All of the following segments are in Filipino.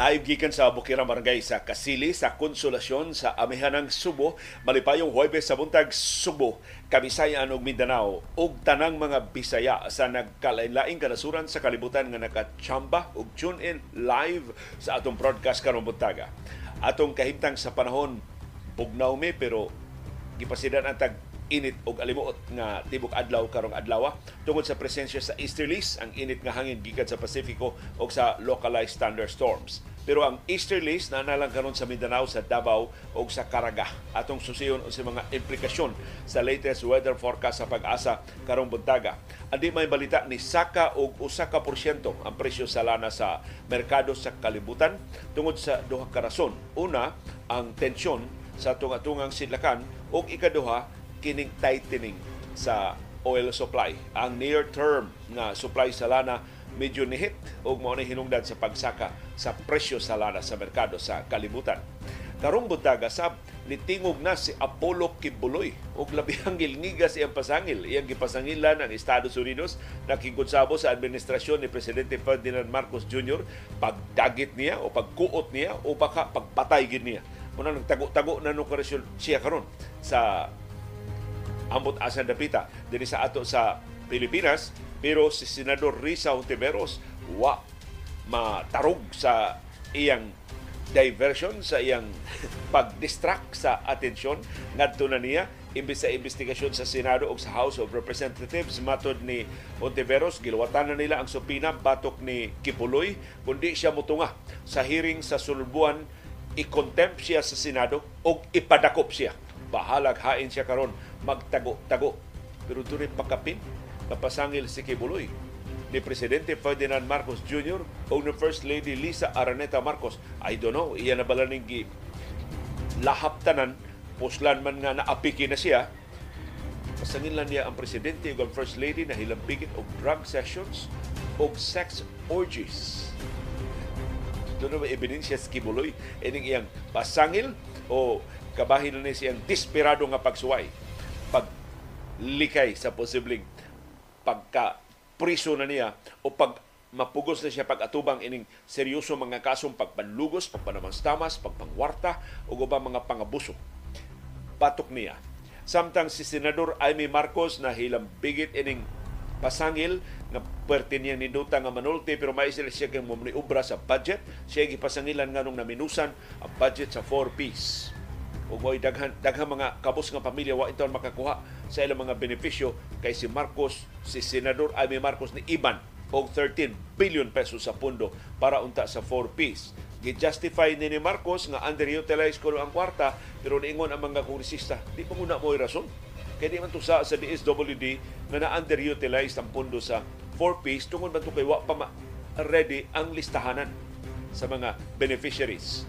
Live gikan sa Bukirang Barangay sa Kasili sa Konsolasyon sa Amihanang Subo, malipayong Huwebes sa buntag Subo, Kabisayan ug Mindanao ug tanang mga Bisaya sa nagkalain-laing kanasuran sa kalibutan nga nakachamba ug tune in live sa atong broadcast karong buntaga. Atong kahimtang sa panahon bugnaw mi pero gipasidan ang tag init og alimuot nga tibok adlaw karong adlaw tungod sa presensya sa easterlies ang init nga hangin gikan sa Pasifiko o sa localized thunderstorms. Pero ang easterlies na nalang karon sa Mindanao sa Davao o sa Caraga. Atong susiyon sa mga implikasyon sa latest weather forecast sa pag-asa karong buntaga. Andi may balita ni saka og usa ka porsyento ang presyo sa lana sa merkado sa kalibutan tungod sa duha ka rason. Una ang tensyon sa tunga-tungang sidlakan ug ikaduha kining tightening sa oil supply. Ang near term nga supply sa lana medyo nihit o mao na hinungdan sa pagsaka sa presyo sa lana sa merkado sa kalibutan. Karong buntaga sab nitingog na si Apollo Kibuloy ug labihang gilngigas iyang pasangil. Iyang gipasangilan ang Estados Unidos nakigunsabo sa administrasyon ni Presidente Ferdinand Marcos Jr. pagdagit niya o pagkuot niya o baka pagpatay gid niya. Muna nagtago-tago na no siya karon sa ambot asa dapita. Dinhi sa ato sa Pilipinas pero si Senador Risa Ontiveros wa matarog sa iyang diversion sa iyang pag-distract sa atensyon. Ngadto na niya imbis sa investigasyon sa Senado o sa House of Representatives matod ni Ontiveros gilwatan na nila ang supina batok ni Kipuloy. Kundi siya mutunga sa hearing sa sulbuan i-contempt siya sa Senado o ipadakop siya. Bahalag hain siya karon magtago-tago. Pero doon pakapin, napasangil si Kibuloy ni Presidente Ferdinand Marcos Jr. o ni First Lady Lisa Araneta Marcos. I don't know, iya na bala ning lahap tanan, puslan man nga naapiki na siya, pasangin lang niya ang Presidente o ang First Lady na hilambigin og drug sessions o sex orgies. Doon na ebidensya sa Kibuloy, ining iyang pasangil o kabahin na siyang desperado nga pagsuway paglikay sa posibleng pagka priso na niya o pag mapugos na siya pag-atubang ining seryoso mga kasong pagpanlugos, pagpanamanstamas, pagpangwarta o ba mga pangabuso. Patok niya. Samtang si Senador Amy Marcos na hilang bigit ining pasangil nga pwerte niya ninuta nga manulti pero may sila siya kang obra sa budget. Siya gipasangilan nga nung naminusan ang budget sa 4 ug mo'y daghan, daghan mga kabos nga pamilya wa inton makakuha sa ilang mga benepisyo kay si Marcos, si Senador Amy Marcos ni Iban og 13 billion pesos sa pundo para unta sa 4Ps. Gi-justify ni, ni Marcos nga underutilized ko ang kwarta pero niingon ang mga kongresista, di pa muna mo'y rason. Kaya di man sa, sa DSWD nga na-underutilized ang pundo sa 4Ps tungod man to kay wa pa ready ang listahanan sa mga beneficiaries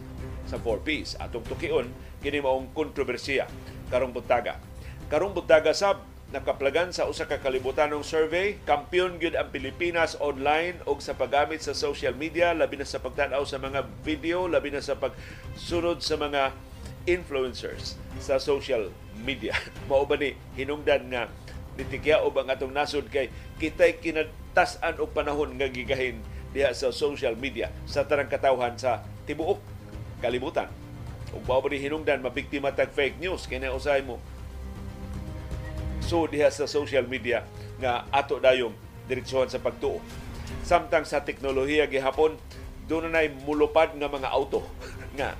sa 4Ps. Atong tukion, kini kontrobersiya karong buntaga. Karong buntaga sab nakaplagan sa usa ka kalibutanong survey, kampiyon gyud ang Pilipinas online og sa paggamit sa social media, labi na sa pagtan-aw sa mga video, labi na sa pagsunod sa mga influencers sa social media. Mao ba ni hinungdan nga nitigya og ang atong nasod kay kitay kinatas-an og panahon nga gigahin diha sa social media sa tarang katawhan sa tibuok kalibutan. Ug mao ni hinungdan mabiktima tag fake news kay usay mo so diha sa social media nga ato dayong diretsyohan sa pagtuo. Samtang sa teknolohiya gihapon doon na mulupad nga mga auto nga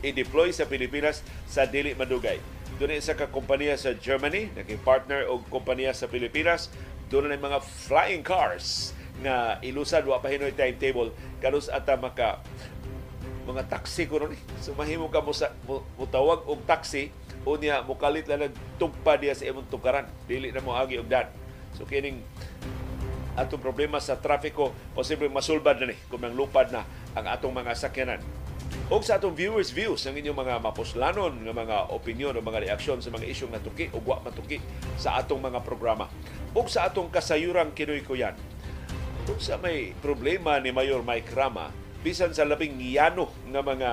i-deploy sa Pilipinas sa dili madugay. Doon isa ka kompanya sa Germany, naging partner og kompanya sa Pilipinas. Doon na mga flying cars nga ilusad wa pa hinoy timetable kanus ata maka mga taxi ko ron. So mahimo ka mo sa mutawag og taxi unya mukalit lang nagtugpa diya sa imong tukaran. Dili na mo agi og dan. So kining atong problema sa trafiko posible masulbad na ni kung lupad na ang atong mga sakyanan. O sa atong viewers views ang inyong mga mapuslanon nga mga opinion o mga reaksyon sa mga isyong natuki o wa matuki sa atong mga programa. O sa atong kasayurang kinoy ko yan. Kung sa may problema ni Mayor Mike Rama, bisan sa labing yano nga mga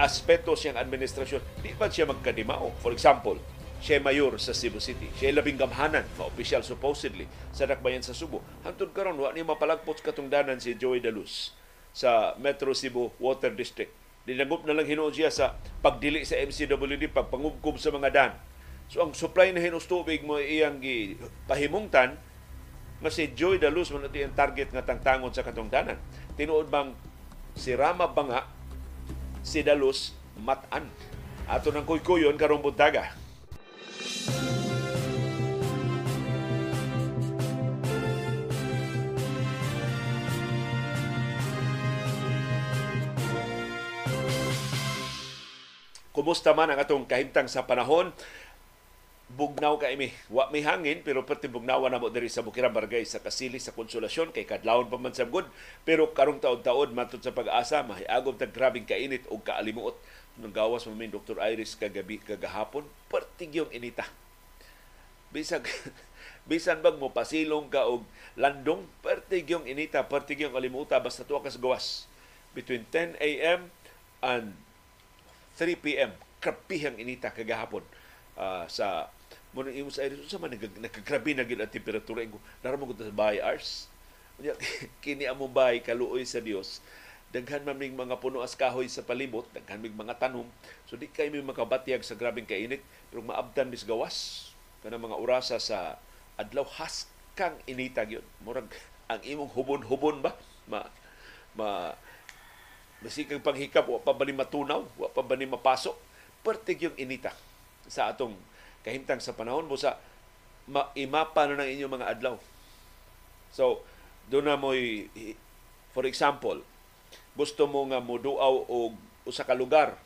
aspeto siyang administrasyon, di ba siya magkadimao? For example, siya mayor sa Cebu City. Siya labing gamhanan, ma-official supposedly, sa Dakbayan sa Subo. Hantod karon wa ni mapalagpot katungdanan si Joey Daluz sa Metro Cebu Water District. Dinagop na lang hinuon siya sa pagdili sa MCWD, pagpangubkob sa mga dan. So ang supply na hinos tubig mo iyang gi pahimungtan nga si Joy Daluz man ang target nga tangtangon sa katong danan. Tinuod bang si Rama Banga si Daluz matan. Ato ng kuykuyon karong buntaga. Kumusta man ang atong kahimtang sa panahon? Bugnaw ka imi. Wa may hangin pero pati bugnawa na mo diri sa Bukirang Barangay sa Kasili sa Konsolasyon kay kadlawon pa man sa good. Pero karong taon-taon matod sa pag-asa mahiagom tag grabing kainit o kaalimuot nang gawas mo min Dr. Iris kagabi kagahapon pertig yung inita. Bisag bisan bag mo pasilong ka og landong pertig yung inita, pertig yung alimuta basta tuwa kas gawas between 10 a.m. and 3 p.m. Krapihang inita kagahapon uh, sa mo nang imo sa Iris sa man nagkagrabe na gid ang temperatura? Ko naramo ko sa bahay hours kini among bahay kaluoy sa Dios. Daghan man ming mga puno as kahoy sa palibot daghan ming mga tanom so di kay may makabatyag sa grabing kainit pero maabdan mis gawas. Kana mga orasa sa adlaw haskang inita gyud. Murag ang imong hubon-hubon ba? Ma ma Masikang panghikap, wa pa ba matunaw, wa pa ba ni mapasok. Pertig yung inita sa atong kahimtang sa panahon mo sa maimapa na ng inyong mga adlaw. So, doon na mo'y, for example, gusto mo nga muduaw o usa ka lugar,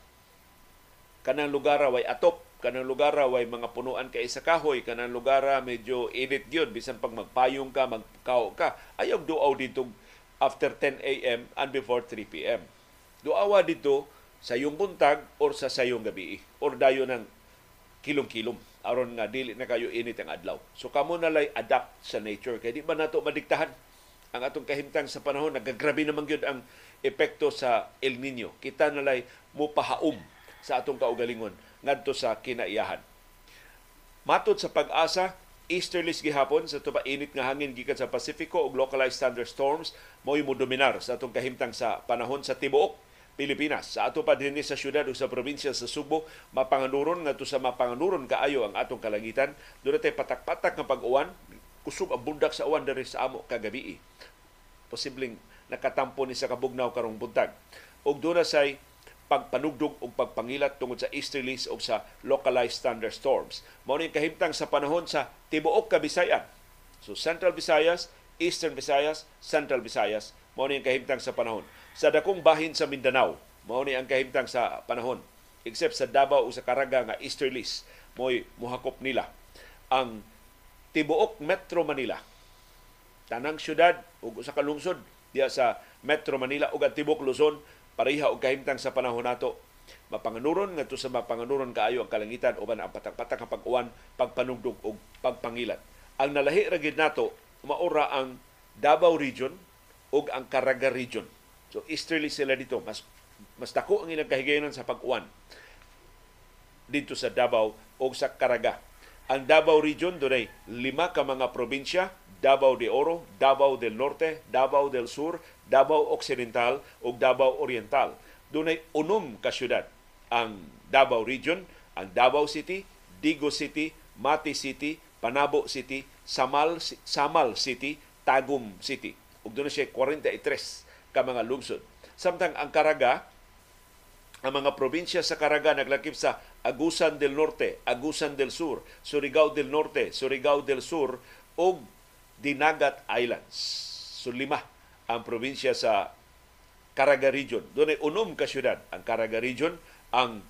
kanang lugar way atop, kanang lugar way mga punuan kay sa kahoy, kanang lugar medyo init gyud bisan pag magpayong ka, magkao ka, ayaw duaw dito after 10 a.m. and before 3 p.m Duawa dito sa yung buntag or sa sayong gabi or dayo ng kilom-kilom aron nga dili na kayo init ang adlaw. So kamo na lay adapt sa nature kay di ba nato madiktahan ang atong kahimtang sa panahon nagagrabe naman gyud ang epekto sa El Nino. Kita na lay mo pahaom sa atong kaugalingon ngadto sa kinaiyahan. Matod sa pag-asa, easterlies gihapon sa tuba init nga hangin gikan sa Pasifiko ug localized thunderstorms mo'y mo dominar sa atong kahimtang sa panahon sa tibuok Pilipinas. Sa ato pa dinhi sa syudad o sa probinsya sa Subo, mapanganuron nga sa mapanganuron kaayo ang atong kalangitan. Doon tay patak-patak nga pag-uwan, kusog ang bundak sa uwan diri sa amo kagabi. Posibleng nakatampo ni sa kabugnaw karong buntag. Og doon say pagpanugdog o pagpangilat tungod sa easterlies o sa localized thunderstorms. Mao ni kahimtang sa panahon sa tibuok Kabisayan. So Central Visayas, Eastern Visayas, Central Visayas, mao ni kahimtang sa panahon sa dakong bahin sa Mindanao. Mao ni ang kahimtang sa panahon. Except sa Davao o sa Caraga nga easterlies, mo'y muhakop nila ang tibuok Metro Manila. Tanang syudad ug usa ka lungsod diya sa Metro Manila ang tibuok Luzon pareha og kahimtang sa panahon nato mapanganuron ngadto sa mapanganuron kaayo ang kalangitan uban ang patak-patak nga pag-uwan, pagpanugdog ug pagpangilat. Ang nalahi ra gid nato maura ang Davao region ug ang Caraga region. So easterly sila dito. Mas mas dako ang ilang kahigayonan sa pag-uwan dito sa Davao o sa Caraga. Ang Davao region dunay lima ka mga probinsya, Davao de Oro, Davao del Norte, Davao del Sur, Davao Occidental ug Davao Oriental. Dunay unom ka syudad ang Davao region, ang Davao City, Digo City, Mati City, Panabo City, Samal Samal City, Tagum City. Ug dunay siya 43 ka mga lungsod. Samtang ang Caraga, ang mga probinsya sa Caraga naglakip sa Agusan del Norte, Agusan del Sur, Surigao del Norte, Surigao del Sur ug Dinagat Islands. So lima ang probinsya sa Caraga Region. Doon ay unom ka syudad. Ang Caraga Region, ang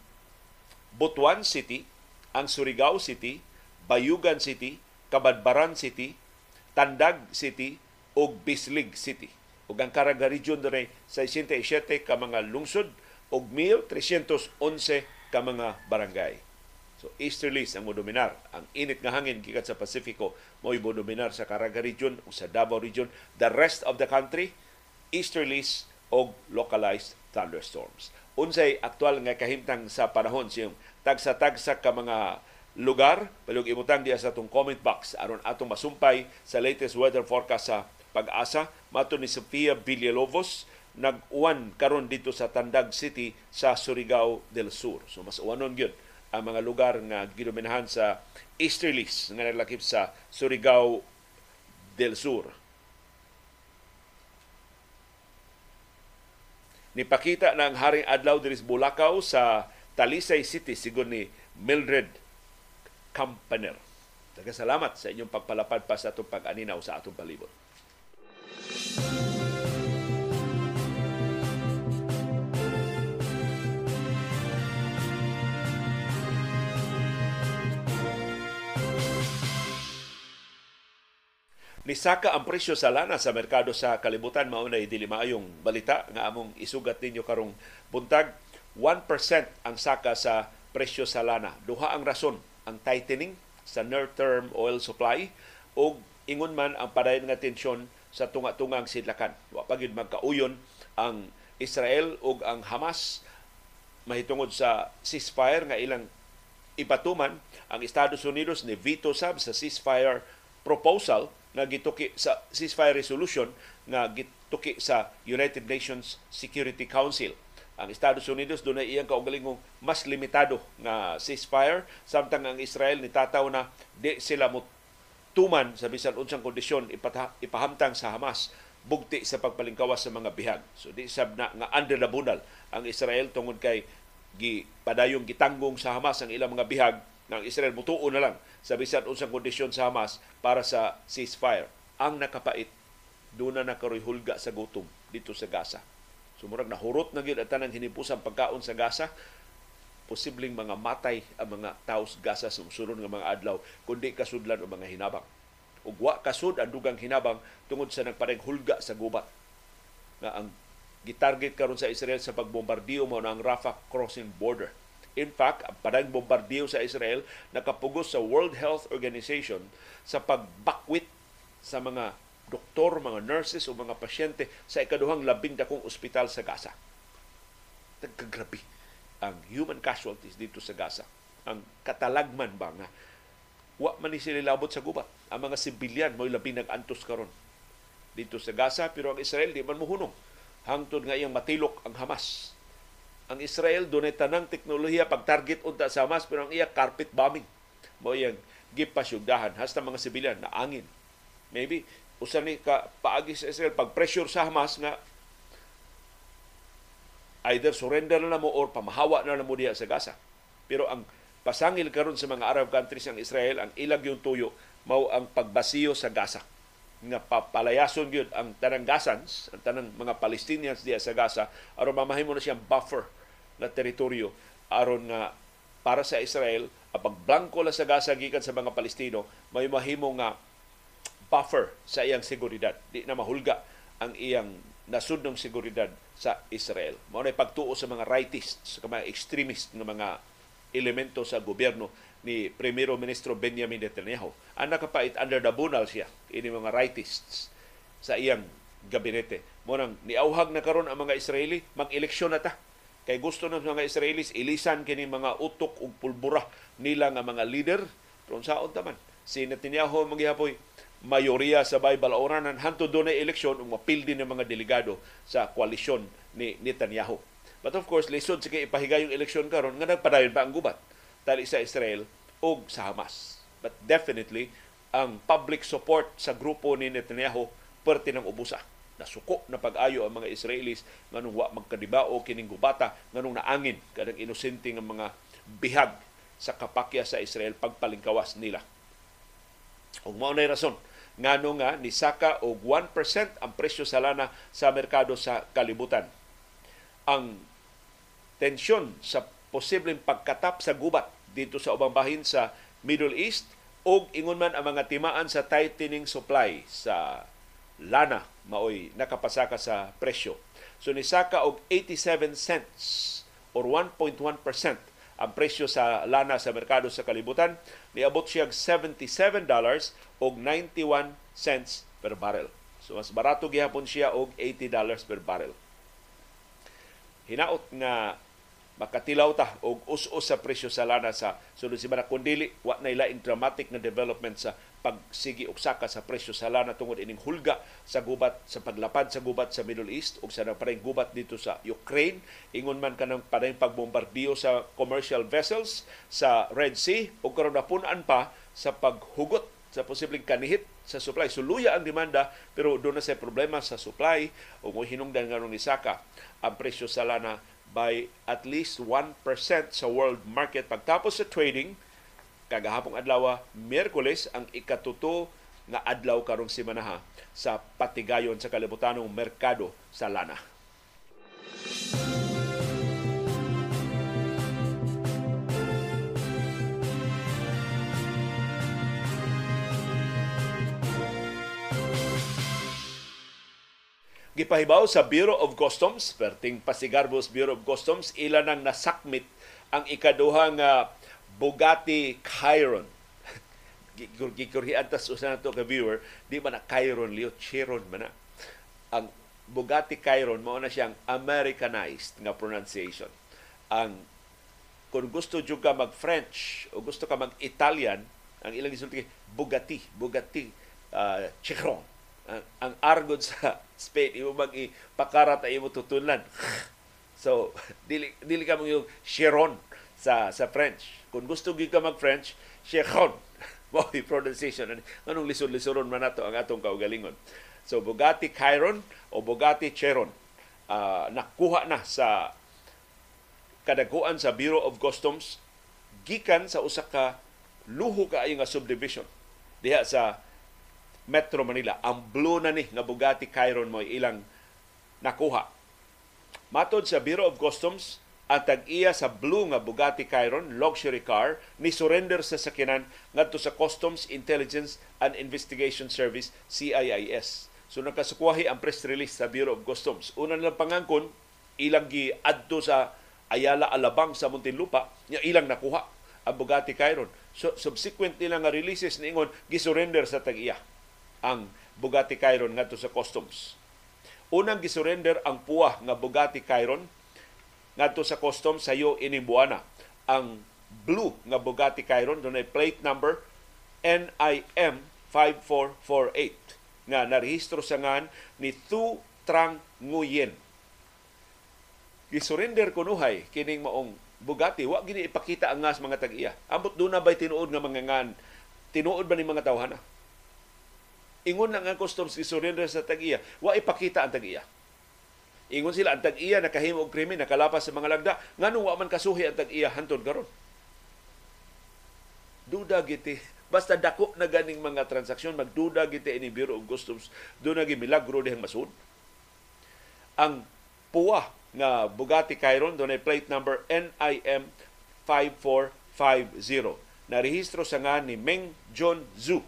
Butuan City, ang Surigao City, Bayugan City, Kabadbaran City, Tandag City ug Bislig City ug ang Caraga Region dunay 67 ka mga lungsod ug 1311 ka mga barangay. So easterlies ang modominar. Ang init nga hangin gikan sa Pasifiko mo'y modominar sa Caraga Region o sa Davao Region. The rest of the country, easterlies o localized thunderstorms. Unsay aktual nga kahimtang sa panahon siyang tagsa-tagsa ka mga lugar, palug imutang diya sa atong comment box aron atong masumpay sa latest weather forecast sa pag-asa. Mato ni Sofia Villalobos nag-uwan karon dito sa Tandag City sa Surigao del Sur. So mas uwanon gyud ang mga lugar nga gidominahan sa easterlies nga naglakip sa Surigao del Sur. Nipakita ang Haring Adlaw diris Bulacau sa Talisay City sigon ni Mildred Campaner. Salamat sa inyong pagpalapad pa sa atong pag-aninaw sa atong palibot. Nisaka ang presyo sa lana sa merkado sa kalibutan mao na dili maayong balita nga among isugat ninyo karong buntag 1% ang saka sa presyo sa lana. Duha ang rason ang tightening sa near-term oil supply o ingon man ang padayon nga tensyon sa tunga-tungang sidlakan. Wa pa gyud magkauyon ang Israel ug ang Hamas mahitungod sa ceasefire nga ilang ipatuman ang Estados Unidos ni veto sab sa ceasefire proposal nga gituki sa ceasefire resolution nga gituki sa United Nations Security Council. Ang Estados Unidos doon ay iyang kaugalingong mas limitado nga ceasefire samtang ang Israel ni tataw na di sila mo tuman sa bisan unsang kondisyon ipahamtang sa Hamas bugti sa pagpalingkawas sa mga bihag. So di sab na nga under the bunal ang Israel tungod kay gi padayong gitanggong sa Hamas ang ilang mga bihag ng Israel mutuo na lang sa bisan unsang kondisyon sa Hamas para sa ceasefire. Ang nakapait doon na nakarihulga sa gutom dito sa Gaza. Sumurag na hurot na gyud ang hinipusang pagkaon sa Gaza posibleng mga matay ang mga tao sa Gaza sa sunod nga mga adlaw kundi kasudlan ang mga hinabang. Ug wa kasud ang dugang hinabang tungod sa nagpareng hulga sa gubat nga ang gitarget karon sa Israel sa pagbombardiyo mo ang Rafah crossing border In fact, ang padang bombardiyo sa Israel nakapugos sa World Health Organization sa pagbakwit sa mga doktor, mga nurses o mga pasyente sa ikaduhang labing dakong ospital sa Gaza. Nagkagrabe ang human casualties dito sa Gaza. Ang katalagman ba nga? Wa man ni sila labot sa gubat. Ang mga sibilyan mo labing nag-antos karon dito sa Gaza pero ang Israel di man mohunong hangtod nga iyang matilok ang Hamas. Ang Israel dunay tanang teknolohiya pag target unta sa Hamas pero ang iya carpet bombing. Mo iyang gipasyugdahan. Hasta mga sibilyan na angin. Maybe usa ni ka paagi sa Israel pag pressure sa Hamas nga either surrender na, mo or pamahawa na mo diha sa Gaza. Pero ang pasangil karon sa mga Arab countries ang Israel ang ilag yung tuyo mao ang pagbasiyo sa Gaza. Nga papalayason gyud ang tanang Gazans, ang tanang mga Palestinians diya sa Gaza aron mamahimo na siyang buffer na teritoryo aron nga para sa Israel ang pagblanko la sa Gaza gikan sa mga Palestino may mahimo nga buffer sa iyang seguridad. Di na mahulga ang iyang nasudnong seguridad sa Israel mao na pagtuo sa mga rightists sa mga extremist nga mga elemento sa gobyerno ni Primero Ministro Benjamin Netanyahu. Ang nakapait under the bunal siya ini mga rightists sa iyang gabinete. Mo nang niauhag na karon ang mga Israeli mag-eleksyon na ta Kay gusto ng mga Israelis ilisan kini mga utok ug pulbura nila nga mga leader. Pero saon taman, si Netanyahu maghihapoy mayoriya sa Bible oranan hanto do na eleksyon ug mapildi ng mga delegado sa koalisyon ni Netanyahu. But of course, lisod sa kay ipahigay yung eleksyon karon nga nagpadayon pa ang gubat tali sa Israel ug sa Hamas. But definitely, ang public support sa grupo ni Netanyahu perti ng ubusa nasuko na pag-ayo ang mga Israelis nganong wa magkadibao kining gubata nganong naangin kadang inosente nga mga bihag sa kapakya sa Israel pagpalingkawas nila. Ug mao nay rason ngano nga ni saka og 1% ang presyo sa lana sa merkado sa kalibutan. Ang tensyon sa posibleng pagkatap sa gubat dito sa ubang bahin sa Middle East og ingon man ang mga timaan sa tightening supply sa lana maoy nakapasaka sa presyo. So nisaka og 87 cents or 1.1% ang presyo sa lana sa merkado sa kalibutan. Niabot siya 77 dollars og 91 cents per barrel. So mas barato gihapon siya og 80 dollars per barrel. Hinaot nga makatilaw ta og us-us sa presyo sa lana sa sunod semana kun dili wa na ilaing dramatic na development sa pagsigi og saka sa presyo sa lana tungod ining hulga sa gubat sa paglapad sa gubat sa Middle East ug sa napareng gubat dito sa Ukraine ingon man kanang pareng pagbombardiyo sa commercial vessels sa Red Sea ug karon napunan pa sa paghugot sa posibleng kanihit sa supply. Suluya ang demanda pero doon na sa problema sa supply o mo hinungdan nga ni Saka ang presyo sa lana by at least 1% sa world market. Pagtapos sa trading, kagahapong adlaw, Miyerkules, ang ikatuto nga adlaw karong simanaha sa patigayon sa kalibutanong merkado sa lana. Gipahibaw sa Bureau of Customs, perting Pasigarbos Bureau of Customs, ilan nang nasakmit ang ikaduhang uh, Bugatti Chiron. Gikurhian tas usa nato ka viewer, di man na Chiron liyo, Chiron man na. Ang Bugatti Chiron mao na siyang Americanized nga pronunciation. Ang kung gusto jud ka mag French o gusto ka mag Italian, ang ilang gisulti Bugatti, Bugatti uh, Chiron ang, ang argon sa Spain imo mag ipakarat ay imo tutulan so dili dili ka mo yung Chiron sa sa French. Kung gusto gyud ka mag French Chiron mo pronunciation. Anong lisod-lisoron man nato ang atong kaugalingon? So Bugatti Chiron o Bugatti Chiron? Uh, nakuha na sa kadaguan sa Bureau of Customs. Gikan sa usa ka luho kaayo nga subdivision. Diha sa Metro Manila. Ang blue na ni nga Bugatti Chiron mo ilang nakuha. Matod sa Bureau of Customs, ang tag-iya sa blue nga Bugatti Chiron luxury car ni surrender sa sakinan ngadto sa Customs Intelligence and Investigation Service CIIS. So nakasukwahi ang press release sa Bureau of Customs. Una nilang pangangkon ilang gi adto sa Ayala Alabang sa Muntinlupa, nya ilang nakuha ang Bugatti Chiron. So subsequent nila nga releases niingon gi-surrender sa tag-iya ang Bugatti Chiron ngadto sa customs. Unang gisurrender ang puwa nga Bugatti Chiron ngadto sa customs sa iyo inimbuana. Ang blue nga Bugatti Chiron dunay plate number NIM 5448 nga narehistro sa ngan ni Tu Trang Nguyen. Gisurrender kunuhay kining maong Bugatti wa gini ipakita ang ngas mga tag-iya. Ambot do na bay tinuod nga mga ngan tinuod ba ni mga tawhana? Ingon na nga customs isurrender sa tag-iya, wa ipakita ang tag-iya. Ingon sila ang tag-iya nakahimo og krimen nakalapas sa mga lagda, nganong wa man kasuhi ang tag-iya hantod karon. Duda giti basta dako na ganing mga transaksyon magduda giti ini Bureau of Customs do na milagro dihang masud. Ang puwa nga Bugatti Chiron dunay plate number NIM 5450 na rehistro sa nga ni Meng John Zhu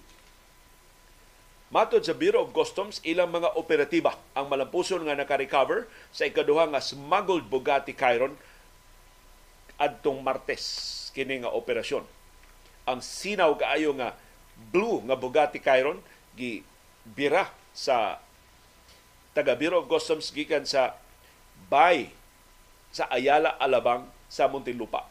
Matod sa Bureau of Customs, ilang mga operatiba ang malampuson nga naka-recover sa ikaduha nga smuggled Bugatti Chiron adtong Martes kini nga operasyon. Ang sinaw kaayo nga blue nga Bugatti Chiron gi bira sa taga Bureau of Customs gikan sa Bay sa Ayala Alabang sa Muntinlupa.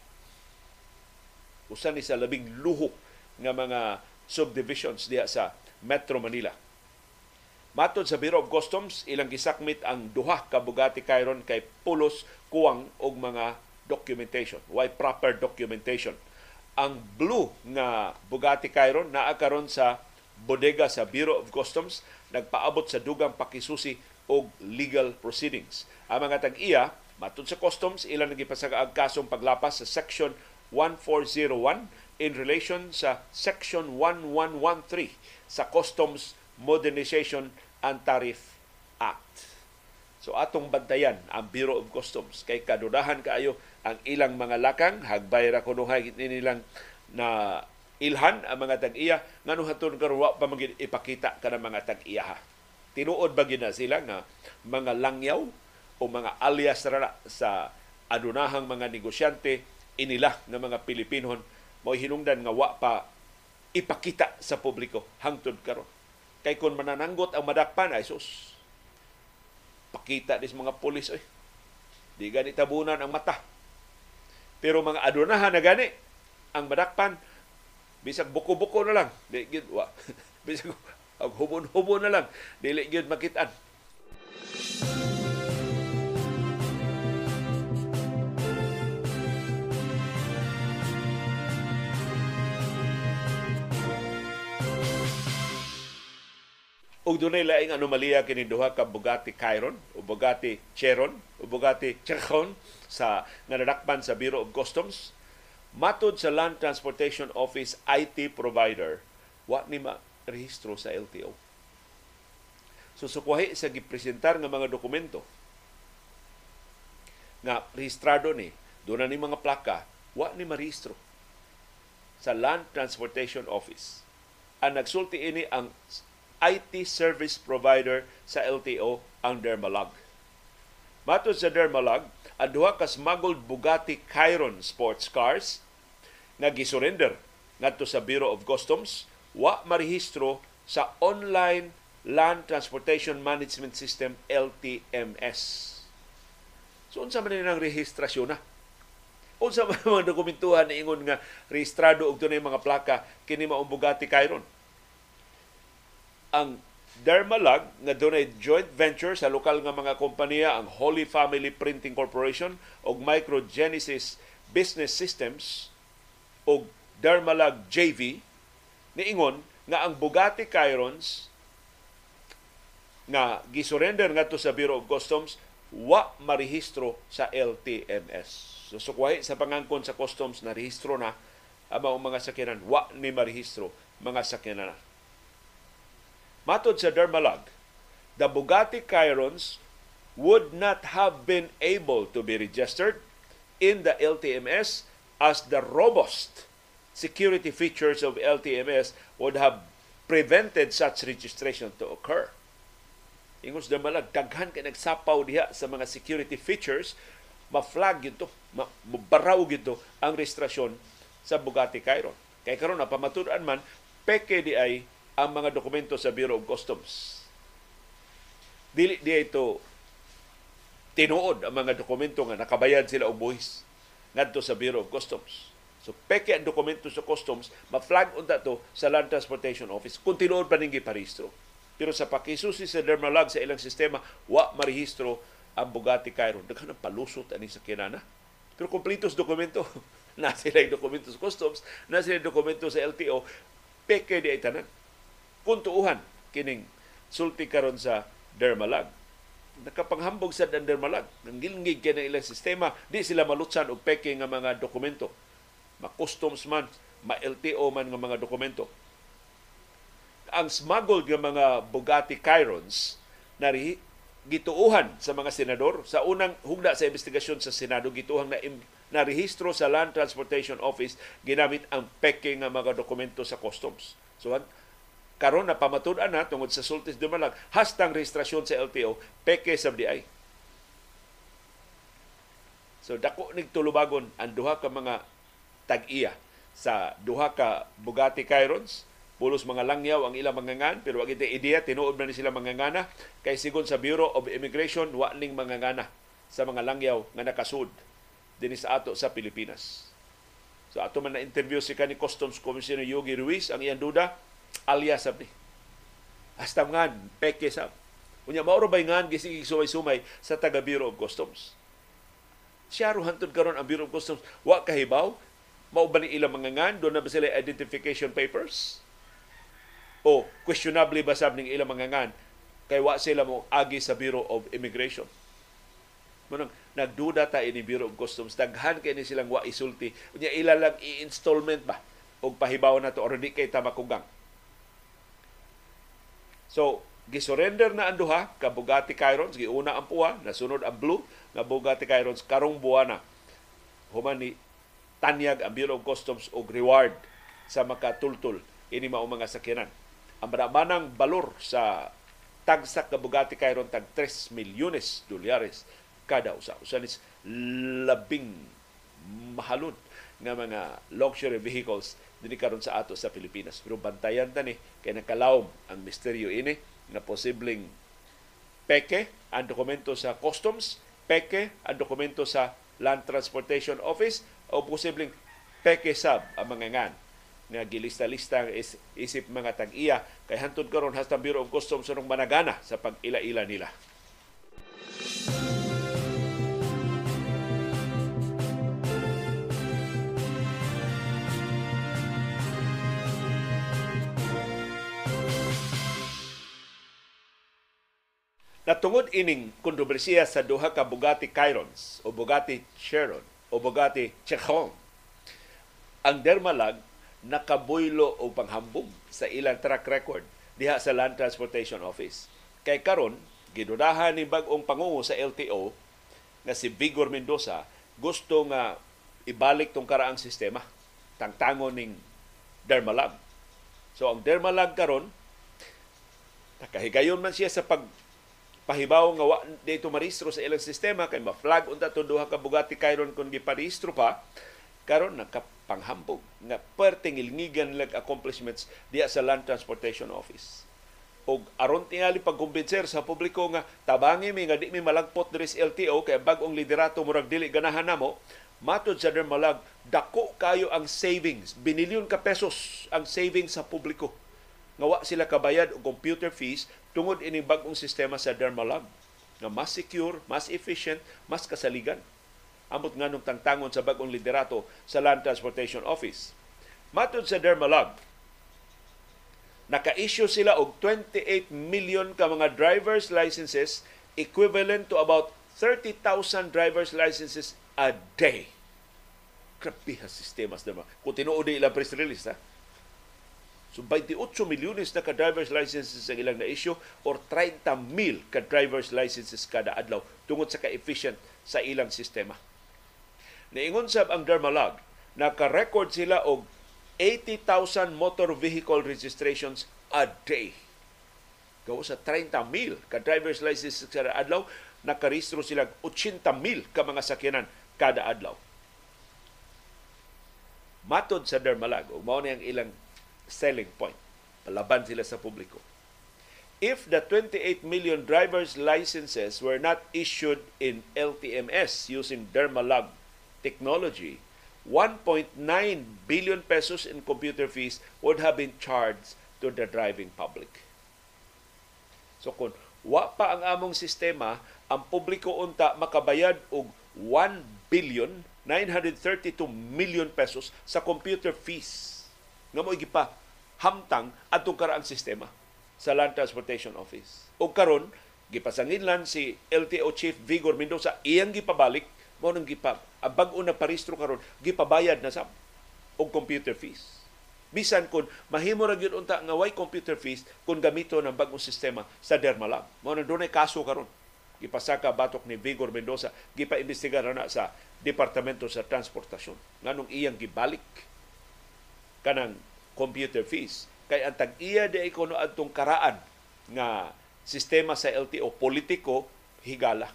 Usa ni sa labing luho nga mga subdivisions diha sa Metro Manila. Matod sa Bureau of Customs, ilang gisakmit ang duha ka Bugatti Chiron kay pulos kuwang og mga documentation. Why proper documentation? Ang blue nga Bugatti Chiron naa karon sa bodega sa Bureau of Customs nagpaabot sa dugang pakisusi og legal proceedings. Ang mga tag-iya, matod sa customs, ilang nagipasagaag kasong paglapas sa Section 1401 in relation sa Section 1113 sa Customs Modernization and Tariff Act. So atong bantayan ang Bureau of Customs kay kadudahan kaayo ang ilang mga lakang hagbay ra kunuhay nilang na ilhan ang mga tag-iya ngano haton karon wa pa magid ipakita kana mga tag-iya ha. Tinuod ba gina sila nga mga langyaw o mga alias ra sa adunahang mga negosyante inila ng mga Pilipinon mo hinungdan nga wa pa ipakita sa publiko hangtod karon Kay kung manananggot ang madakpan, ay sus, pakita dis mga pulis, oy. Di gani tabunan ang mata. Pero mga adunahan na gani ang madakpan bisag buko-buko na lang di gid wa bisag ang hubon-hubon na lang dili gyud makitaan ug dunay laing anomalya kini duha ka Bugatti Chiron o Bugatti Chiron o Bugatti Chiron sa nga nadakpan sa Bureau of Customs. Matud sa Land Transportation Office IT provider wa ni ma rehistro sa LTO so sukwahi sa gipresentar nga mga dokumento nga rehistrado ni doon ni mga plaka wa ni marehistro sa Land Transportation Office. Ang nagsulti ini ang IT service provider sa LTO ang Dermalag. Matod sa Dermalag, ang duha ka smuggled Bugatti Chiron sports cars nga gisurrender ngadto sa Bureau of Customs wa marehistro sa online Land Transportation Management System LTMS. So unsa man nang rehistrasyon na? Unsa man mga dokumentuhan na ingon nga rehistrado og tunay mga plaka kini mao Bugatti Chiron? Ang Dermalag nga dunay joint venture sa lokal nga mga kompanya ang Holy Family Printing Corporation ug Microgenesis Business Systems ug Dermalag JV niingon nga ang Bugatti Chirons nga gisurrender ngadto sa Bureau of Customs wa marehistro sa LTMS. So sukwahi sa pangangkon sa customs na rehistro na ang mga sakyanan wa ni marehistro mga sakyanan na. Matod sa Dermalag, the Bugatti Chirons would not have been able to be registered in the LTMS as the robust security features of LTMS would have prevented such registration to occur. Ingon sa Dermalag, daghan kay nagsapaw diha sa mga security features, ma-flag yun to, mabaraw yun ang registrasyon sa Bugatti Chiron. Kay karon na pamatudan man, peke di ay ang mga dokumento sa Bureau of Customs. Dili di ito tinuod ang mga dokumento nga nakabayad sila og buhis ngadto sa Bureau of Customs. So peke ang dokumento sa customs, ma-flag unta to sa Land Transportation Office kung tinuod pa ning giparehistro. Pero sa pakisusi sa Dermalag sa ilang sistema, wa marehistro ang Bugatti Chiron. Daghan ang palusot ani sa kinana. Pero kompletos dokumento. na sila yung dokumento sa customs, na sila yung dokumento sa LTO, peke di ay tanan kuntuuhan kining sulti karon sa Dermalag. Nakapanghambog sa Dermalag. Nang gilngig kay ilang sistema, di sila malutsan og peke nga mga dokumento. Ma-customs man, ma-LTO man nga mga dokumento. Ang smuggled nga mga Bugatti Chirons na gituuhan sa mga senador sa unang hugda sa investigasyon sa Senado gituuhan na na rehistro sa Land Transportation Office ginamit ang peke nga mga dokumento sa customs. So karon na pamatud-an na tungod sa sultis dumalag hastang rehistrasyon sa LTO peke sa DI. So dako nig tulubagon ang duha ka mga tag-iya sa duha ka Bugatti Chirons pulos mga langyaw ang ilang mangangan pero wag iti ideya tinuod man ni sila mangangana kay sigon sa Bureau of Immigration wa ning mangangana sa mga langyaw nga nakasud dinhi sa ato sa Pilipinas. So ato man na interview si kani Customs Commissioner Yogi Ruiz ang iyang duda alias sab ni. Hasta nga, peke sab. Unya mauro bay nga gisig sumay-sumay sa taga Bureau of Customs. Siya hantod karon ang Bureau of Customs wa kahibaw mao ba ni ilang mga ngan do na ba sila identification papers? O questionably ba sab ning ilang mga ngan kay wa sila mo agi sa Bureau of Immigration. Manang nagduda ta ini Bureau of Customs daghan kay ni silang wa isulti. Unya ila lang i-installment ba og pahibaw na to or di kay ta makugang So, gisurrender na ang duha ka Bugatti Chirons, giuna ang puha, nasunod ang blue na Bugatti Chirons karong buwana. Human ni tanyag ang Bureau of Customs og reward sa makatultul ini mao mga sakyanan. Ang manamanang balor sa tagsak ka Bugatti Chiron tag 3 milyones dolyares kada usa. Usa labing mahalon nga mga luxury vehicles dinhi karon sa ato sa Pilipinas. Pero bantayan ta ni kay nakalawom ang misteryo ini na posibleng peke ang dokumento sa customs, peke ang dokumento sa Land Transportation Office o posibleng peke sab ang mga ngan nga gilista-lista is, isip mga tag-iya kay hantod karon hasta Bureau of Customs sunong managana sa pag-ila-ila nila. Natungod ining kontrobersiya sa duha ka Bugatti Chirons o Bugatti Chiron o Bugatti Chiron, ang Dermalag nakabuylo o panghambog sa ilang track record diha sa Land Transportation Office. Kay karon gidudahan ni bag-ong pangungo sa LTO nga si Vigor Mendoza gusto nga ibalik tong karaang sistema tangtangon ning Dermalag. So ang Dermalag karon nakahigayon man siya sa pag pahibaw nga wa dito maristro sa ilang sistema kay ma-flag unta to duha ka Bugatti Chiron kun giparehistro pa. Karon nakapanghambog nga perting ilngigan lag accomplishments diya sa Land Transportation Office. Og aron tingali pagkumbinser sa publiko nga tabangi mi nga di mi malagpot diri sa LTO kay bag-ong liderato murag dili ganahan namo. Matod sa Dermalag dako kayo ang savings binilyon ka pesos ang savings sa publiko nga wa sila kabayad og computer fees tungod ini bag-ong sistema sa Dermalab nga mas secure, mas efficient, mas kasaligan. Amot nga nung tangtangon sa bagong liderato sa Land Transportation Office. Matod sa Dermalab, naka-issue sila og 28 million ka mga driver's licenses equivalent to about 30,000 driver's licenses a day. Grabe ha sistema sa Kung tinuod ilang press release, ha? So 28 milyones na ka-driver's licenses ang ilang na-issue or 30 mil ka-driver's licenses kada adlaw tungod sa ka-efficient sa ilang sistema. Niingon sab ang Dermalog, naka-record sila og 80,000 motor vehicle registrations a day. Gawa sa 30 mil ka-driver's licenses kada adlaw, nakarehistro sila 80 mil ka mga sakyanan kada adlaw. Matod sa Dermalag, o mao ang ilang selling point. Palaban sila sa publiko. If the 28 million driver's licenses were not issued in LTMS using Dermalog technology, 1.9 billion pesos in computer fees would have been charged to the driving public. So kung wa pa ang among sistema, ang publiko unta makabayad og 1 billion 932 million pesos sa computer fees nga mo gipa hamtang atong karaang sistema sa Land Transportation Office. O karon gipasanginlan si LTO Chief Vigor Mendoza iyang gipabalik mo nang gipa bag-o na paristro karon gipabayad na sa og computer fees. Bisan kun mahimo ra gyud unta nga way computer fees kung gamito ng bagong sistema sa Dermalab. Mo nang dunay kaso karon gipasaka batok ni Vigor Mendoza gipa-imbestigar na sa Departamento sa Transportasyon nganong iyang gibalik kanang computer fees. Kay ang tag-iya di ko no adtong karaan nga sistema sa LTO politiko higala.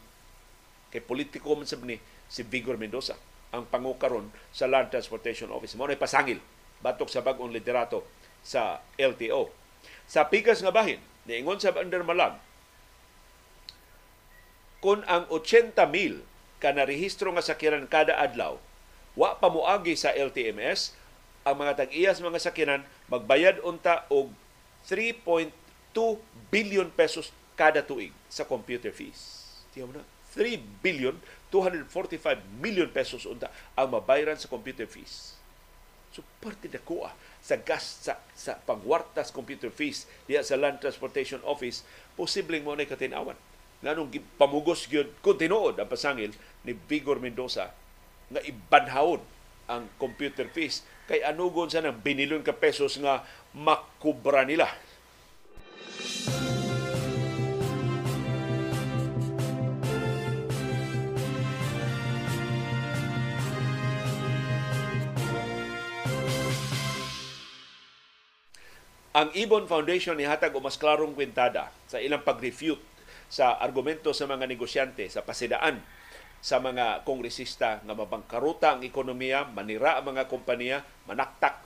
Kay politiko man sab ni si Vigor Mendoza ang pangukaron sa Land Transportation Office. Mo pasangil batok sa bag-ong liderato sa LTO. Sa pikas nga bahin, niingon sa Under Malag, kung ang 80 mil ka narehistro nga sakyanan kada adlaw, wa pa moagi sa LTMS, ang mga tag-iyas mga sakyanan magbayad unta og 3.2 billion pesos kada tuig sa computer fees. Tiyaw na. 3 billion 245 million pesos unta ang mabayaran sa computer fees. So parte na kuha sa gas sa, sa pangwartas computer fees diya sa Land Transportation Office, posibleng mo na katinawan. Nganong pamugos gyud kung ang pasangil ni Vigor Mendoza nga ibanhawon ang computer fees kay anugon sa nang binilon ka pesos nga makubra nila. Ang Ibon Foundation ni hatag o mas klarong kwentada sa ilang pag-refute sa argumento sa mga negosyante sa pasidaan sa mga kongresista nga mabangkaruta ang ekonomiya, manira ang mga kompanya, manaktak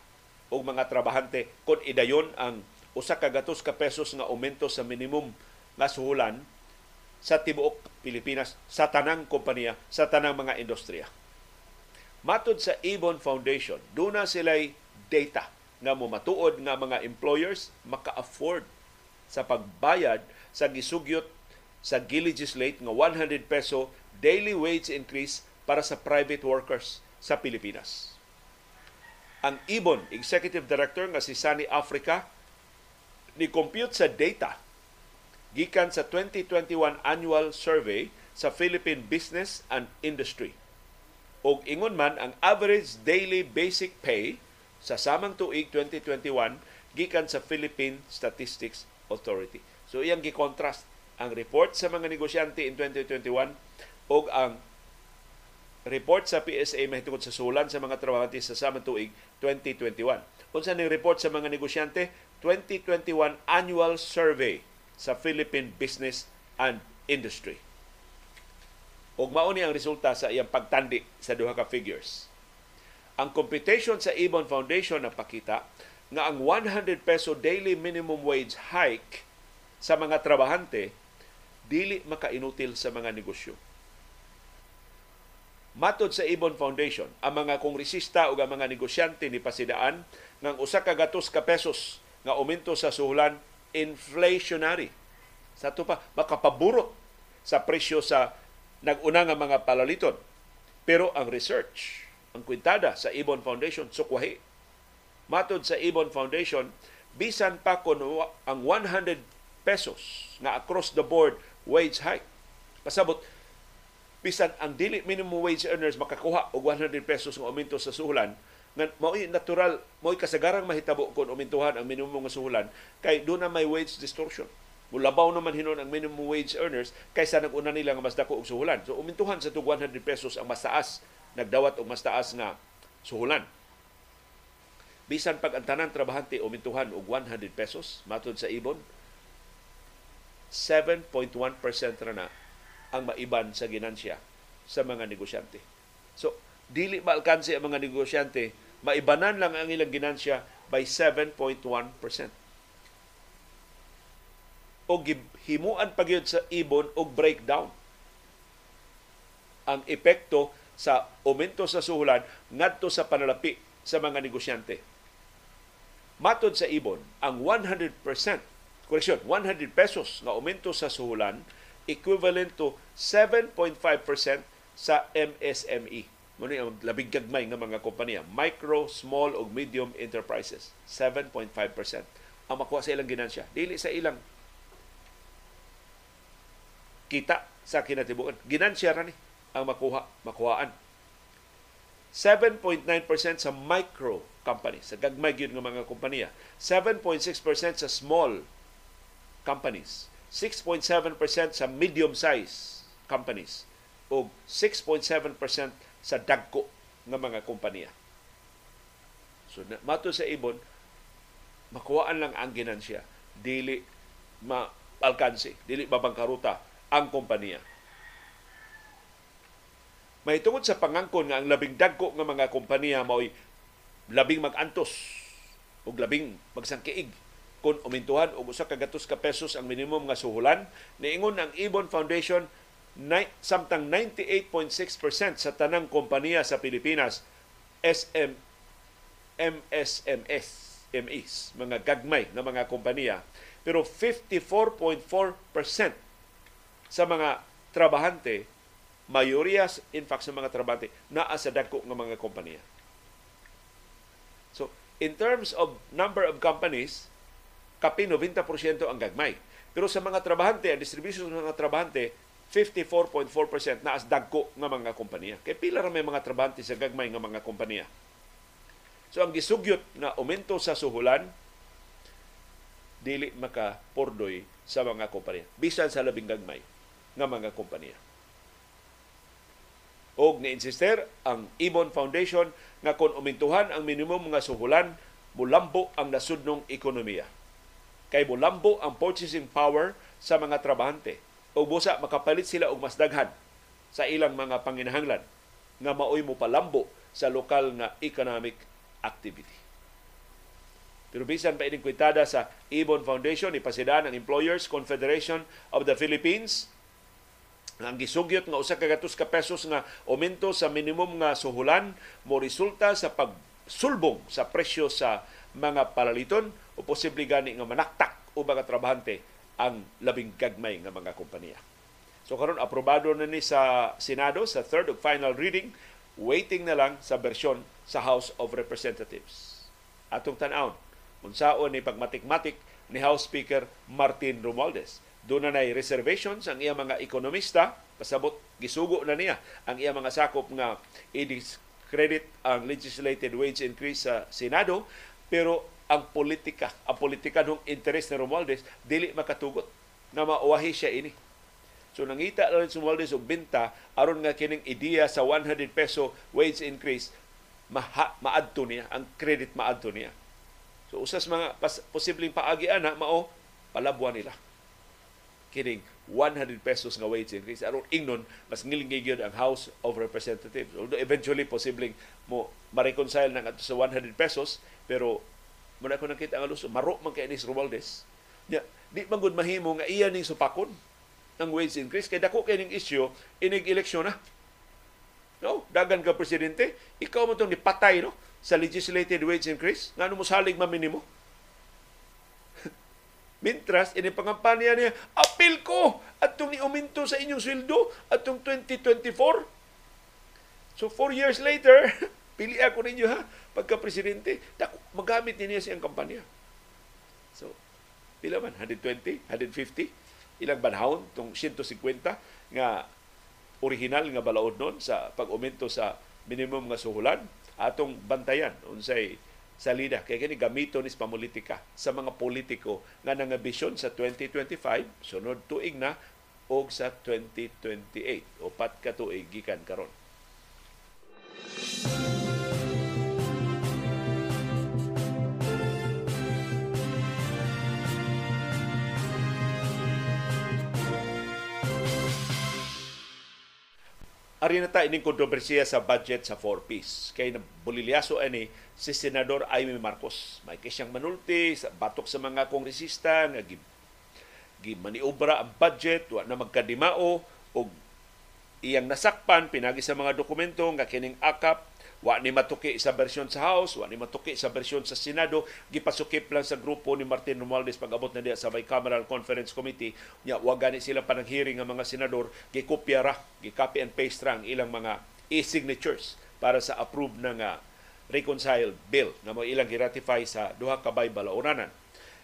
og mga trabahante kung idayon ang usa ka gatos ka pesos nga aumento sa minimum nga suhulan sa tibuok Pilipinas sa tanang kompanya, sa tanang mga industriya. Matod sa Ibon Foundation, doon na sila'y data nga matuod nga mga employers maka-afford sa pagbayad sa gisugyot sa gilegislate nga 100 peso daily wage increase para sa private workers sa Pilipinas. Ang Ibon Executive Director nga si Sunny Africa ni compute sa data gikan sa 2021 annual survey sa Philippine Business and Industry. Og ingon man ang average daily basic pay sa samang tuig 2021 gikan sa Philippine Statistics Authority. So iyang gi-contrast ang report sa mga negosyante in 2021 og ang report sa PSA mahitungod sa sulan sa mga trabahante sa samang tuig 2021. Unsa ning report sa mga negosyante 2021 annual survey sa Philippine Business and Industry. Ug mao ni ang resulta sa iyang pagtandi sa duha ka figures. Ang computation sa Ibon Foundation napakita nga ang 100 peso daily minimum wage hike sa mga trabahante dili makainutil sa mga negosyo. Matod sa Ibon Foundation, ang mga kongresista o ang mga negosyante ni pasidaan ng usa ka gatos ka pesos nga aumento sa suhulan inflationary. Sa ito pa, makapaburot sa presyo sa nag-una nga mga palaliton. Pero ang research, ang kwintada sa Ibon Foundation, sukwahi. Matod sa Ibon Foundation, bisan pa kung ang 100 pesos nga across the board wage hike. Pasabot, bisan ang dili minimum wage earners makakuha og 100 pesos nga aumento sa suhulan, nga mao'y natural, mao'y kasagarang mahitabo kung umintuhan ang minimum nga suhulan kay doon na may wage distortion. Mulabaw naman hinon ang minimum wage earners kaysa nag-una nila nga mas dako og suhulan. So umintuhan sa tug 100 pesos ang mas taas, nagdawat og mas taas nga suhulan. Bisan pag ang tanan trabahante umintuhan og 100 pesos matud sa ibon, 7.1% ra na ang maiban sa ginansya sa mga negosyante. So, dili maalkansi ang mga negosyante maibanan lang ang ilang ginansya by 7.1%. O himuan pa sa ibon og breakdown. Ang epekto sa aumento sa suhulan ngadto sa panalapi sa mga negosyante. Matod sa ibon, ang 100%, correction, 100 pesos na aumento sa suhulan equivalent to 7.5% sa MSME Muna ang labing gagmay nga mga kompanya. Micro, small o medium enterprises. 7.5% ang makuha sa ilang ginansya. Dili sa ilang kita sa kinatibukan. Ginansya ra ni ang makuha, makuhaan. 7.9% sa micro companies, sa gagmay gyud nga mga kompanya. 7.6% sa small companies. 6.7% sa medium size companies o 6.7% sa dagko ng mga kompanya. So mato sa ibon, makuhaan lang ang ginansya, dili ma-alkansi, dili mabangkaruta ang kompanya. May tungod sa pangangkon nga ang labing dagko nga mga kompanya mao'y labing magantos o labing magsangkiig kung umintuhan og usa ka gatos ka pesos ang minimum nga suhulan niingon ang Ibon Foundation samtang 98.6% sa tanang kompanya sa Pilipinas SM MSMS MEs, mga gagmay na mga kompanya. Pero 54.4% sa mga trabahante, mayorias in fact sa mga trabahante, naa sa dagko ng mga kompanya. So, in terms of number of companies, kapi 90% ang gagmay. Pero sa mga trabahante, ang distribution ng mga trabahante, 54.4% na as dagko nga mga kompanya. Kay pila ra may mga trabahante sa gagmay nga mga kompanya. So ang gisugyot na aumento sa suhulan dili maka pordoy sa mga kompanya. Bisan sa labing gagmay nga mga kompanya. Og ni-insister ang Ibon Foundation nga kung umintuhan ang minimum nga suhulan, mulambo ang nasudnong ekonomiya. Kay mulambo ang purchasing power sa mga trabahante o busa makapalit sila og mas daghan sa ilang mga panginahanglan nga maoy mo palambo sa lokal nga economic activity. Pero bisan pa ining kwitada sa Ibon Foundation, ipasidaan ang Employers Confederation of the Philippines, ang gisugyot nga usa ka ka pesos nga aumento sa minimum nga suhulan mo resulta sa pagsulbong sa presyo sa mga palaliton o posible gani nga manaktak o mga trabahante ang labing gagmay nga mga kompanya. So karon aprobado na ni sa Senado sa third of final reading, waiting na lang sa bersyon sa House of Representatives. Atong tan-aw unsaon ni pagmatik-matik ni House Speaker Martin Romualdez doon na nay reservations ang iya mga ekonomista, pasabot gisugo na niya ang iya mga sakop nga i-discredit ang legislated wage increase sa Senado, pero ang politika, ang politika ng interes ni Romualdez, dili makatugot na mauwahi siya ini. So nangita na rin si Romualdez og binta aron nga kining ideya sa 100 peso wage increase maha, maadto niya, ang credit maadto niya. So usas mga pas, posibleng paagi ana mao palabuan nila kining 100 pesos nga wage increase aron ingnon mas ngiling gyud ang House of Representatives although eventually posibleng mo ma-reconcile na sa 100 pesos pero muna ko nakita ang aluso maro man kay Anis Romualdez. Nya di man gud mahimo nga iya ning supakon ang wage increase. Kay dako kay ning issue inig eleksyon na. No? Dagan ka presidente. Ikaw mo tong nipatay no? Sa legislated wage increase. Ngano mo salig maminimo Mintras, ini pangampanya niya, apil ko at itong uminto sa inyong sweldo at itong 2024. So, four years later, pili ako ninyo ha, pagka-presidente, magamit niya siyang kampanya. So, pila man? 120? 150? Ilang banhawon? Itong 150 nga original nga balaod nun sa pag-uminto sa minimum nga suhulan atong bantayan unsay salida kay kini gamito ni pamulitika sa mga politiko nga nangabisyon sa 2025 sunod tuig na og sa 2028 upat ka tuig gikan karon Ari na ta ining kontrobersiya sa budget sa 4-piece. Kay nabulilyaso ani si Senador Amy Marcos. May siyang manulti, batok sa mga kongresista, nga gimaniobra ang budget, wa na magkadimao, o iyang nasakpan, pinagi sa mga dokumento, nga kining akap, Wa ni matuki sa bersyon sa House, wa ni matuki sa bersyon sa Senado, gipasukip lang sa grupo ni Martin Romualdez pag-abot na diya sa Bicameral Conference Committee. Nya wa gani sila panang hearing nga mga senador, gikopya ra, gi-copy and paste ra ang ilang mga e-signatures para sa approve na nga reconciled bill na mo ilang gi-ratify sa duha ka bay balaoranan.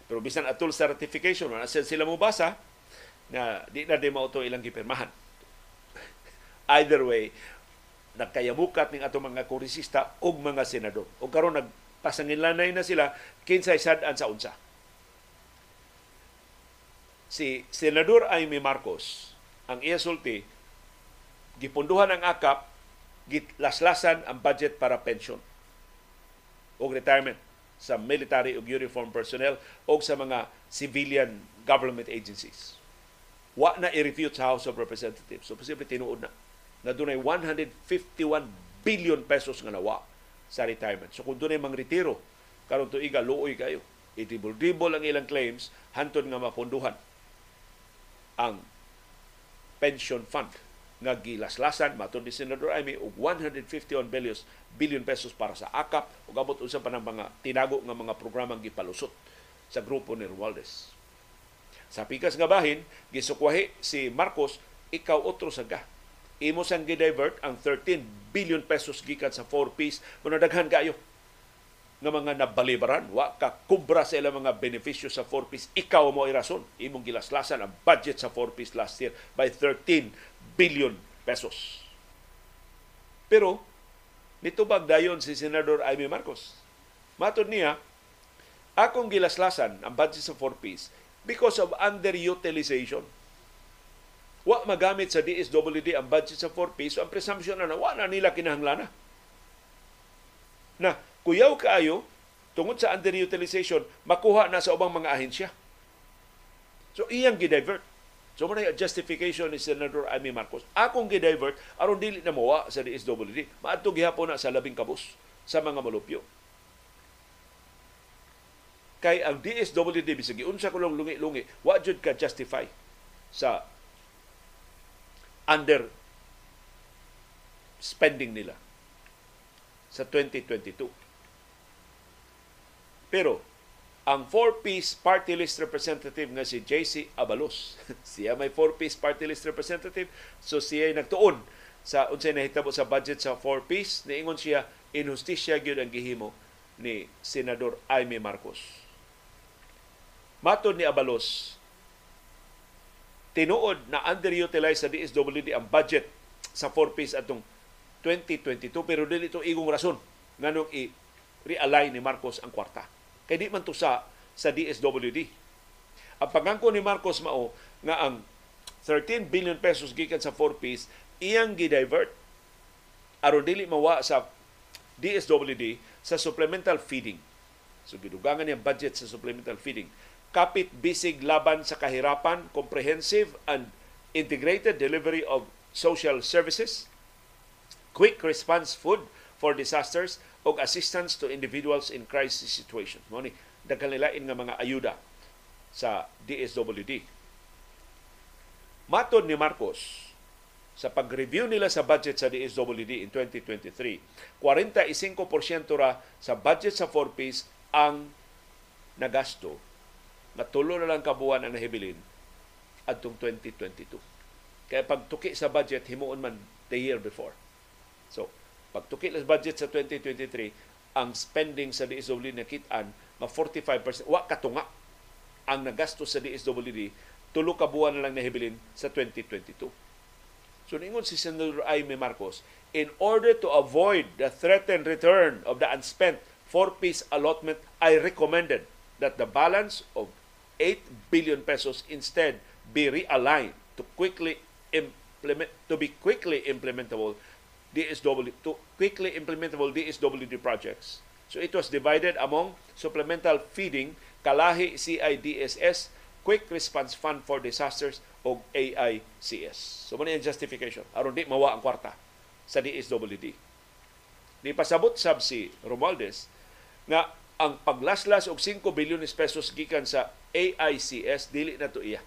Pero bisan atul sa ratification, wala sila mo basa na di na di mao ilang gipirmahan. Either way, nagkayabukat ning ato mga kongresista ug mga senador. O karon nagpasanginlanay na sila kinsay sad-an sa unsa. Si Senador Amy Marcos, ang iya sulti, gipunduhan ang akap, gitlaslasan ang budget para pension o retirement sa military ug uniform personnel o sa mga civilian government agencies. Wa na i-refute sa House of Representatives. So, posible tinuod na na dunay 151 billion pesos nga nawa sa retirement. So kung dunay mang retiro karon tuiga luoy kayo. Itibol-dibol ang ilang claims hantod nga mapunduhan ang pension fund nga gilaslasan matud ni Senador Amy og 151 billion billion pesos para sa AKAP ug abot unsa pa ng mga tinago nga mga programang gipalusot sa grupo ni Romualdez. Sa pikas nga bahin, gisukwahi si Marcos ikaw otro sa ga imo sang gi-divert ang 13 billion pesos gikan sa 4 piece. Kuno daghan kayo. Nga mga nabalibaran wa ka kubra sa ilang mga benepisyo sa 4 piece. Ikaw mo irason imong gilaslasan ang budget sa 4 piece last year by 13 billion pesos. Pero nitubag dayon si senador Amy Marcos. Matod niya akong gilaslasan ang budget sa 4 piece because of underutilization wa magamit sa DSWD ang budget sa 4 piso, ang presumption na na nila kinahanglan na. kuyaw kaayo, tungod sa underutilization, makuha na sa ubang mga ahensya. So, iyang gidivert. So, yung justification ni Senator Amy Marcos. Akong gidivert, aron dili na mawa sa DSWD. Maadto gihapon na sa labing kabus sa mga malupyo. Kay ang DSWD, bisag unsa ko lang lungi-lungi, wa jud ka justify sa under spending nila sa 2022. Pero ang four-piece party list representative nga si JC Abalos. siya may four-piece party list representative, so siya ay nagtuon sa unsay nahitabo sa budget sa four-piece. Niingon siya, inhustisya gyud ang gihimo ni Senador Aimee Marcos. Matod ni Abalos, tinuod na underutilized sa DSWD ang budget sa four-piece atong 2022 pero dili ito igong rason nganong i-realign ni Marcos ang kwarta. Kay di man to sa sa DSWD. Ang pagangko ni Marcos mao nga ang 13 billion pesos gikan sa 4 piece iyang gi-divert aron dili mawa sa DSWD sa supplemental feeding. So gidugangan niya budget sa supplemental feeding. Kapit bisig laban sa kahirapan, comprehensive and integrated delivery of social services, quick response food for disasters o assistance to individuals in crisis situations. Mo ni dagkalilain nga mga ayuda sa DSWD. Matod ni Marcos, sa pag-review nila sa budget sa DSWD in 2023, 45% ra sa budget sa 4-piece ang nagasto na tulo na lang kabuan ang nahibilin adtong 2022. Kaya pagtuki sa budget, himuon man the year before. So, pagtuki sa budget sa 2023, ang spending sa DSWD nakitaan nga 45%, wa katunga ang nagasto sa DSWD, tulo ka buwan na lang nahibilin sa 2022. So ningon si Senator Aimee Marcos, in order to avoid the threatened return of the unspent four-piece allotment, I recommended that the balance of 8 billion pesos instead be realigned to quickly implement to be quickly implementable DSW to quickly implementable DSWD projects. So it was divided among supplemental feeding, Kalahi CIDSS, Quick Response Fund for Disasters o AICS. So muna yung justification. aron di mawa ang kwarta sa DSWD. Ni pasabot sab si Romualdez nga ang paglaslas og 5 bilyon pesos gikan sa AICS dili na to iya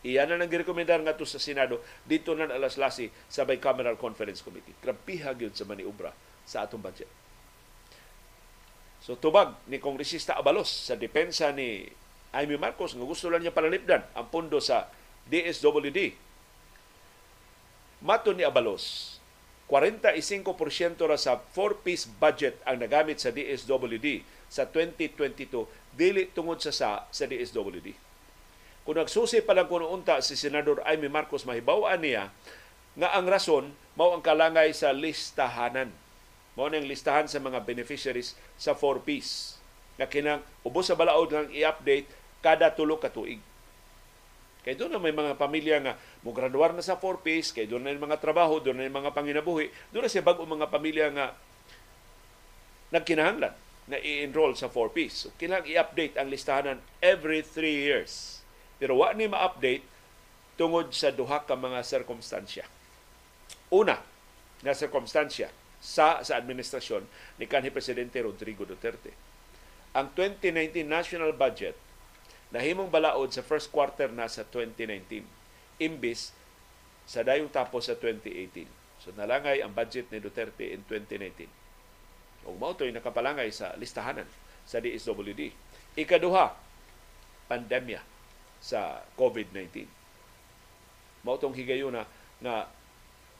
Iyan na nang girekomendar nga to sa Senado dito na alaslasi sa Bicameral Conference Committee. Grabiha gyud sa maniubra sa atong budget. So tubag ni Kongresista Abalos sa depensa ni Amy Marcos nga gusto lang niya palalipdan ang pondo sa DSWD. Mato ni Abalos, 45% ra sa 4-piece budget ang nagamit sa DSWD sa 2022 dili tungod sa sa, sa DSWD kung nagsusi pa lang kuno unta si Senador Amy Marcos mahibawaan niya nga ang rason mao ang kalangay sa listahanan. Mao ang listahan sa mga beneficiaries sa 4Ps. Nga kinang ubos sa balaod nga i-update kada tulo ka tuig. Kay doon na may mga pamilya nga mo graduar na sa 4Ps, kay doon na yung mga trabaho, doon na yung mga panginabuhi, doon na siya bago mga pamilya nga nagkinahanglan na i-enroll sa 4Ps. So, kailangan i-update ang listahanan every 3 years pero wa ni ma-update tungod sa duha ka mga sirkumstansya. Una, na sirkumstansya sa sa administrasyon ni kanhi presidente Rodrigo Duterte. Ang 2019 national budget nahimong balaod sa first quarter na sa 2019 imbis sa dayong tapos sa 2018. So nalangay ang budget ni Duterte in 2019. Ug mao to'y nakapalangay sa listahanan sa DSWD. Ikaduha, pandemya sa COVID-19. Mao tong higayon na nga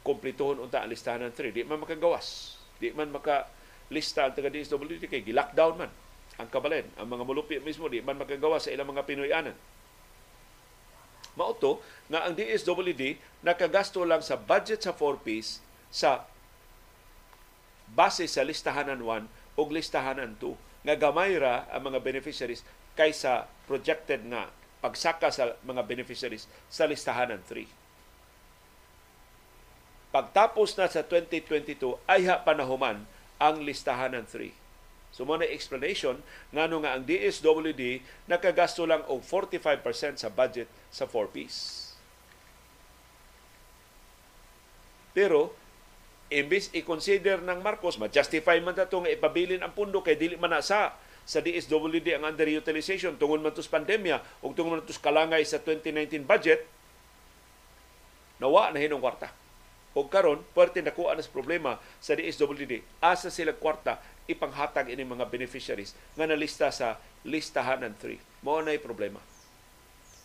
kumplituhon unta ang listahan ng 3. Di man makagawas. Di man maka lista ang taga DSWD kay gi-lockdown man ang kabalen. Ang mga mulupi mismo di man makagawas sa ilang mga Pinoyanan. Mao to nga ang DSWD nakagasto lang sa budget sa 4-piece sa base sa listahanan 1 o listahanan 2 nga gamay ra ang mga beneficiaries kaysa projected nga pagsaka sa mga beneficiaries sa listahan ng 3. Pagtapos na sa 2022, ay ha panahuman ang listahan ng 3. So mo na explanation ngano nga ang DSWD nakagasto lang og 45% sa budget sa 4-piece. Pero imbis i-consider ng Marcos, ma-justify man ta nga ipabilin ang pundo kay dili man na sa sa DSWD ang underutilization tungod man tos pandemya ug tungod man tos kalangay sa 2019 budget nawa na hinong kwarta. O karon, pwerte nakuha na sa problema sa DSWD. Asa sila kwarta ipanghatag ini mga beneficiaries nga nalista sa listahan ng 3. Mao na problema.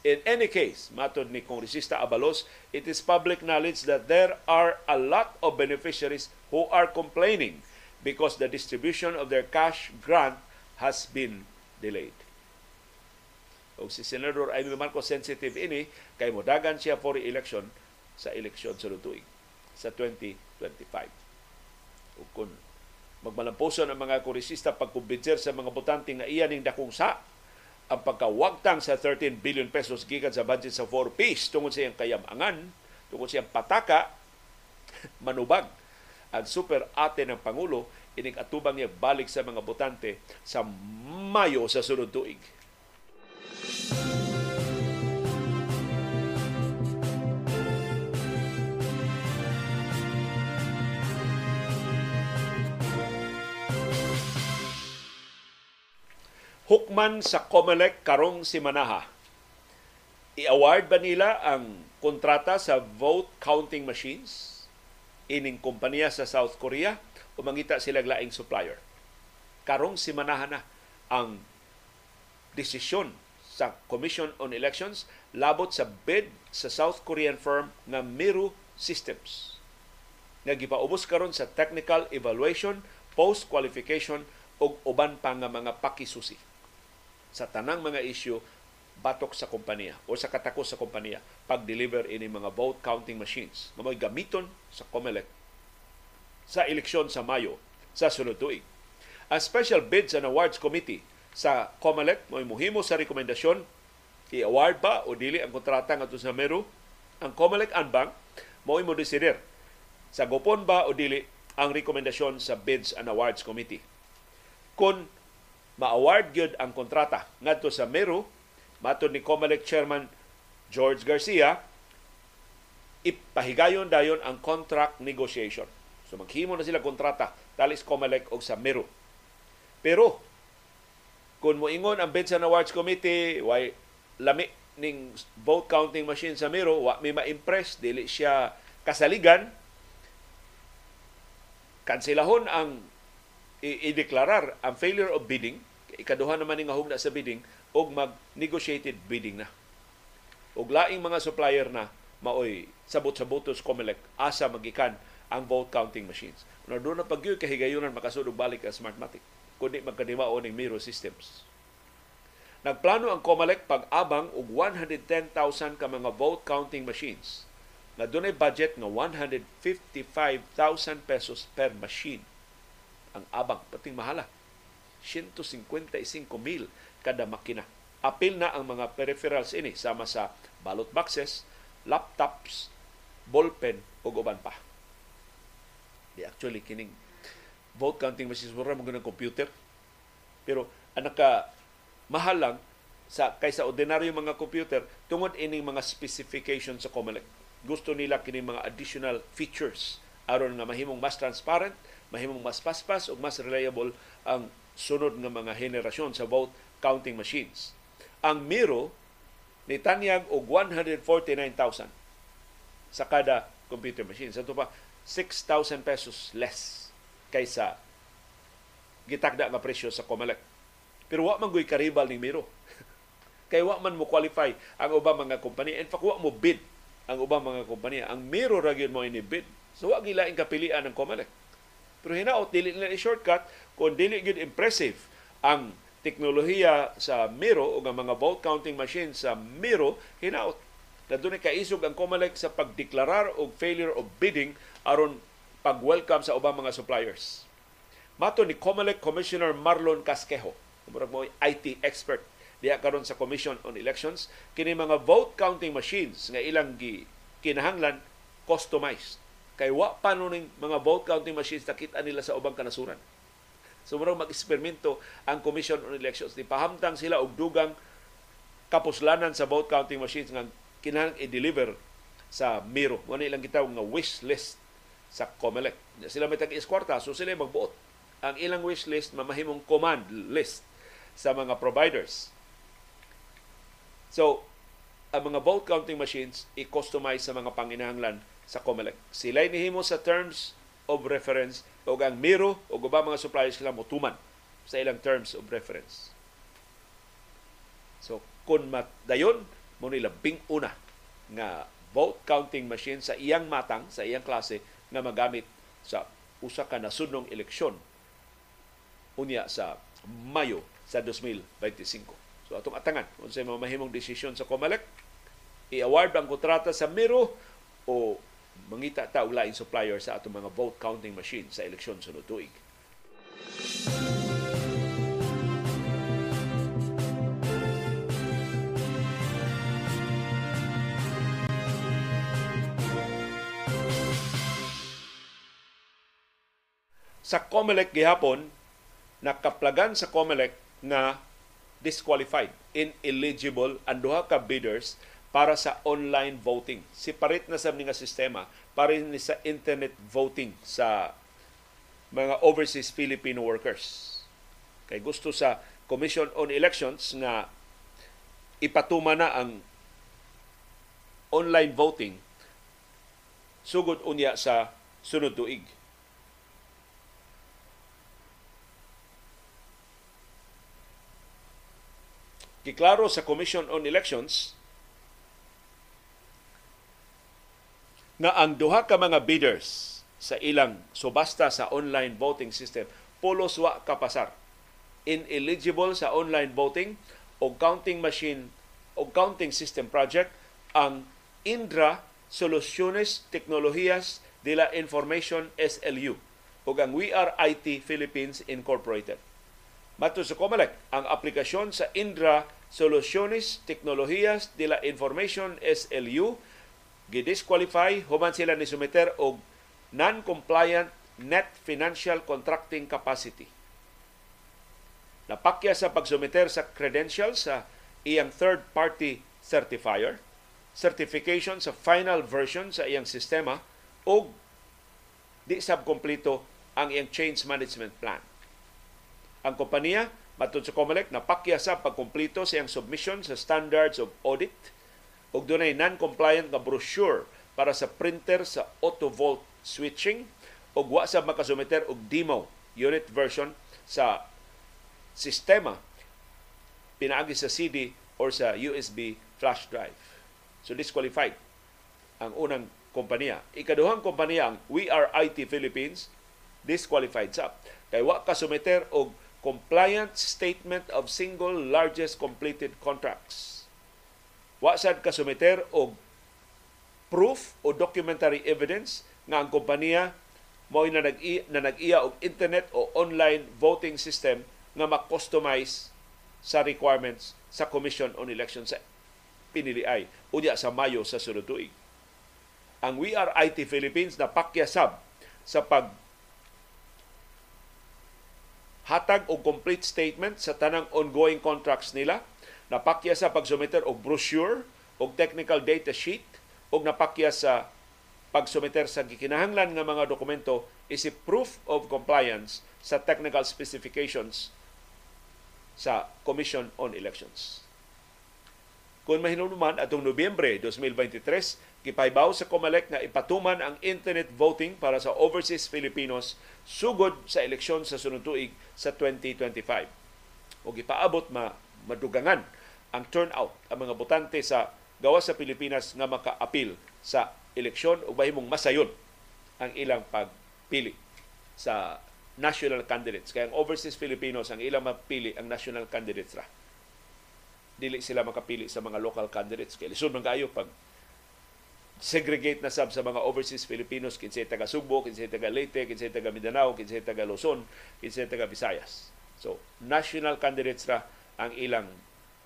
In any case, matod ni Kongresista Abalos, it is public knowledge that there are a lot of beneficiaries who are complaining because the distribution of their cash grant has been delayed. O si Senador Amy Marcos sensitive ini kay modagan siya for election sa eleksyon sa tuig sa 2025. O kung magmalamposon ang mga kurisista pagkumbinser sa mga botante nga iyan ning dakong sa ang pagkawagtang sa 13 billion pesos gikan sa budget sa 4 Ps tungod sa iyang kayamangan, tungod sa iyang pataka, manubag ang super ate ng Pangulo ining atubang niya balik sa mga botante sa Mayo sa sunod tuig. Hukman sa COMELEC karong si Manaha. I-award ba nila ang kontrata sa vote counting machines ining kompanya sa South Korea o mangita sila laing supplier? Karong si Manaha na ang desisyon sa Commission on Elections labot sa bid sa South Korean firm nga Miru Systems nga gipaubos karon sa technical evaluation, post qualification ug uban pa nga mga pakisusi sa tanang mga isyu batok sa kompanya o sa katakos sa kompanya pag-deliver ini mga vote counting machines nga may gamiton sa COMELEC sa eleksyon sa Mayo sa sunod tuig. Ang Special Bids and Awards Committee sa COMELEC may muhimo sa rekomendasyon i-award ba o dili ang kontrata ngadto sa Meru. Ang COMELEC Anbang mo mo desider sa gopon ba o dili ang rekomendasyon sa Bids and Awards Committee. Kung ma-award gyud ang kontrata ngadto sa Meru matud ni COMELEC chairman George Garcia ipahigayon dayon ang contract negotiation. So maghimo na sila kontrata talis COMELEC og sa Meru. Pero kung moingon ang Bids and Awards Committee way lami ning vote counting machine sa Meru wa may ma-impress dili siya kasaligan kansilahon ang i-deklarar ang failure of bidding, ikaduha naman nga hugna sa bidding, og mag-negotiated bidding na. Og laing mga supplier na maoy sabot sa botos COMELEC asa magikan ang vote counting machines. Una doon na pagyoy kahigayunan makasudog balik ang Smartmatic kundi magkadimao ning Miro Systems. Nagplano ang COMELEC pag-abang og 110,000 ka mga vote counting machines na dunay budget nga 155,000 pesos per machine ang abang, pating mahala. 155 mil kada makina. Apil na ang mga peripherals ini sama sa ballot boxes, laptops, ballpen o uban pa. Di actually kining vote counting machines mo ng computer. Pero ang naka mahal lang sa kaysa ordinaryo mga computer tungod ining mga specifications sa COMELEC. Gusto nila kini mga additional features aron nga mahimong mas transparent mahimong mas paspas ug mas reliable ang sunod nga mga henerasyon sa vote counting machines. Ang Miro ni tanyag og 149,000 sa kada computer machine. Sa pa 6,000 pesos less kaysa gitagda nga presyo sa Comelec. Pero wa man goy karibal ni Miro. Kay wa man mo qualify ang ubang mga kompanya. In fact, wa mo bid ang ubang mga kompanya. Ang Miro ra mo ini bid. So wa gilaing kapilian ng Comelec. Pero hinaot, dili nila i-shortcut kung dili gyud impressive ang teknolohiya sa Miro o ang mga vote counting machine sa Miro, hinaot. Na doon kaisog ang COMELEC sa pagdeklarar og failure of bidding aron pag-welcome sa ubang mga suppliers. Mato ni COMELEC Commissioner Marlon Casquejo, murag mo IT expert diya karon sa Commission on Elections, kini mga vote counting machines nga ilang gi kinahanglan customized Kay wa pa ning mga vote counting machines nakita nila sa ubang kanasuran. So murag mag-eksperimento ang Commission on Elections. Di pahamtang sila og dugang kapuslanan sa vote counting machines nga kinahanglan i-deliver sa Miro. Mo ilang gitawag nga wish list sa COMELEC. Sila may tag-iskwarta, so sila magbuot. Ang ilang wish list mamahimong command list sa mga providers. So, ang mga vote counting machines i-customize sa mga panginahanglan sa COMELEC. Sila nihimo sa terms of reference o ang Miro o ubang mga suppliers sila motuman sa ilang terms of reference. So, kung dayon mo nila bing una nga vote counting machine sa iyang matang, sa iyang klase nga magamit sa usa ka nasudnong eleksyon unya sa Mayo sa 2025. So atong atangan kung sa mga mahimong desisyon sa COMELEC, i-award ang kontrata sa Miro o mangita ta og lain supplier sa atong mga vote counting machine sa eleksyon sunod tuig. Sa COMELEC gihapon, nakaplagan sa COMELEC na disqualified, ineligible ang duha ka bidders para sa online voting. Separate na sa nga sistema para ni sa internet voting sa mga overseas Filipino workers. Kay gusto sa Commission on Elections nga ipatuma na ang online voting sugod unya sa sunod tuig. Giklaro sa Commission on Elections na ang duha ka mga bidders sa ilang subasta sa online voting system pulos wa kapasar ineligible sa online voting o counting machine o counting system project ang Indra Soluciones Tecnologías de la Information SLU o ang We Are IT Philippines Incorporated. Mato sa COMELEC, ang aplikasyon sa Indra Soluciones Tecnologías de la Information SLU gidisqualify human sila ni sumeter og non-compliant net financial contracting capacity. Napakya sa pagsumeter sa credentials sa iyang third-party certifier, certification sa final version sa iyang sistema o di sab kompleto ang iyang change management plan. Ang kompanya Matod sa COMELEC, napakya sa pagkumpleto sa iyang submission sa standards of audit ug dunay non-compliant nga brochure para sa printer sa auto-volt switching ug wa sa makasumiter og demo unit version sa sistema pinaagi sa CD or sa USB flash drive. So disqualified ang unang kompanya. Ikaduhang kompanya ang We Are IT Philippines disqualified sa kay wa ka sumiter og compliant statement of single largest completed contracts. Wa sad kasumiter og proof o documentary evidence nga ang kompanya mao na nag na nag-iya og internet o online voting system nga ma-customize sa requirements sa Commission on Elections sa piniliay unya sa Mayo sa sunod tuig. Ang We Are IT Philippines na pakyasab sa pag hatag og complete statement sa tanang ongoing contracts nila, napakya sa pagsumiter og brochure og technical data sheet og napakya sa pagsumiter sa gikinahanglan nga mga dokumento isip proof of compliance sa technical specifications sa Commission on Elections. Kung mahinuluman atong Nobyembre 2023, gipaybaw sa COMELEC nga ipatuman ang internet voting para sa overseas Filipinos sugod sa eleksyon sa sunod tuig sa 2025. O gipaabot ma madugangan ang turnout ang mga botante sa gawas sa Pilipinas nga maka-apil sa eleksyon ug mahimong masayon ang ilang pagpili sa national candidates. Kaya ang overseas Filipinos ang ilang mapili ang national candidates ra dili sila makapili sa mga local candidates kay lisod man kaayo pag segregate na sab sa mga overseas Filipinos kinsay taga Subo, kinsay taga Leyte, kinsay taga Mindanao, kinsay taga Luzon, kinsay taga Visayas. So, national candidates ra ang ilang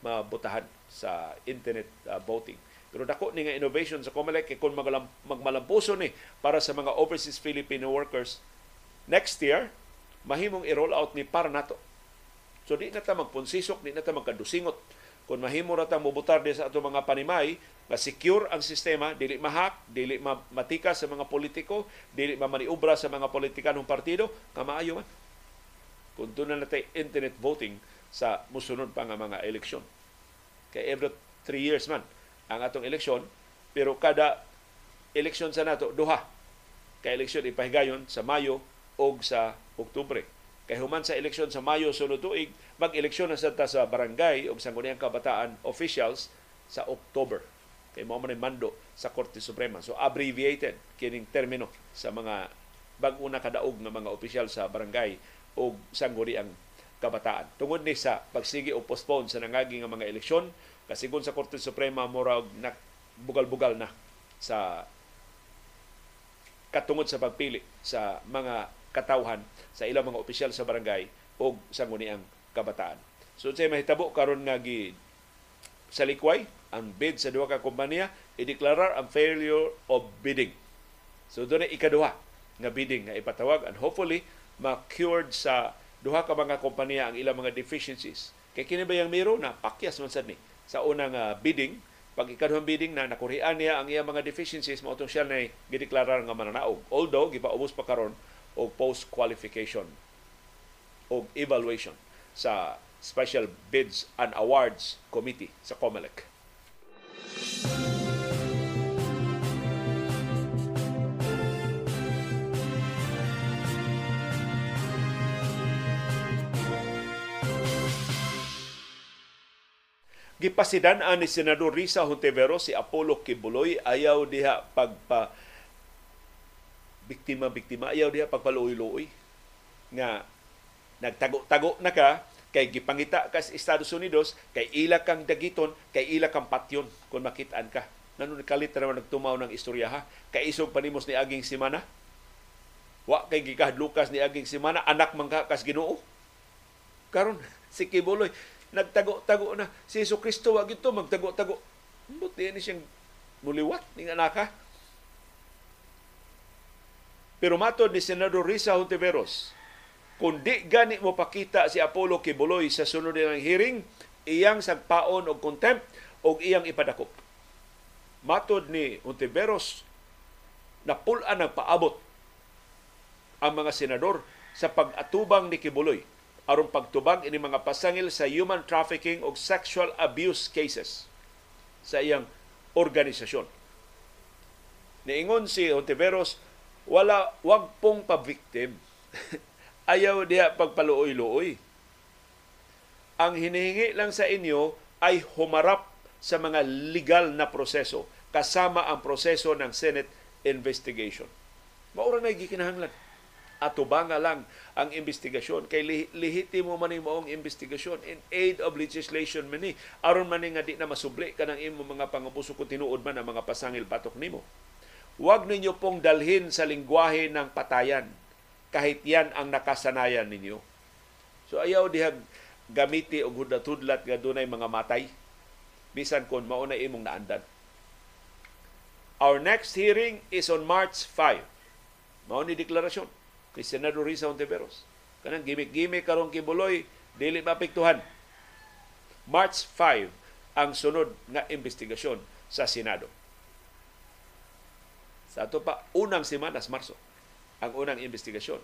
mabutahan sa internet uh, voting. Pero dako ni nga innovation sa COMELEC kay kung magmalampuso ni para sa mga overseas Filipino workers next year mahimong i-roll out ni para nato. So di na ta magpunsisok, di na ta magkadusingot kung mahimo ra ta mobutar sa ato mga panimay nga secure ang sistema dili mahak dili matika sa mga politiko dili mamaniubra sa mga politikanong partido kamaayo man kung doon na natay internet voting sa musunod pa nga mga eleksyon kay every three years man ang atong eleksyon pero kada eleksyon sa nato duha ka eleksyon ipahigayon sa Mayo o sa Oktubre. Kay human sa eleksyon sa Mayo sunod tuig, mag-eleksyon na sa sa barangay o sangguniang kabataan officials sa October. Kay mo man mando sa Korte Suprema. So abbreviated kining termino sa mga bag-una kadaog ng mga opisyal sa barangay o sangguniang kabataan. Tungod ni sa pagsigi o postpone sa nangagi nga mga eleksyon, kasigon sa Korte Suprema murag bugal-bugal na sa katungod sa pagpili sa mga katawhan sa ilang mga opisyal sa barangay o sangguniang kabataan. So say mahitabo karon nga gi sa likway ang bid sa duha ka kompanya ideklarar ang failure of bidding. So doon ikaduha nga bidding nga ipatawag and hopefully ma-cured sa duha ka mga kompanya ang ilang mga deficiencies. Kay kini ba yung miro na pakyas man sad ni sa unang uh, bidding pag ikaduhang bidding na nakurian niya ang iyang mga deficiencies mo siya na gideklarar nga mananaog. Although gipaubos pa karon og post qualification og evaluation sa Special Bids and Awards Committee sa COMELEC. Gipasidan ni Senador Risa Hontiveros si Apollo Kibuloy. Ayaw diha pagpa biktima-biktima ayaw diha pagpaluoy-luoy. Nga nagtago-tago na ka kay gipangita ka sa Estados Unidos kay ila kang dagiton kay ila kang patyon kung makitaan ka. Nanon kalit naman nagtumaw ng istorya ha? Kay isog panimos ni aging simana wa kay gikahadlukas ni aging simana anak man ka kas Ginoo. Karon si Kibuloy nagtago-tago na. Si Yesu Kristo wag ito magtago-tago. Buti ni siyang muliwat ning anaka pero matod ni Senador Risa Hontiveros kung di gani mo pakita si Apollo Kibuloy sa sunod ng hearing iyang sagpaon og contempt o iyang ipadakop. Matod ni Hontiveros napulan ang paabot ang mga senador sa pag-atubang ni Kibuloy aron pagtubag ini mga pasangil sa human trafficking o sexual abuse cases sa iyang organisasyon. Niingon si Ontiveros, wala wag pong pa-victim. Ayaw diha pagpaluoy-luoy. Ang hinihingi lang sa inyo ay humarap sa mga legal na proseso kasama ang proseso ng Senate investigation. Maura na gikinahanglan atubanga lang ang investigasyon kay lehitimo man imo ang investigasyon in aid of legislation man ni aron man nga di na masubli kanang imo mga pangabuso kung tinuod man ang mga pasangil batok nimo Huwag ninyo pong dalhin sa lingwahe ng patayan kahit yan ang nakasanayan ninyo. So ayaw dihag gamiti og hudatudlat nga dunay mga matay bisan kon mao na imong naandan. Our next hearing is on March 5. Mao ni deklarasyon ni Senador Risa Ontiveros. Kanang gimik-gimik karong kibuloy, dili mapiktuhan. March 5 ang sunod nga investigasyon sa Senado. Sa ato pa, unang semanas, Marso, ang unang investigasyon.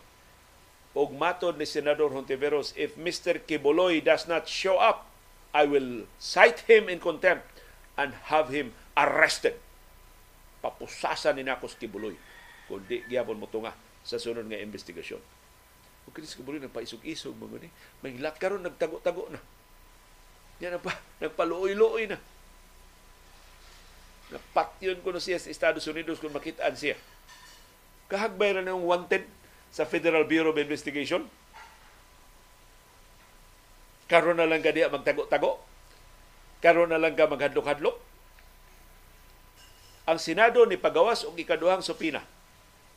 Og matod ni Senador Hontiveros, if Mr. Kibuloy does not show up, I will cite him in contempt and have him arrested. Papusasan ni Nakos Kibuloy kung di gyapon mo tunga sa sunod nga investigasyon. O kini sa kabuloy nagpaisog-isog mga ni. May karon nagtago-tago na. Yan na pa, nagpaluoy-luoy na. Napatyon ko na siya sa Estados Unidos kung makitaan siya. Kahagbay na ng wanted sa Federal Bureau of Investigation. Karon na lang ka diya magtago-tago. Karon na lang ka maghadlok-hadlok. Ang Senado ni pagawas og ikaduhang supina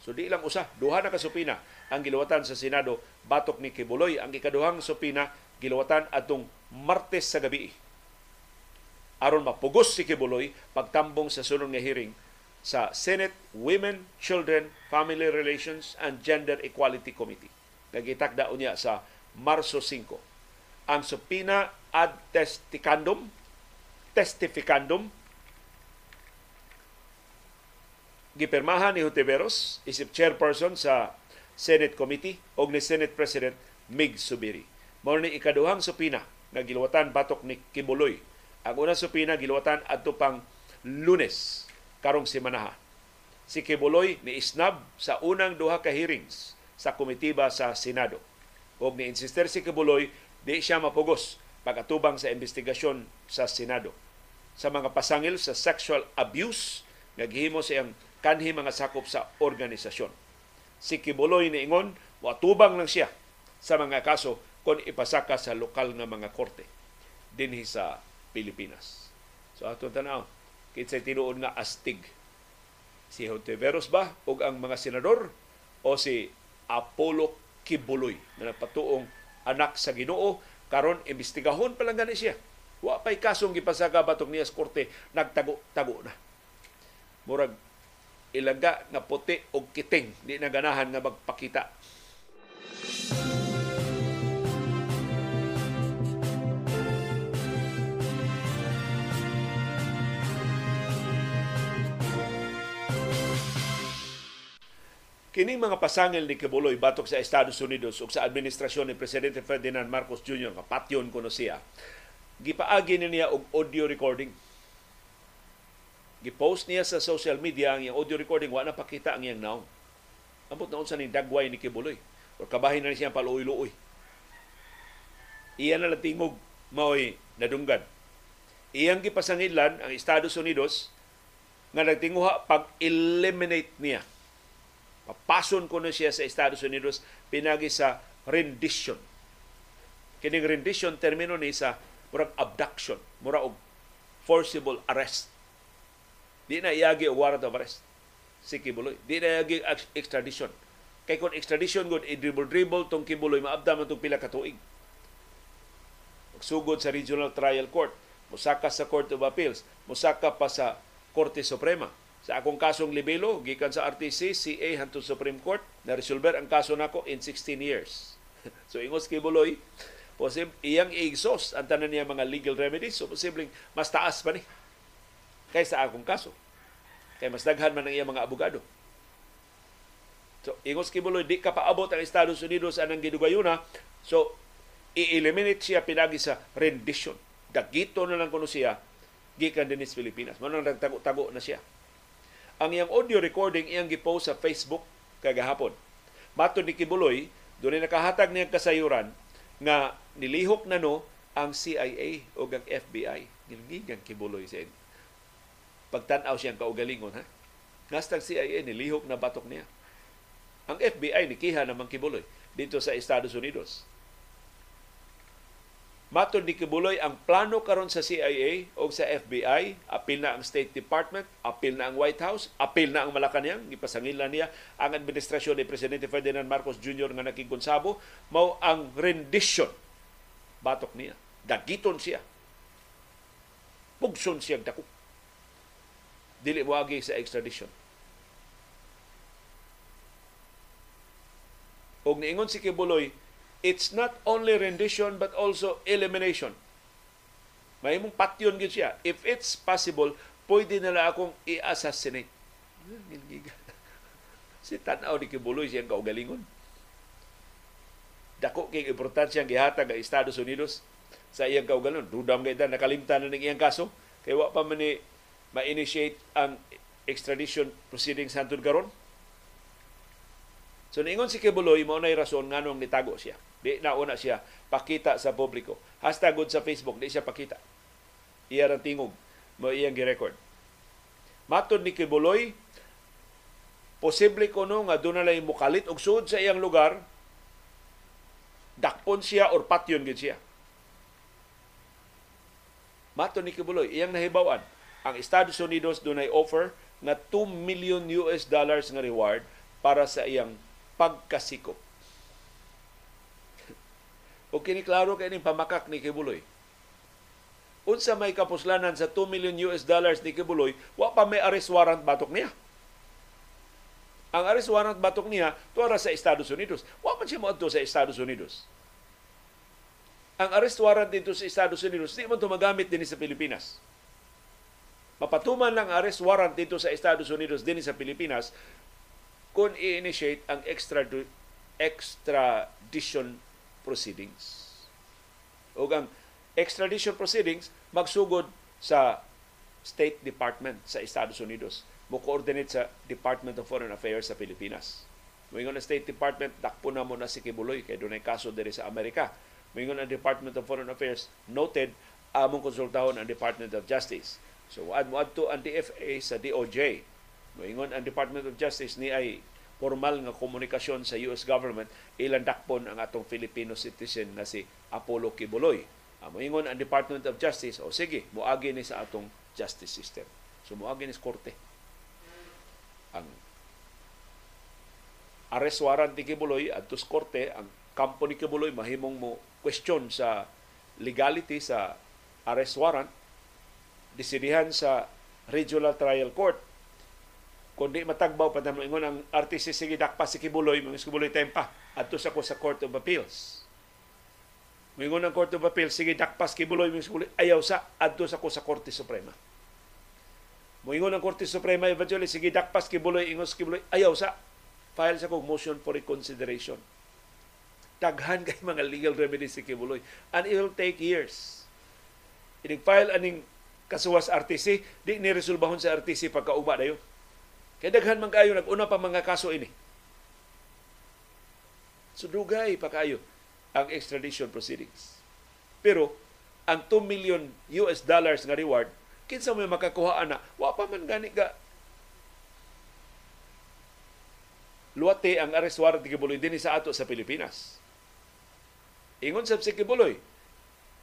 So di lang usa, duha na ka supina ang giluwatan sa Senado batok ni Kibuloy. Ang ikaduhang supina giluwatan atong Martes sa gabi. Aron mapugos si Kibuloy pagtambong sa sunod nga hearing sa Senate Women, Children, Family Relations and Gender Equality Committee. Nagitakda unya sa Marso 5. Ang supina ad testicandum, testificandum gipirmahan ni Hontiveros isip chairperson sa Senate Committee o ni Senate President Mig Subiri. Mao ni ikaduhang supina nga giluwatan batok ni Kibuloy. Ang unang supina giluwatan adto pang lunes karong simanaha. Si Kibuloy ni isnab sa unang duha ka hearings sa komitiba sa Senado. Og ni insister si Kibuloy di siya mapugos pag-atubang sa investigasyon sa Senado sa mga pasangil sa sexual abuse nga gihimo siyang kanhi mga sakop sa organisasyon. Si Kibuloy ni ingon, watubang lang siya sa mga kaso kung ipasaka sa lokal nga mga korte dinhi sa Pilipinas. So atong tanaw, kinsay tinuod nga astig si Hontiveros ba o ang mga senador o si Apollo Kibuloy na napatuong anak sa Ginoo karon imbestigahon pa lang gani siya. Wa pay kasong gipasaka batok niya sa korte nagtago-tago na. Murag ilaga nga puti o kiting di na ganahan nga magpakita Kining mga pasangil ni Kibuloy batok sa Estados Unidos ug sa administrasyon ni Presidente Ferdinand Marcos Jr. nga patyon kuno siya. Gipaagi niya og audio recording. Gipost niya sa social media ang iyang audio recording wa na pakita ang iyang naong. Ambot na unsa ni dagway ni Kibuloy. O kabahin na siya paluoy-luoy. Iyan na lang tingog mao'y nadunggan. Iyang gipasangilan ang Estados Unidos nga nagtinguha pag-eliminate niya Papason ko na siya sa Estados Unidos pinagi sa rendition. Kining rendition termino ni sa murag abduction, mura og forcible arrest. Di na iyagi og warrant of arrest. Si Kibuloy. Di na iyagi extradition. Kay kung extradition gud i-dribble-dribble tong Kibuloy maabda man tong pila ka tuig. Sa Regional Trial Court, musaka sa Court of Appeals, musaka pa sa Korte Suprema sa akong kasong libelo, gikan sa RTC, CA hantong Supreme Court, na resolver ang kaso nako in 16 years. so ingos kay Buloy, posib iyang i-exhaust ang tanan niya mga legal remedies, so posibleng mas taas pa ni kaysa akong kaso. Kay mas daghan man ang iyang mga abogado. So, ingos kay Buloy, di ka paabot ang Estados Unidos anang gidugayuna, so i-eliminate siya pinagi sa rendition. Dagito na lang kuno siya gikan din sa Pilipinas. Manang nagtago-tago na siya. Ang iyang audio recording iyang gipost sa Facebook kagahapon. Mato ni Kibuloy, doon nakahatag niya kasayuran nga nilihok na no ang CIA o ang FBI. Nilgigan Kibuloy sa Pagtanaw siyang kaugalingon, ha? Ngastag CIA, nilihok na batok niya. Ang FBI, nikiha naman Kibuloy dito sa Estados Unidos Matod ni Kibuloy ang plano karon sa CIA o sa FBI, apil na ang State Department, apil na ang White House, apil na ang Malacanang, gipasangilan niya ang administrasyon ni Presidente Ferdinand Marcos Jr. nga nakikonsabo, mao ang rendition batok niya. Dagiton siya. Pugson siyang dako. Dili mo sa extradition. Og niingon si Kibuloy, it's not only rendition but also elimination. May mong patyon gid siya. If it's possible, pwede na lang akong i-assassinate. si tanaw ni Kibuloy siyang kaugalingon. Dako kay importansya ang gihatag ang Estados Unidos sa iyang kaugalingon. Dudam kay nakalimtan na ng iyang kaso. Kay wa pa man ni ma-initiate ang extradition proceedings hantod karon. So niingon si Kibuloy mao nay rason nganong nitago siya Di na siya pakita sa publiko. Hashtag sa Facebook, di siya pakita. Iya ang tingog mo iyang gi-record. Matod ni Kibuloy, posible ko no nga lang mukalit og sud sa iyang lugar, dakpon siya or patyon gid siya. Matod ni Kibuloy, iyang nahibawan, ang Estados Unidos dunay offer nga 2 million US dollars nga reward para sa iyang pagkasikop o kini klaro kay ning pamakak ni Kibuloy. Unsa may kapuslanan sa 2 million US dollars ni Kibuloy, wa pa may arrest warrant batok niya. Ang arrest warrant batok niya tuara sa Estados Unidos. Wa man siya moadto sa Estados Unidos. Ang arrest warrant dito sa Estados Unidos, di man magamit din sa Pilipinas. Mapatuman lang arrest warrant dito sa Estados Unidos din sa Pilipinas kung i-initiate ang extra extradition proceedings. O ang extradition proceedings magsugod sa State Department sa Estados Unidos mo coordinate sa Department of Foreign Affairs sa Pilipinas. Moingon ang State Department, dakpo na mo na si Kibuloy kay dunay kaso diri sa Amerika. Moingon ang Department of Foreign Affairs, noted, among konsultahon ang Department of Justice. So, ad mo adto ang DFA sa DOJ. Moingon ang Department of Justice ni ay formal nga komunikasyon sa US government ilang dakpon ang atong Filipino citizen na si Apollo Kibuloy. Moingon ang Department of Justice, o sige, muagi ni sa atong justice system. So, muagi ni korte. Ang arrest warrant ni Kibuloy at sa korte, ang kampo ni Kibuloy mahimong mo question sa legality sa arrest warrant disidihan sa Regional Trial Court kundi matagbaw pa naman ingon ang RTC sige dakpa si Kibuloy mga Kibuloy tempa adto sa ko sa Court of Appeals Mingon ang Court of Appeals sige dakpas Kibuloy mga Kibuloy ayaw sa adto sa ko sa Korte Suprema Moingon ang Korte Suprema eventually sige dakpas Kibuloy ingos Kibuloy ayaw sa file sa kong motion for reconsideration. Daghan kay mga legal remedies si Kibuloy. And it will take years. Inig-file aning kasuwas RTC, di ni resolbahon sa RTC pagkauma na yun. Kaya daghan man kayo, nag-una pa mga kaso ini. So dugay pa kayo ang extradition proceedings. Pero ang 2 million US dollars nga reward, kinsa may makakuha na, wa pa man gani ka luwate ang arrest warrant ni Kibuloy din sa ato sa Pilipinas. Ingon sa si Kibuloy,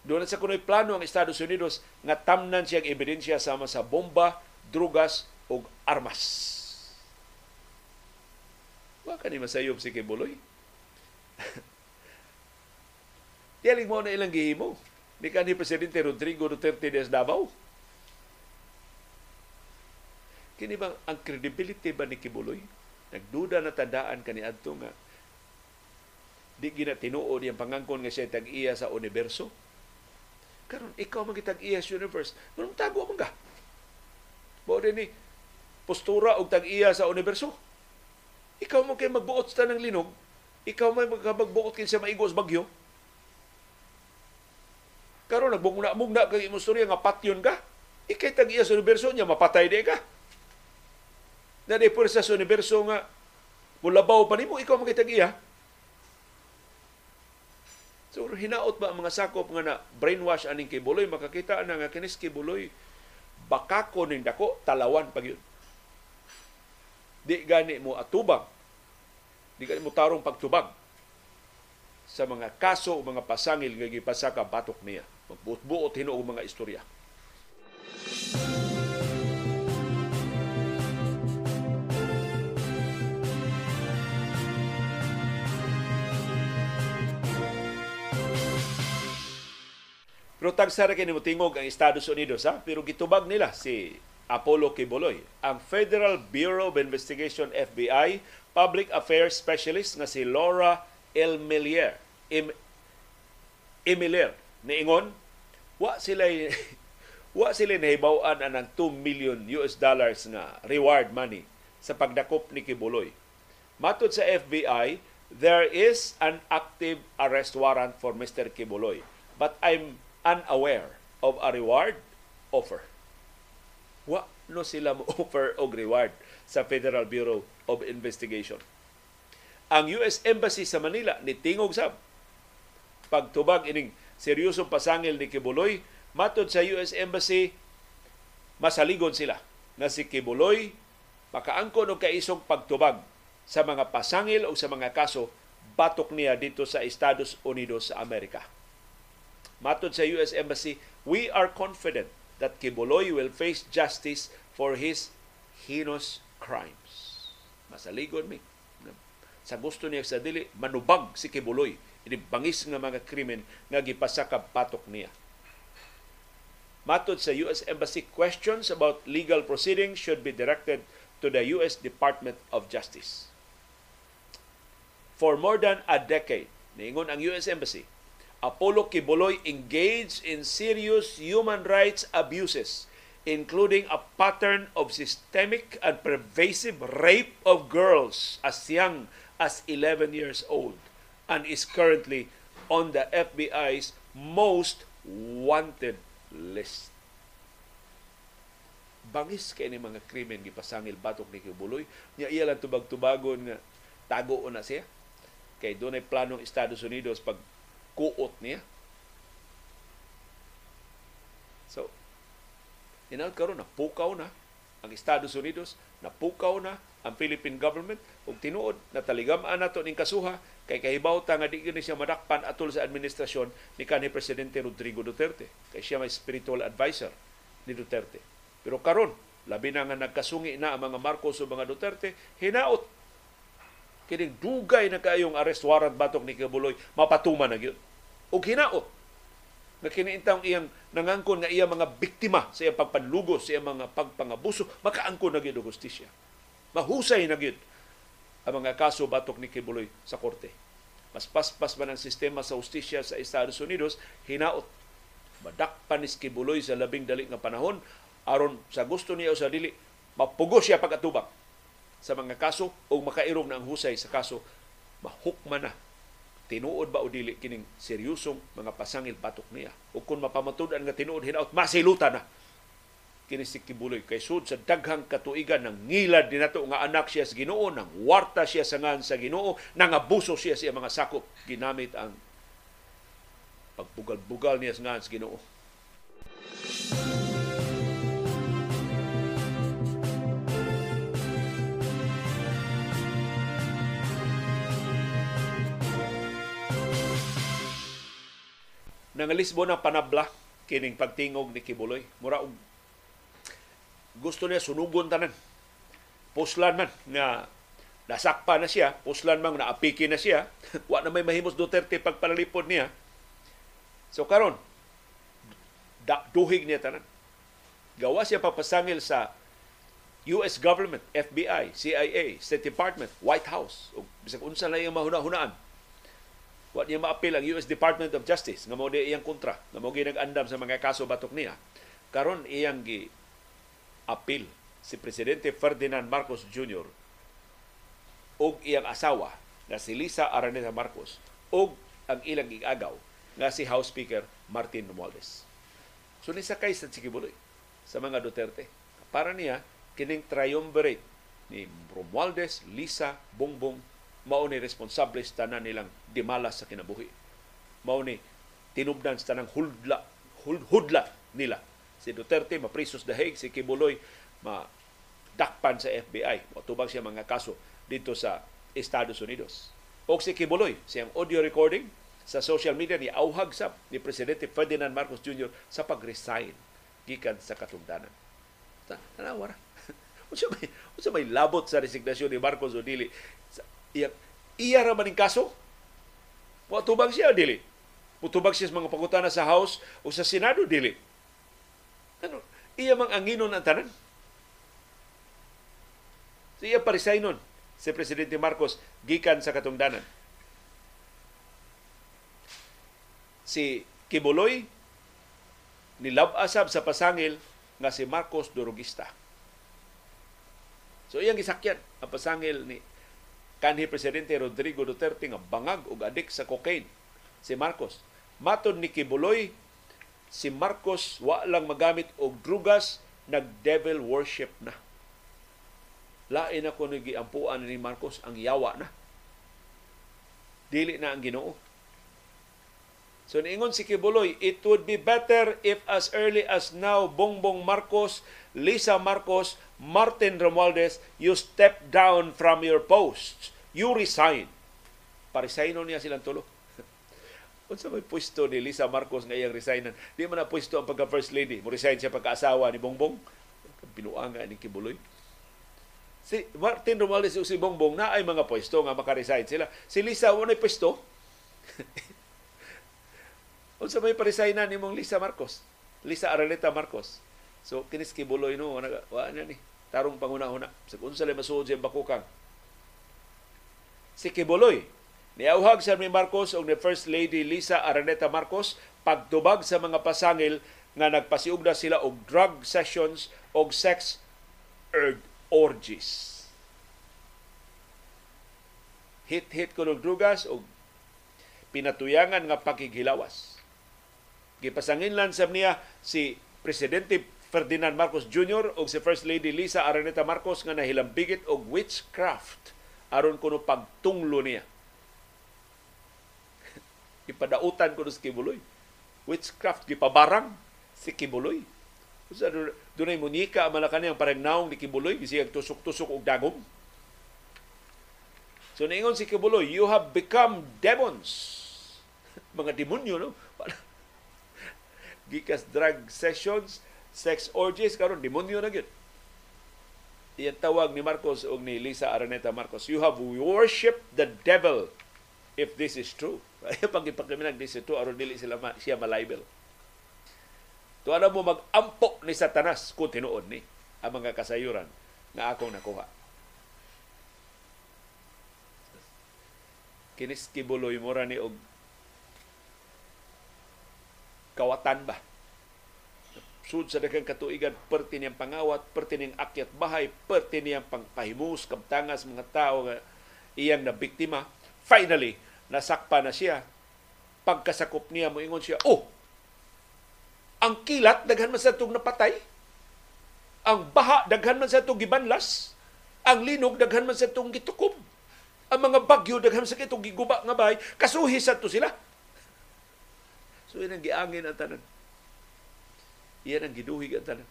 doon sa kuno'y plano ang Estados Unidos nga tamnan siyang ebidensya sama sa bomba, drugas o armas. Wa ka ni masayob si Kibuloy. Tiyaling mo na ilang gihimo. Ni ka ni Presidente Rodrigo Duterte de Davao. Kini ba ang credibility ba ni Kibuloy? Nagduda na tandaan kani adto nga di gina tinuod yang pangangkon nga siya tag-iya sa universo. Karon ikaw man tag-iya sa universe, nung tago man ka. Mo ni postura og tag-iya sa universo. Ikaw mo kay magbuot sa ng linog, ikaw may magbuot kay sa maigos bagyo. Karon nagbungna-mugna kay imong storya nga patyon ka. Ikay tag-iya sa universo niya mapatay di ka na di sa universo nga mulabaw pa nimo ikaw makitag iya. So hinaot ba ang mga sakop nga na brainwash aning kibuloy makakita na nga kinis kibuloy bakako ning dako talawan pag yun. Di gani mo atubang. Di gani mo tarong pagtubag sa mga kaso o mga pasangil nga gipasaka batok niya. Magbuot-buot hinuog mga istorya. Pero tagsa ra kini tingog ang Estados Unidos ha, pero gitubag nila si Apollo Kibuloy. Ang Federal Bureau of Investigation FBI Public Affairs Specialist nga si Laura Elmelier. Em, Emilier niingon wa sila wa sila nahibaw-an ang 2 million US dollars nga reward money sa pagdakop ni Kibuloy. Matod sa FBI, there is an active arrest warrant for Mr. Kibuloy. But I'm unaware of a reward offer. Wa no sila mo offer og reward sa Federal Bureau of Investigation. Ang US Embassy sa Manila ni tingog sab pagtubag ining seryosong pasangil ni Kibuloy matod sa US Embassy masaligon sila na si Kibuloy makaangkon og kaisong pagtubag sa mga pasangil o sa mga kaso batok niya dito sa Estados Unidos sa Amerika. Matod sa US Embassy, we are confident that Kibuloy will face justice for his heinous crimes. Masaligon mi. Sa gusto niya sa dili, manubag si Kibuloy. Ini bangis nga mga krimen nga gipasakab patok niya. Matod sa US Embassy, questions about legal proceedings should be directed to the US Department of Justice. For more than a decade, niingon ang US Embassy, Apollo Kibuloy engaged in serious human rights abuses, including a pattern of systemic and pervasive rape of girls as young as 11 years old and is currently on the FBI's most wanted list. bangis kay ni mga krimen gipasangil batok ni Kibuloy. Nya iya tubag-tubagon nga tago na siya. Kay doon ay planong Estados Unidos pag kuot niya. So, inaot karon na pukaw na ang Estados Unidos, napukaw na ang Philippine government ug tinuod na taligam-an nato ning kasuha kay kahibaw ta nga di gyud siya madakpan atol sa administrasyon ni kanhi presidente Rodrigo Duterte kay siya may spiritual advisor ni Duterte. Pero karon labi na nga nagkasungi na ang mga Marcos o mga Duterte, hinaot kining dugay na kayong arrest warrant batok ni Kibuloy mapatuman na gyud. Ug hinaot nga kiniintang iyang nangangkon nga iya mga biktima sa iyang pagpanlugos, sa iyang mga pagpangabuso, makaangkon na gyud og hustisya. Mahusay na gyud ang mga kaso batok ni Kibuloy sa korte. Mas paspas man ang sistema sa ustisya sa Estados Unidos, hinaot madakpan ni Kibuloy sa labing dali nga panahon aron sa gusto niya o sa dili mapugo siya pag-atubang sa mga kaso o makairog na ang husay sa kaso mahukman na. Tinuod ba o dili kining seryosong mga pasangil batok niya? O kung mapamatud-an nga tinuod hinaot masiluta na. Kini si Kibuloy kay sud sa daghang katuigan ng ngilad din nato nga anak siya sa Ginoo nang warta siya sa ngan sa Ginoo nang abuso siya sa mga sakop. Ginamit ang pagbugal-bugal niya sa ngan sa Ginoo Nangalisbo na panabla kining pagtingog ni Kibuloy. Mura og gusto niya sunugon tanan. Puslan man nga nasakpa na siya, puslan man naapiki na siya, wa na may mahimos Duterte pagpalalipod niya. So karon da, duhig niya tanan. Gawa siya papasangil sa US government, FBI, CIA, State Department, White House, o bisag unsa na yung mahuna-hunaan. Wa niya maapil ang US Department of Justice nga mao iyang kontra, nga mao ginag-andam sa mga kaso batok niya. Karon iyang gi apil si Presidente Ferdinand Marcos Jr. og iyang asawa nga si Lisa Araneta Marcos og ang ilang igagaw nga si House Speaker Martin Romualdez. So ni sakay sa Chikibuloy sa mga Duterte. Para niya kining triumvirate ni Romualdez, Lisa, Bongbong mao ni responsable sa tanan nilang dimala sa kinabuhi. Mao ni tinubdan sa tanang hudla, hudla nila si Duterte maprisos dahig, si Kibuloy madakpan sa FBI. Matubang siya mga kaso dito sa Estados Unidos. O si Kibuloy, siyang audio recording sa social media ni auhag sa ni Presidente Ferdinand Marcos Jr. sa pag-resign gikan sa katungdanan. Tanawa ra. Unsa may unsa may labot sa resignasyon ni Marcos o dili? Iya iya ra man kaso? Wa tubag siya dili. Mutubag siya sa mga pangutana sa House o sa Senado dili. Ano, iya mang anginon ang tanan. So iya parisaynon si Presidente Marcos gikan sa katungdanan. Si Kibuloy nilabasab sa pasangil nga si Marcos Durugista. So iyang gisakyan ang pasangil ni kanhi Presidente Rodrigo Duterte nga bangag og adik sa cocaine si Marcos. Matod ni Kibuloy, si Marcos wa lang magamit og drugas, nag-devil worship na. Lain ako ni giampuan ni Marcos ang yawa na. Dili na ang Ginoo. So niingon si Kibuloy, it would be better if as early as now Bongbong Marcos, Lisa Marcos, Martin Romualdez, you step down from your posts. You resign. Parisayno niya silang tulo unsa may pwesto ni Lisa Marcos nga iyang resignan? Di man na pwesto ang pagka first lady. Mo resign siya pagkaasawa ni Bongbong. Binuanga ni Kibuloy. Si Martin Romualdez o si Bongbong na ay mga pwesto nga maka-resign sila. Si Lisa wala pwesto? Unsa may paresignan ni mong Lisa Marcos? Lisa Araneta Marcos. So kinis Kibuloy no wa na ni. Tarong panguna-una sa unsa lay masuod siya bakukang si Kibuloy Niauhag sa ni Marcos o ni First Lady Lisa Araneta Marcos pagtubag sa mga pasangil nga nagpasiugda sila og drug sessions og sex orgies. Hit-hit ko ng drugas o pinatuyangan nga pakighilawas. Gipasangin lang sa niya si Presidente Ferdinand Marcos Jr. o si First Lady Lisa Araneta Marcos nga nahilambigit og witchcraft aron kuno pagtunglo niya. Ipadautan ko si Kibuloy. Witchcraft, gipabarang si Kibuloy. Sa dunay munika ang malakani ang parang naong ni Kibuloy, bisiyag tusok-tusok og dagom. So naingon si Kibuloy, you have become demons. Mga demonyo, no? Gikas drug sessions, sex orgies, karon demonyo na gyud. Iyan tawag ni Marcos o ni Lisa Araneta Marcos, you have worshipped the devil if this is true. Ay pag ipakimilang this is true, aron dili sila ma, siya malibel. To ano mo mag-ampo ni Satanas kung tinuod ni ang mga kasayuran nga akong nakuha. Kinis kibuloy mo ni og kawatan ba sud sa daghang katuigan perti niyang pangawat, perti niyang akyat bahay, perti niyang pangpahimus kabtangas mga tao nga iyang na biktima. Finally, nasakpa na siya. Pagkasakop niya, moingon siya, oh, ang kilat, daghan man sa itong napatay. Ang baha, daghan man sa itong gibanlas. Ang linog, daghan man sa itong gitukob. Ang mga bagyo, daghan sa itong giguba nga bahay. Kasuhi sa to sila. So, yun ang giangin ang tanan Iyan ang giduhig ang tanan.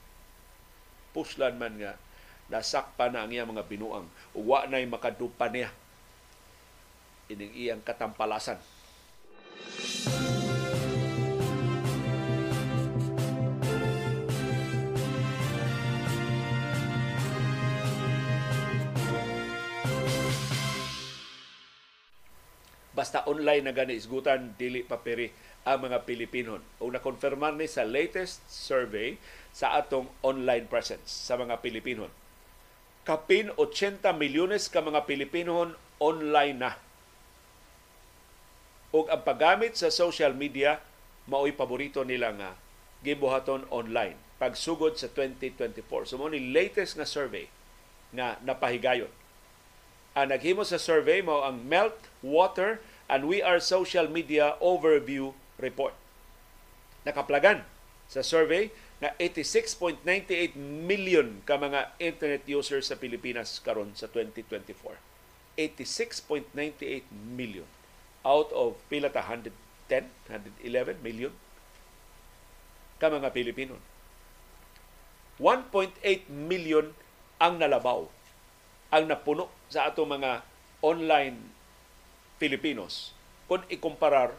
Puslan man nga nasakpa na ang iyang mga binuang. Uwa na'y makadupa niya. Ining iyang katampalasan. Basta online na gani isgutan, dili paperi ang mga Pilipino. O na-confirmar ni sa latest survey sa atong online presence sa mga Pilipino. Kapin 80 milyones ka mga Pilipino online na. O ang paggamit sa social media mao'y paborito nila nga gibuhaton online pagsugod sa 2024. So mo ni latest nga survey nga napahigayon. Ang naghimo sa survey mao ang Melt Water and We Are Social Media Overview report. Nakaplagan sa survey na 86.98 million ka mga internet users sa Pilipinas karon sa 2024. 86.98 million out of pila ta 110, 111 million ka mga Pilipino. 1.8 million ang nalabaw ang napuno sa ato mga online Filipinos kung ikumparar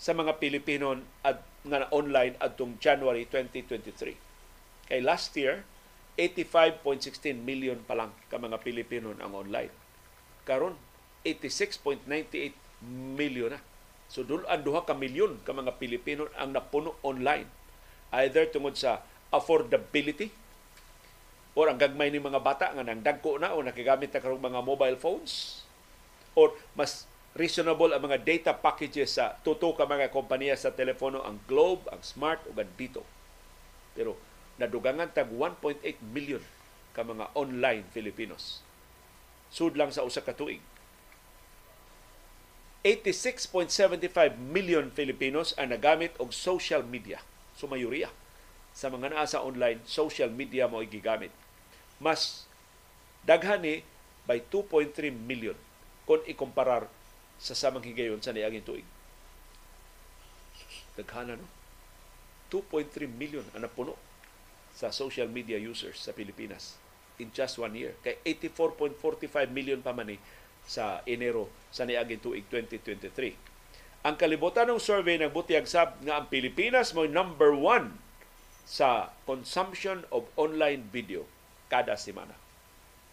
sa mga Pilipino at nga online adtong January 2023. Kay last year, 85.16 million pa lang ka mga Pilipino ang online. Karon 86.98 million na. So dul ang duha ka milyon ka mga Pilipino ang napuno online either tungod sa affordability or ang gagmay ni mga bata nga nang dagko na o nakigamit na karong mga mobile phones or mas reasonable ang mga data packages sa tuto ka mga kompanya sa telepono ang Globe, ang Smart ug ang Dito. Pero nadugangan tag 1.8 million ka mga online Filipinos. Sud lang sa usa ka tuig. 86.75 million Filipinos ang nagamit og social media. So mayoriya sa mga naa sa online, social media mo gigamit. Mas daghan ni by 2.3 million kung ikumparar sa samang higayon sa niaging tuig. Daghana no? 2.3 million ang napuno sa social media users sa Pilipinas in just one year. Kay 84.45 million pa man sa Enero sa niaging tuig 2023. Ang kalibutan ng survey nagbutiyag sab nga ang Pilipinas mo number one sa consumption of online video kada semana.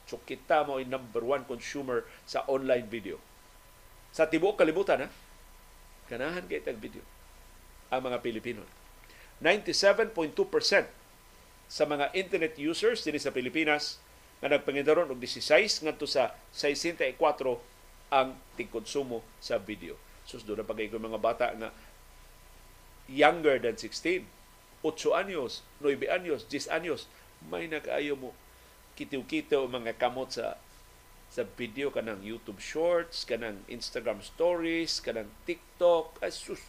So kita mo number one consumer sa online video sa tibuok kalibutan ha? Ganahan kay tag video ang mga Pilipino. 97.2% sa mga internet users dinhi sa Pilipinas nga nagpangindaron og 16 ngadto sa 64 ang tingkonsumo sa video. Susdo na pagay ko mga bata nga younger than 16, 8 anyos, 9 anyos, 10 anyos, may nagaayo mo kitiw-kitiw mga kamot sa sa video kanang YouTube Shorts, kanang Instagram Stories, kanang TikTok, ay sus,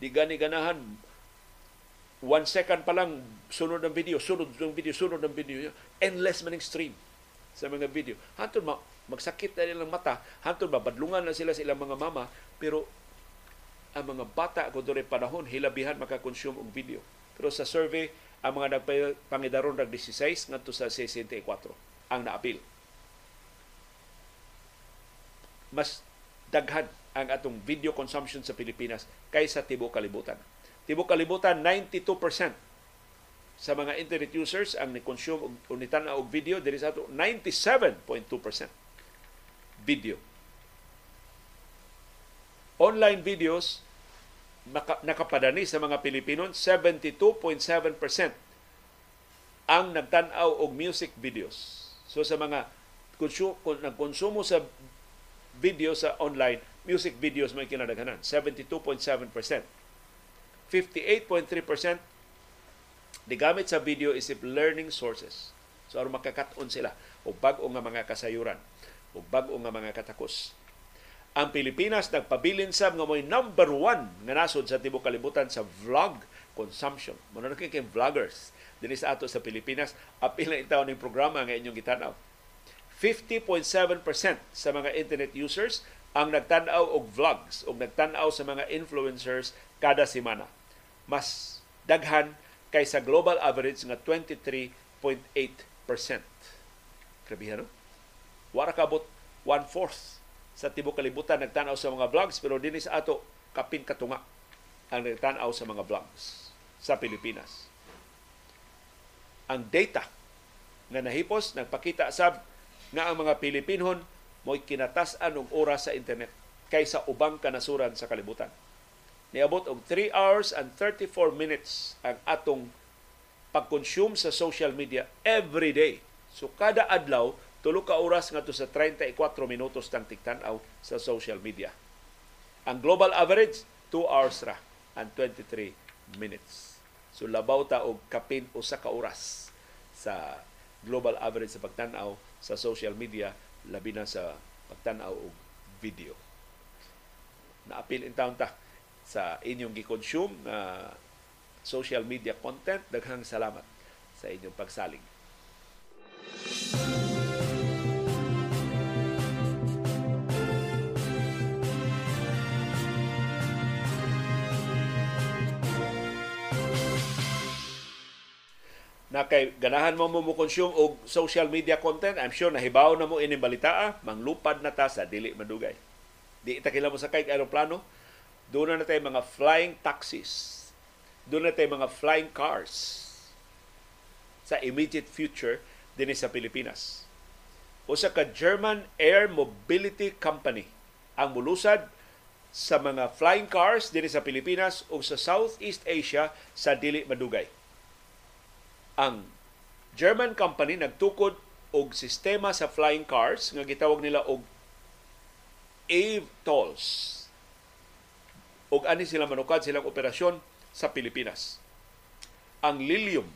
di gani ganahan one second pa lang sunod ng video, sunod ng video, sunod ng video. Endless maning stream sa mga video. Hantod ma magsakit na nilang mata, hantod mabadlungan na sila sa ilang mga mama, pero ang mga bata ko doon panahon, hilabihan makakonsume og video. Pero sa survey, ang mga nagpangidaron nag 16 ngadto sa 64 ang naapil. Mas daghan ang atong video consumption sa Pilipinas kaysa tibuok kalibutan. Tibuok kalibutan 92% sa mga internet users ang ni-consume o nitan og video diri sa ato 97.2% video. Online videos nakapadani sa mga Pilipino 72.7% ang nagtan-aw og music videos. So sa mga kung nagkonsumo sa video sa online, music videos may kinadaghanan, 72.7%. 58.3% digamit sa video isip learning sources. So aron makakat-on sila og bag-o nga mga kasayuran ug bag-o nga mga katakos. Ang Pilipinas nagpabilin sa nga mo'y number one nga nasod sa tibok kalibutan sa vlog consumption. Muna na kay vloggers dinhi sa ato sa Pilipinas. Apil na itaw ning programa nga inyong gitanaw. 50.7% sa mga internet users ang nagtanaw og vlogs o nagtanaw sa mga influencers kada semana. Mas daghan kaysa global average nga 23.8%. Grabe no? Wara kabot one-fourth sa tibok kalibutan nagtanaw sa mga vlogs pero dinhi sa ato kapin katunga ang nagtanaw sa mga vlogs sa Pilipinas. Ang data nga nahipos nagpakita sab nga ang mga Pilipinon mo'y kinatas-an og oras sa internet kaysa ubang kanasuran sa kalibutan. Niabot og 3 hours and 34 minutes ang atong pag-consume sa social media every day. So kada adlaw tulo ka oras ngadto sa 34 minutos tang tigtan-aw sa social media. Ang global average 2 hours ra and 23 minutes. So labaw ta og kapin usa ka oras sa global average sa pagtan-aw sa social media labi na sa pagtan-aw og video. Naapil in town ta sa inyong gi-consume na social media content. Daghang salamat sa inyong pagsalig. Na kay ganahan mo mo consume og social media content, I'm sure nahibaw na mo ini balita, ah, manglupad na ta sa dili madugay. Di ita mo sakay aeroplano, doon na tayo mga flying taxis. Doon na tayo mga flying cars sa immediate future din sa Pilipinas. O sa ka German Air Mobility Company ang mulusad sa mga flying cars din sa Pilipinas o sa Southeast Asia sa dili madugay ang German company nagtukod og sistema sa flying cars nga gitawag nila og AVE tolls. Og ani sila manukad silang operasyon sa Pilipinas. Ang Lilium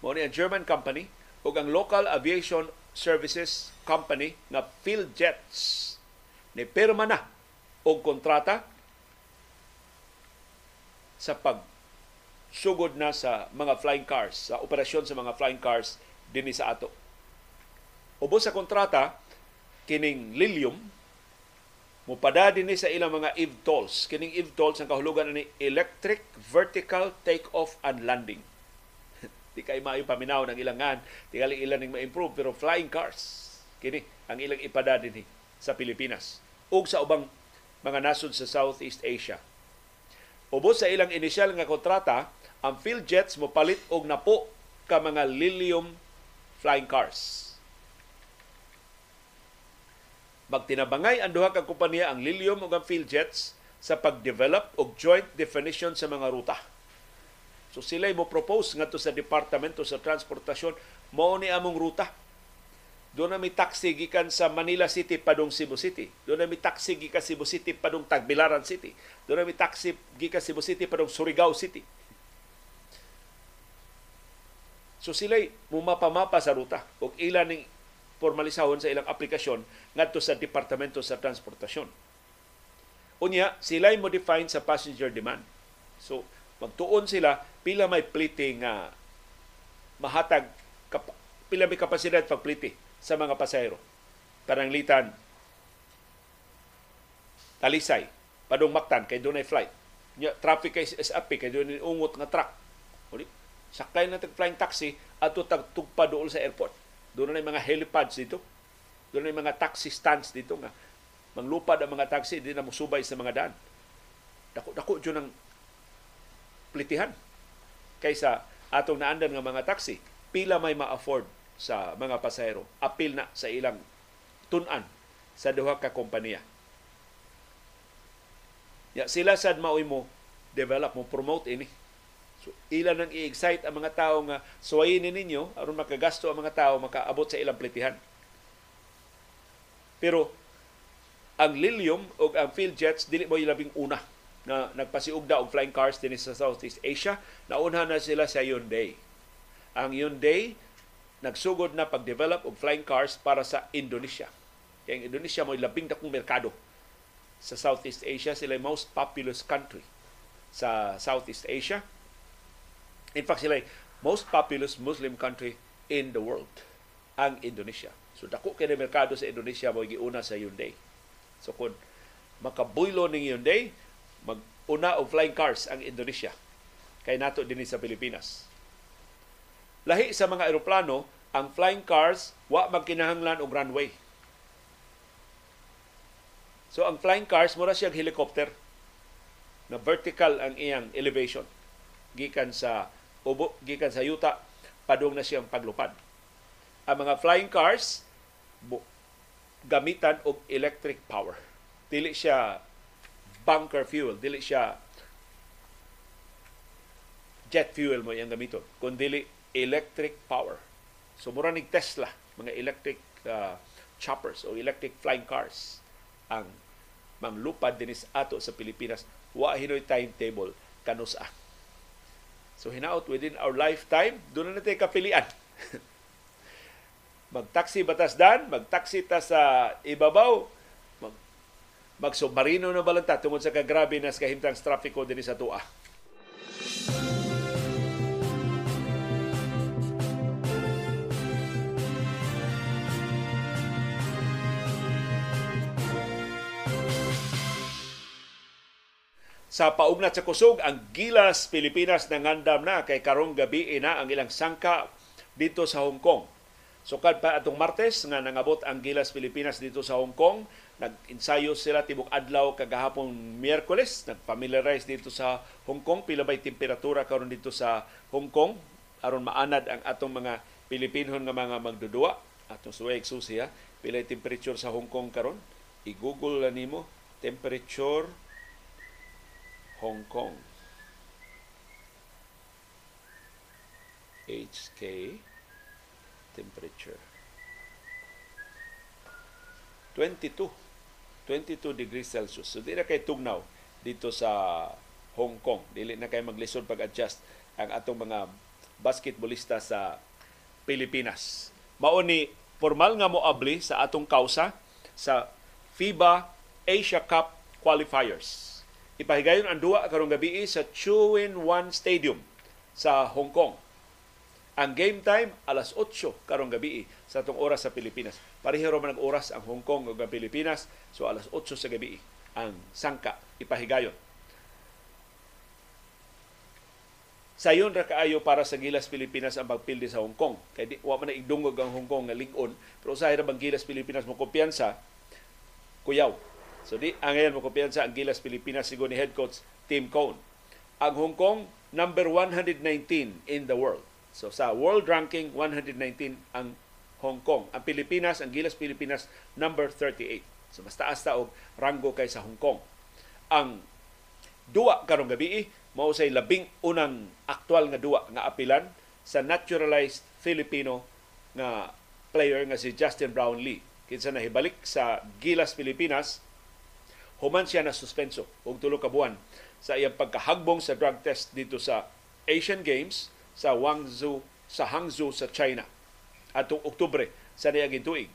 mo ni ang German company ug ang local aviation services company nga PhilJets ni pirma na og kontrata sa pag sugod na sa mga flying cars, sa operasyon sa mga flying cars dinhi sa ato. Ubos sa kontrata, kining Lilium, mupada dinhi sa ilang mga EV tolls. Kining EV tolls ang kahulugan ni Electric Vertical Take-Off and Landing. di kay maayo paminaw ng ilangan, di kali ilan ning ma-improve, pero flying cars, kini ang ilang ipada dinhi sa Pilipinas. ug sa ubang mga nasod sa Southeast Asia. Ubos sa ilang inisyal nga kontrata, ang PhilJets mo palit og napo ka mga Lilium flying cars. Magtinabangay ang duha ka kompanya ang Lilium ug ang PhilJets sa pag-develop og joint definition sa mga ruta. So sila mo propose ngadto sa Departamento sa Transportasyon mao ni among ruta. Doon na may taxi gikan sa Manila City padung Cebu City. Doon na may taxi gikan Cebu City padung Tagbilaran City. Doon na may taxi gikan Cebu City padung Surigao City. So sila mumapa-mapa sa ruta ug ilan ning formalisahon sa ilang aplikasyon ngadto sa Departamento sa Transportasyon. Unya, sila mo define sa passenger demand. So, Magtuon sila pila may plite nga mahatag kap, pila may kapasidad pagplite sa mga pasahero. Pananglitan Talisay, padung Mactan kay dunay flight. Nya traffic kay SAP kay dunay ungot nga truck. Sakay na tag flying taxi ato tag tugpa dool sa airport. Doon na mga helipads dito. Doon na mga taxi stands dito nga manglupad ang mga taxi di na musubay sa mga daan. Dako-dako jud ng plitihan kaysa atong naandan nga mga taxi pila may ma-afford sa mga pasahero apil na sa ilang tunan sa duha ka kompanya ya sila sad maoy mo develop mo promote ini so ilan nang i-excite ang mga tao nga suwayin ninyo aron makagasto ang mga tao makaabot sa ilang plitihan pero ang Lilium o ang Field Jets dili mo labing una na nagpasiugda og flying cars din sa Southeast Asia. Nauna na sila sa Hyundai. Ang Hyundai nagsugod na pag-develop og flying cars para sa Indonesia. Kaya ang Indonesia mo labing dakong merkado sa Southeast Asia. Sila most populous country sa Southeast Asia. In fact, sila most populous Muslim country in the world, ang Indonesia. So dako kay merkado sa Indonesia mo giuna sa Hyundai. So kung makabuylo ning Hyundai, mag-una og flying cars ang Indonesia. Kay nato din sa Pilipinas. Lahi sa mga eroplano, ang flying cars wa magkinahanglan og runway. So ang flying cars mura siyang helicopter na vertical ang iyang elevation gikan sa ubo gikan sa yuta padung na siyang paglupad. Ang mga flying cars gamitan og electric power. Dili siya bunker fuel, dili siya jet fuel mo yung gamiton, kundi electric power. So mura ning Tesla, mga electric uh, choppers o electric flying cars ang manglupad dinis ato sa Pilipinas wa hinoy timetable kanusa. So hinaot within our lifetime, doon na natin kapilian. magtaksi batasdan, magtaksi ta sa ibabaw, mag magsubmarino na balanta tungod sa kagrabe na sa kahimtang trafiko din sa tuwa. Sa paugnat sa kusog, ang Gilas Pilipinas nangandam na kay karong gabi na ang ilang sangka dito sa Hong Kong Sukad pa atong Martes nga nangabot ang Gilas Pilipinas dito sa Hong Kong. Nag-ensayo sila tibok adlaw kagahapon Miyerkules. Nag-familiarize dito sa Hong Kong. Pila ba'y temperatura karon dito sa Hong Kong aron maanad ang atong mga Pilipinon nga mga magdudua. Atong suway susi ha. Pila temperature sa Hong Kong karon. I-google na nimo temperature Hong Kong. HK temperature. 22. 22 degrees Celsius. So di na kay tugnaw dito sa Hong Kong. Dili na kay maglisod pag-adjust ang atong mga basketballista sa Pilipinas. Mao ni formal nga moabli sa atong kausa sa FIBA Asia Cup qualifiers. Ipahigayon ang duwa karong gabi sa Chuin One Stadium sa Hong Kong ang game time alas 8 karong gabi sa atong oras sa Pilipinas. Pareho man ang oras ang Hong Kong ug Pilipinas, so alas 8 sa gabi ang sangka ipahigayon. Sayon ra kaayo para sa Gilas Pilipinas ang pagpildi sa Hong Kong. Kay di wa man igdungog ang Hong Kong nga lig-on, pero usahay ra bang Gilas Pilipinas mo kumpiyansa kuyaw. So di ang ngayon mo kumpiyansa ang Gilas Pilipinas sigo ni head coach Tim Cone. Ang Hong Kong number 119 in the world So sa world ranking 119 ang Hong Kong. Ang Pilipinas, ang Gilas Pilipinas number 38. So mas taas ta og ranggo kay sa Hong Kong. Ang duwa karong gabi mao say labing unang aktual nga duwa nga apilan sa naturalized Filipino nga player nga si Justin Brownlee. Kinsa nahibalik sa Gilas Pilipinas human siya na suspenso og tulo ka buwan sa iyang pagkahagbong sa drug test dito sa Asian Games sa Guangzhou sa Hangzhou sa China atong Oktubre sa niaging tuig.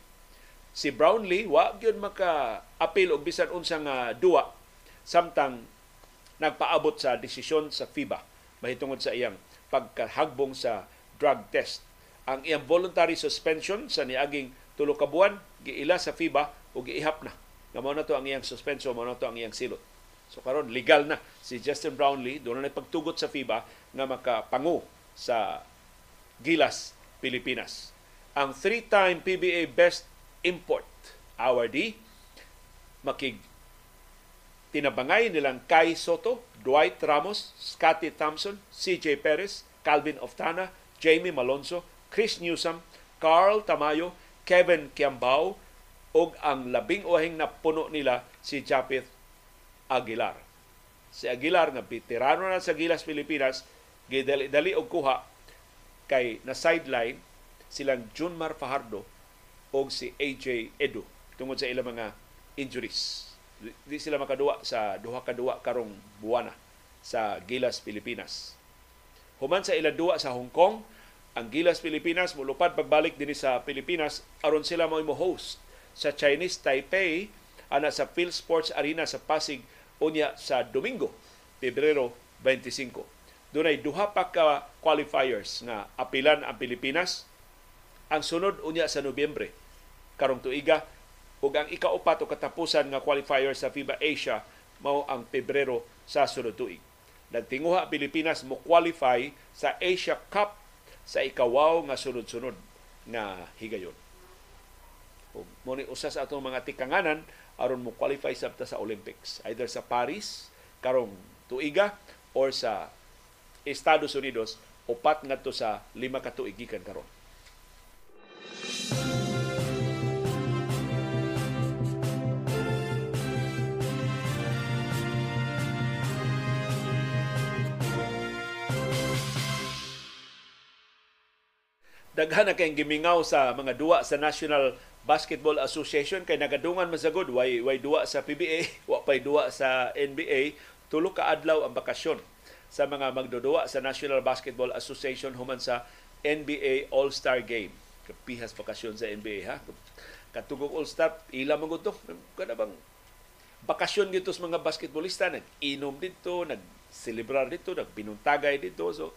Si Brownlee wa gyud maka-apil og bisan unsa nga duwa samtang nagpaabot sa desisyon sa FIBA mahitungod sa iyang pagkahagbong sa drug test. Ang iyang voluntary suspension sa niaging tulo ka buwan giila sa FIBA o giihap na. Nga mao na to ang iyang suspension, mao na to ang iyang silot. So karon legal na si Justin Brownlee doon na pagtugot sa FIBA nga makapangu sa Gilas, Pilipinas. Ang three-time PBA Best Import awardee makig tinabangay nilang Kai Soto, Dwight Ramos, Scotty Thompson, CJ Perez, Calvin Oftana, Jamie Malonzo, Chris Newsom, Carl Tamayo, Kevin Kiambao, ug ang labing uhing na puno nila si Japith Aguilar. Si Aguilar nga veterano na sa Gilas Pilipinas, gidali-dali og kuha kay na sideline silang Junmar Fajardo o si AJ Edu tungod sa ilang mga injuries. Di sila makaduwa sa duha ka duwa karong buwana sa Gilas Pilipinas. Human sa ila duwa sa Hong Kong, ang Gilas Pilipinas mulupad pagbalik din sa Pilipinas aron sila mo host sa Chinese Taipei ana sa Phil Sports Arena sa Pasig unya sa Domingo, Pebrero 25. Doon ay duha pa ka qualifiers nga apilan ang Pilipinas. Ang sunod unya sa Nobyembre karong tuiga ug ang ikaupat o katapusan nga qualifier sa FIBA Asia mao ang Pebrero sa sunod tuig. Nagtinguha Pilipinas mo qualify sa Asia Cup sa ikawaw nga sunod-sunod nga higayon. Mo ni usa sa atong mga tikanganan aron mo qualify sabta sa Olympics either sa Paris karong tuiga or sa Estados Unidos upat ngadto sa lima ka tuig gikan karon. daghan na kayong gimingaw sa mga duwa sa National Basketball Association kay nagadungan masagod way way duwa sa PBA wa pay duwa sa NBA tulo ka adlaw ang bakasyon sa mga magdudua sa National Basketball Association human sa NBA All-Star Game. Kapihas bakasyon sa NBA ha? Katugog All-Star ila man to. Kada bang bakasyon dito sa mga basketballista nag-inom dito nag-celebrar dito nagbinuntagay dito. So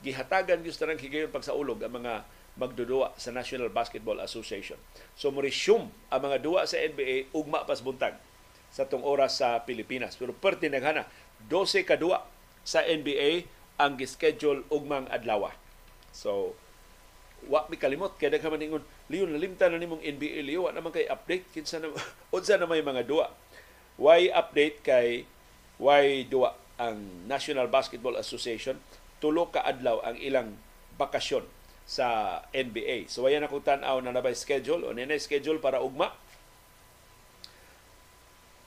gihatagan gyud tanang higayon pagsaulog ang mga magdudua sa National Basketball Association. So mo resume ang mga duwa sa NBA ugma pas buntag sa tong oras sa Pilipinas. Pero perti naghana 12 ka duwa sa NBA ang gischedule ugmang adlaw. So wa mi kalimot kay daghan man ingon Leon nalimtan na nimong NBA Leo wa naman kay update kinsa na unsa na may mga duwa. Why update kay why duwa ang National Basketball Association tulo ka adlaw ang ilang bakasyon sa NBA. So ayan akong tan-aw na nabay schedule o nina schedule para ugma.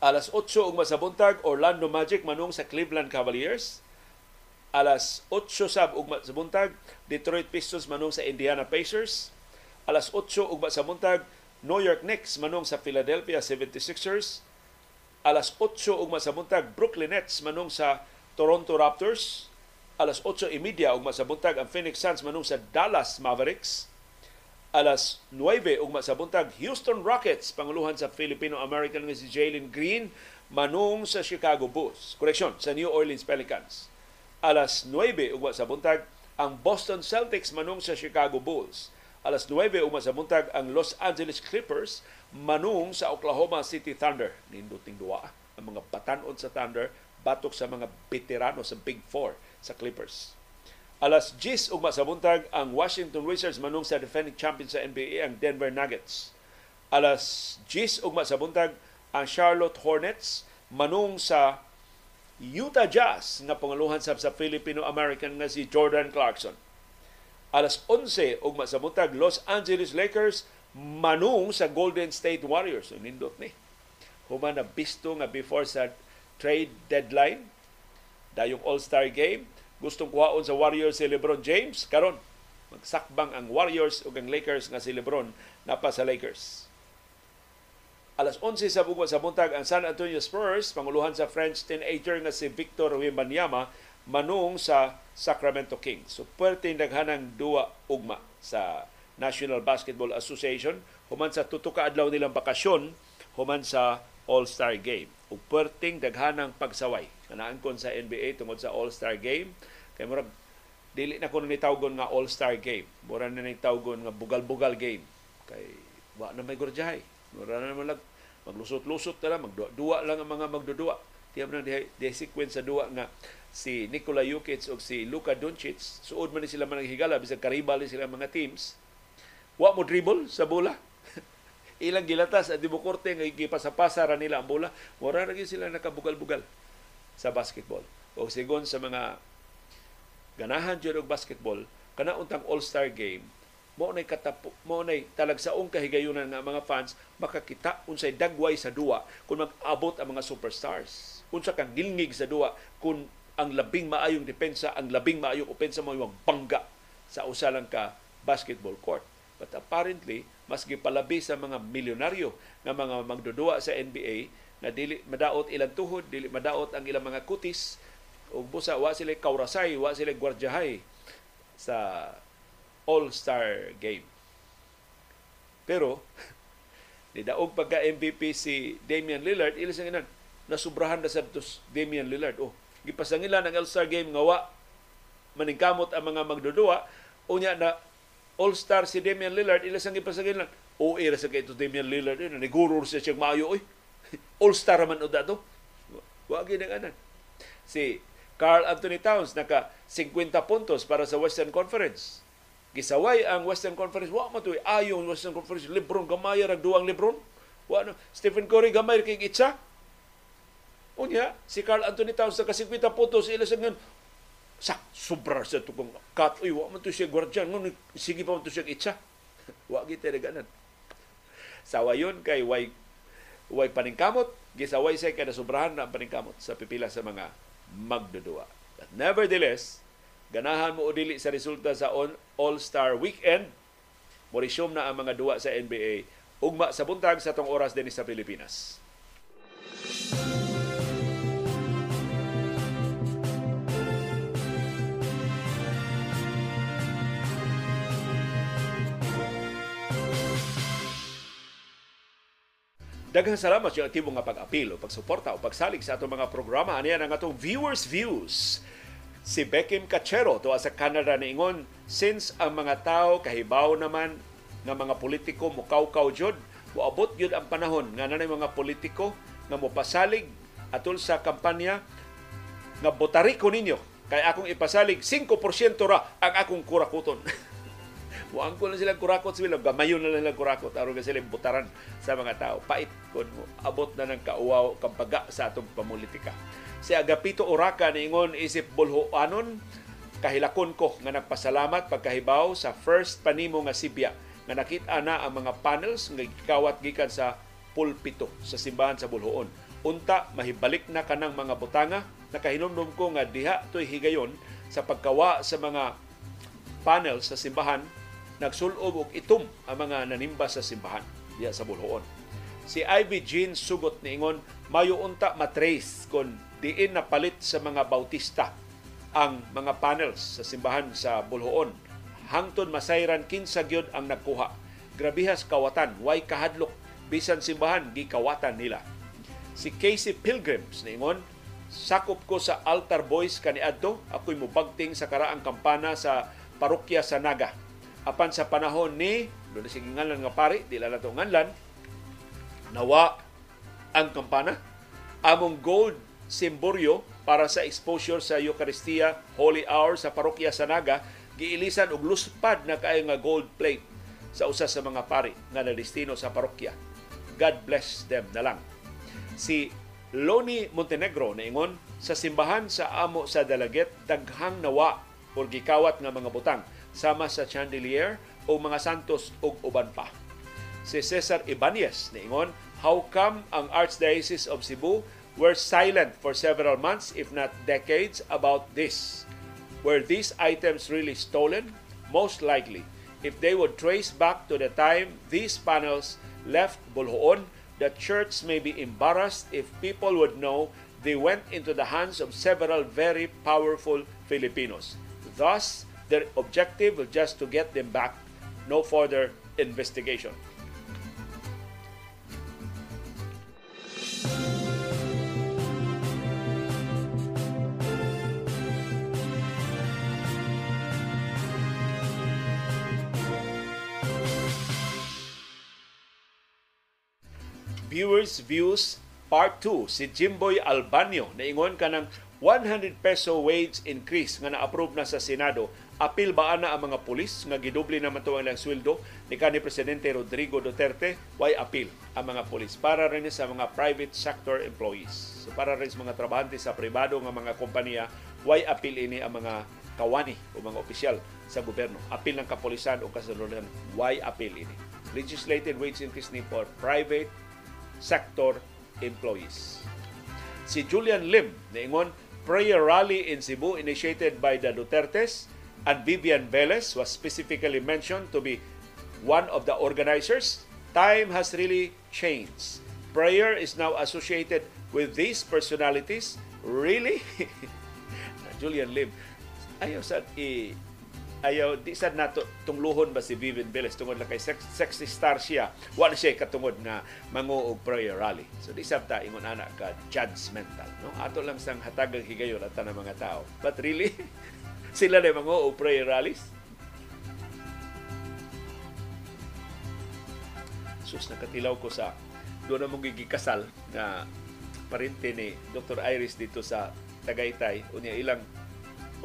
Alas 8 ugma sa buntag Orlando Magic manung sa Cleveland Cavaliers. Alas 8 sab ugma sa buntag Detroit Pistons manung sa Indiana Pacers. Alas 8 ugma sa buntag New York Knicks manung sa Philadelphia 76ers. Alas 8 ugma sa buntag Brooklyn Nets manung sa Toronto Raptors alas 8.30 ugma sa buntag ang Phoenix Suns manung sa Dallas Mavericks. Alas 9 ugma sa buntag Houston Rockets panguluhan sa Filipino-American nga si Jalen Green manung sa Chicago Bulls. Koreksyon, sa New Orleans Pelicans. Alas 9 ugma sa buntag ang Boston Celtics manung sa Chicago Bulls. Alas 9 ugma sa buntag ang Los Angeles Clippers manung sa Oklahoma City Thunder. Ninduting duwa ang mga batanon sa Thunder batok sa mga veterano sa Big Four sa Clippers. Alas 10 ugma sa buntag ang Washington Wizards manung sa defending champion sa NBA ang Denver Nuggets. Alas 10 ugma sa buntag ang Charlotte Hornets manung sa Utah Jazz nga pangaluhan sa, sa Filipino-American nga si Jordan Clarkson. Alas 11 ugma sa buntag Los Angeles Lakers manung sa Golden State Warriors. So, nindot ni. Human na bisto nga before sa trade deadline dayong All-Star Game gustong kuhaon sa Warriors si LeBron James karon magsakbang ang Warriors ug ang Lakers nga si LeBron napa sa Lakers. Alas 11 sa bugwa sa buntag ang San Antonio Spurs panguluhan sa French teenager nga si Victor Wembanyama manung sa Sacramento Kings. So pwerte daghanang duwa ugma sa National Basketball Association human sa tuto ka adlaw nilang bakasyon human sa All-Star Game. Ug perting daghanang pagsaway kanaan kon sa NBA tungod sa All-Star Game Kay murag dili na ko ni tawgon nga all-star game. Mura na ni tawgon nga bugal-bugal game. Kay wa na may gurjahay. Mura na naman lag maglusot-lusot na lang, magduwa lang ang mga magdudua. Tiyam na di, di sequence sa duwa nga si Nikola Jokic o si Luka Doncic, suod man ni sila man higala, bisag karibal ni sila mga teams. Wa mo dribble sa bola. Ilang gilatas at di mo korte nga gipasapasa ra nila ang bola. Wala na sila nakabugal-bugal sa basketball. O sigon sa mga ganahan jud og basketball kana untang All-Star game mo nay katapo mo nay talagsaong kahigayunan nga mga fans makakita unsay dagway sa duwa kung mag-abot ang mga superstars. Unsa kang gilngig sa duwa kung ang labing maayong depensa ang labing maayong opensa mo yung bangga sa usa lang ka basketball court. But apparently mas gipalabi sa mga milyonaryo nga mga magdudua sa NBA na dili madaot ilang tuhod dili madaot ang ilang mga kutis ug busa wa sila kaurasay wa sila gwardyahay sa All-Star game. Pero nidaog pagka MVP si Damian Lillard ilis ang inan nasubrahan na sa Damian Lillard. Oh gipasangilan ang All-Star game nga wa maningkamot ang mga magdudua. Unya na All-Star si Damian Lillard ilis ang gipasangilan o era sa kay Damian Lillard eh, nigurur siya siyang maayo oy All-Star man o dato wa gyud anan. Si Carl Anthony Towns naka 50 puntos para sa Western Conference. Gisaway ang Western Conference. Wa mo to ayo ang Western Conference. Lebron gamay rag duang Lebron. Wa no. Stephen Curry gamay kay itsa. Unya, si Carl Anthony Towns naka 50 puntos ila sa ngan sak sobra sa tukong cut uy wa man to siya guardian ngun sige pa man to siya itsa wa gite ganan sa wayon kay way way paningkamot gisaway say kada sobrahan na paningkamot sa pipila sa mga magdudua. But nevertheless, ganahan mo dili sa resulta sa All-Star Weekend, morisyom na ang mga duwa sa NBA ugma sa buntag sa tong oras din sa Pilipinas. Daghang salamat sa aktibo nga pag-apil o pagsuporta o pagsalig sa atong mga programa. Aniya ang atong viewers views. Si Beckham Cachero tuwa sa Canada ni Ingon, since ang mga tao kahibaw naman nga mga politiko mukaw-kaw jud, moabot yun ang panahon nga nanay mga politiko nga mopasalig atol sa kampanya nga botariko ninyo kay akong ipasalig 5% ra ang akong kurakuton. Muang ko lang sila kurakot sila, gamayon na lang kurakot aron sila butaran sa mga tao. Pait kun abot na ng kauwaw kampaga sa atong pamulitika. Si Agapito Uraka niingon isip bulhoanon kahilakon ko nga nagpasalamat pagkahibaw sa first panimo nga Sibya nga nakita na ang mga panels nga gikawat gikan sa pulpito sa simbahan sa Bulhoon. Unta mahibalik na kanang mga butanga nakahinumdum ko nga diha toy higayon sa pagkawa sa mga panels sa simbahan nagsulob og itom ang mga nanimba sa simbahan diya sa Bulhoon. Si Ivy Jean sugot niingon mayo unta matrace kon diin napalit sa mga bautista ang mga panels sa simbahan sa Bulhoon. Hangton masayran kinsa gyud ang nagkuha. Grabihas kawatan, way kahadlok bisan simbahan gikawatan nila. Si Casey Pilgrims niingon sakop ko sa altar boys kaniadto ako'y mubagting sa karaang kampana sa parokya sa Naga apan sa panahon ni doon sige nga pari di lang nato nganlan nawa ang kampana. Among gold simboryo para sa exposure sa Eucharistia Holy Hour sa parokya sa Naga giilisan og luspad na kaayo nga gold plate sa usa sa mga pari nga nadestino sa parokya. God bless them na lang. Si Loni Montenegro naingon sa simbahan sa amo sa Dalaget daghang nawa or gikawat nga mga butang sama sa chandelier o mga santos ug uban pa. Si Cesar Ibanez niingon, how come ang Archdiocese of Cebu were silent for several months if not decades about this? Were these items really stolen? Most likely. If they would trace back to the time these panels left Bulhoon, the church may be embarrassed if people would know they went into the hands of several very powerful Filipinos. Thus, Their objective was just to get them back, no further investigation. Viewers Views Part 2 si Jimboy Albanyo naingon ka ng 100 peso wage increase nga na-approve na sa Senado. Apil ba ana ang mga pulis nga gidoble naman to ang sweldo ni kanhi presidente Rodrigo Duterte why appeal ang mga pulis? Para rin sa mga private sector employees. So para rin sa mga trabahante sa pribado nga mga kompanya why appeal ini ang mga kawani o mga opisyal sa gobyerno? Apil ng kapulisan o kasalunan why appeal ini? Legislated wage increase ni for private sector employees si Julian Lim naingon prayer rally in Cebu initiated by the Dutertes and Vivian Velez was specifically mentioned to be one of the organizers. Time has really changed. Prayer is now associated with these personalities. Really? Julian Lim. Ayaw sa i ayaw di sad nato tungluhon ba si Vivian Velez tungod lang kay sex, sexy star siya wala siya katungod na mangu og prayer rally so di sab ta ingon ana ka judgmental no ato lang sang hatagang higayon at ng mga tao but really sila na mga o prayer rallies. Sus, nakatilaw ko sa doon na mong gigikasal na parente ni Dr. Iris dito sa Tagaytay. Unya ilang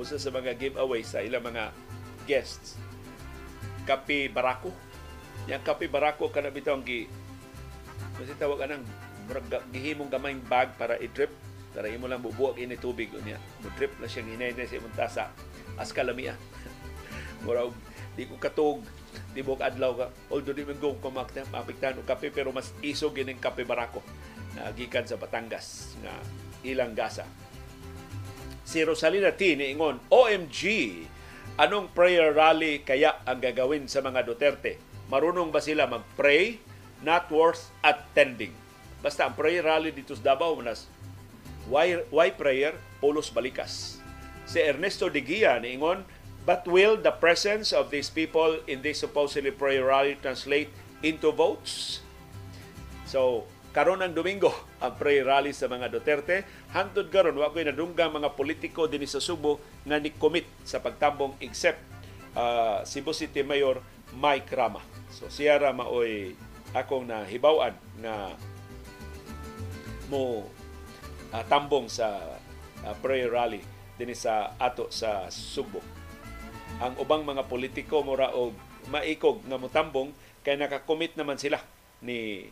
usa sa mga giveaway sa ilang mga guests. Kapi Barako. Yang Kapi Barako kana bitaw ang gi kasi tawag anang gihimong gamayng bag para i-drip para imo lang bubuak ini tubig unya mo drip na siya hinay na sa imong tasa as kalamia. Mura di ko katog di mo adlaw ka although di man go kumakta mapiktan og kape pero mas isog gining kape barako na gikan sa Batangas nga ilang gasa. Si Rosalina T. niingon, OMG, anong prayer rally kaya ang gagawin sa mga Duterte? Marunong ba sila mag-pray? Not worth attending. Basta ang prayer rally dito sa Davao, manas, why, why prayer? Pulos balikas si Ernesto de Guia niingon, but will the presence of these people in this supposedly prayer rally translate into votes? So, karon ang Domingo ang prayer rally sa mga Duterte. Hantod karon wa ko'y nadunggang mga politiko din sa Subo nga ni-commit sa pagtambong except uh, Cebu City Mayor Mike Rama. So siya ra maoy akong nahibaw-an na mo uh, tambong sa uh, prayer rally dinhi sa ato sa Subo. Ang ubang mga politiko mura og maikog nga motambong kay nakakomit naman sila ni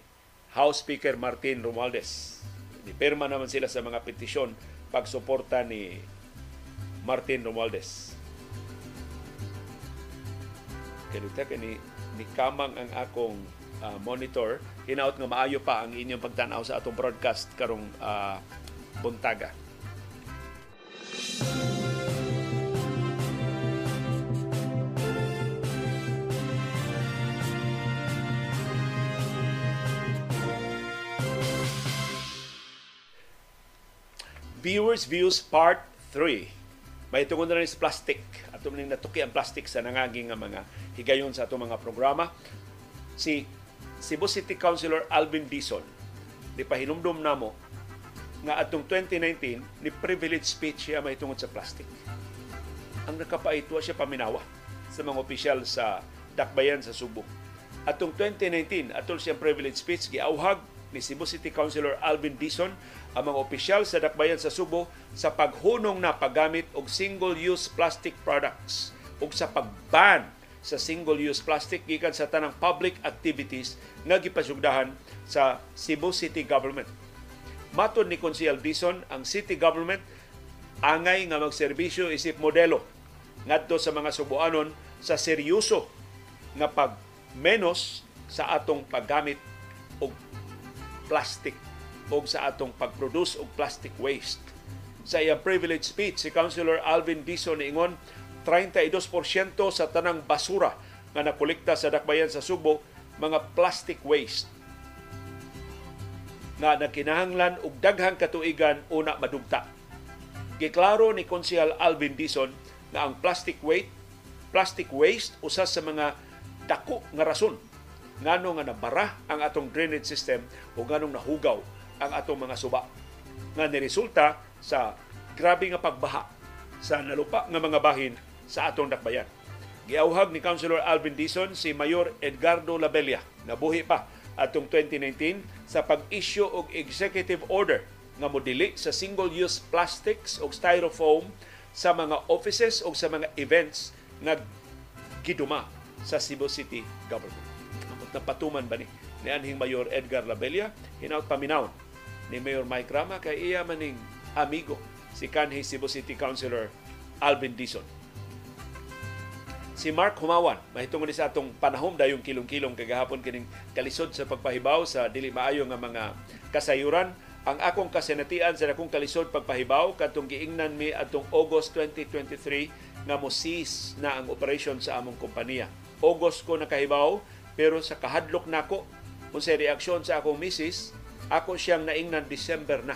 House Speaker Martin Romualdez. Nipirma naman sila sa mga petisyon pagsuporta ni Martin Romualdez. Kaya ni, ni kamang ang akong uh, monitor. Hinaot nga maayo pa ang inyong pagtanaw sa atong broadcast karong uh, buntaga. Viewers Views Part 3. May tungod na rin sa plastic. Ato ning natuki ang plastic sa nangaging nga mga higayon sa atong mga programa. Si Cebu City Councilor Alvin Dison, di pa hinumdum namo nga atong 2019 ni privilege speech siya may tungod sa plastic. Ang nakapaitwa siya paminawa sa mga opisyal sa dakbayan sa Subo. Atong 2019 atol siyang privilege speech giauhag ni Cebu City Councilor Alvin Dison ang mga opisyal sa dakbayan sa Subo sa paghunong na paggamit og single-use plastic products ug sa pagban sa single-use plastic gikan sa tanang public activities nga gipasugdahan sa Cebu City Government. Matod ni Konsehal Dison, ang city government angay nga magserbisyo isip modelo ngadto sa mga subuanon sa seryoso nga pag menos sa atong paggamit plastic o sa atong pag-produce og plastic waste. Sa iyang privilege speech, si Councilor Alvin Dison ingon 32% sa tanang basura nga nakolekta sa dakbayan sa Subo mga plastic waste nga nagkinahanglan og daghang katuigan una madugta. Giklaro ni Konsehal Alvin Dison nga ang plastic waste plastic waste usa sa mga dako nga rason ngano nga nabara ang atong drainage system o nganong nahugaw ang atong mga suba nga niresulta sa grabe nga pagbaha sa nalupa nga mga bahin sa atong dakbayan. Giauhag ni Councilor Alvin Dison si Mayor Edgardo Labella na buhi pa atong 2019 sa pag-issue og executive order nga modili sa single-use plastics o styrofoam sa mga offices o sa mga events nga giduma sa Cebu City government. Amot na patuman ba ni ni anhing Mayor Edgar Labella hinaut paminaw ni Mayor Mike Rama kay iya maning amigo si kanhi Cebu City Councilor Alvin Dizon. Si Mark Humawan, mahitungod sa atong panahom dayong kilong-kilong kagahapon kining kalisod sa pagpahibaw sa dili maayo nga mga kasayuran ang akong kasenatian sa akong kalisod pagpahibaw katong giingnan mi atong August 2023 nga mo cease na ang operation sa among kompanya. August ko nakahibaw pero sa kahadlok nako kung sa reaksyon sa akong misis, ako siyang naingnan December na.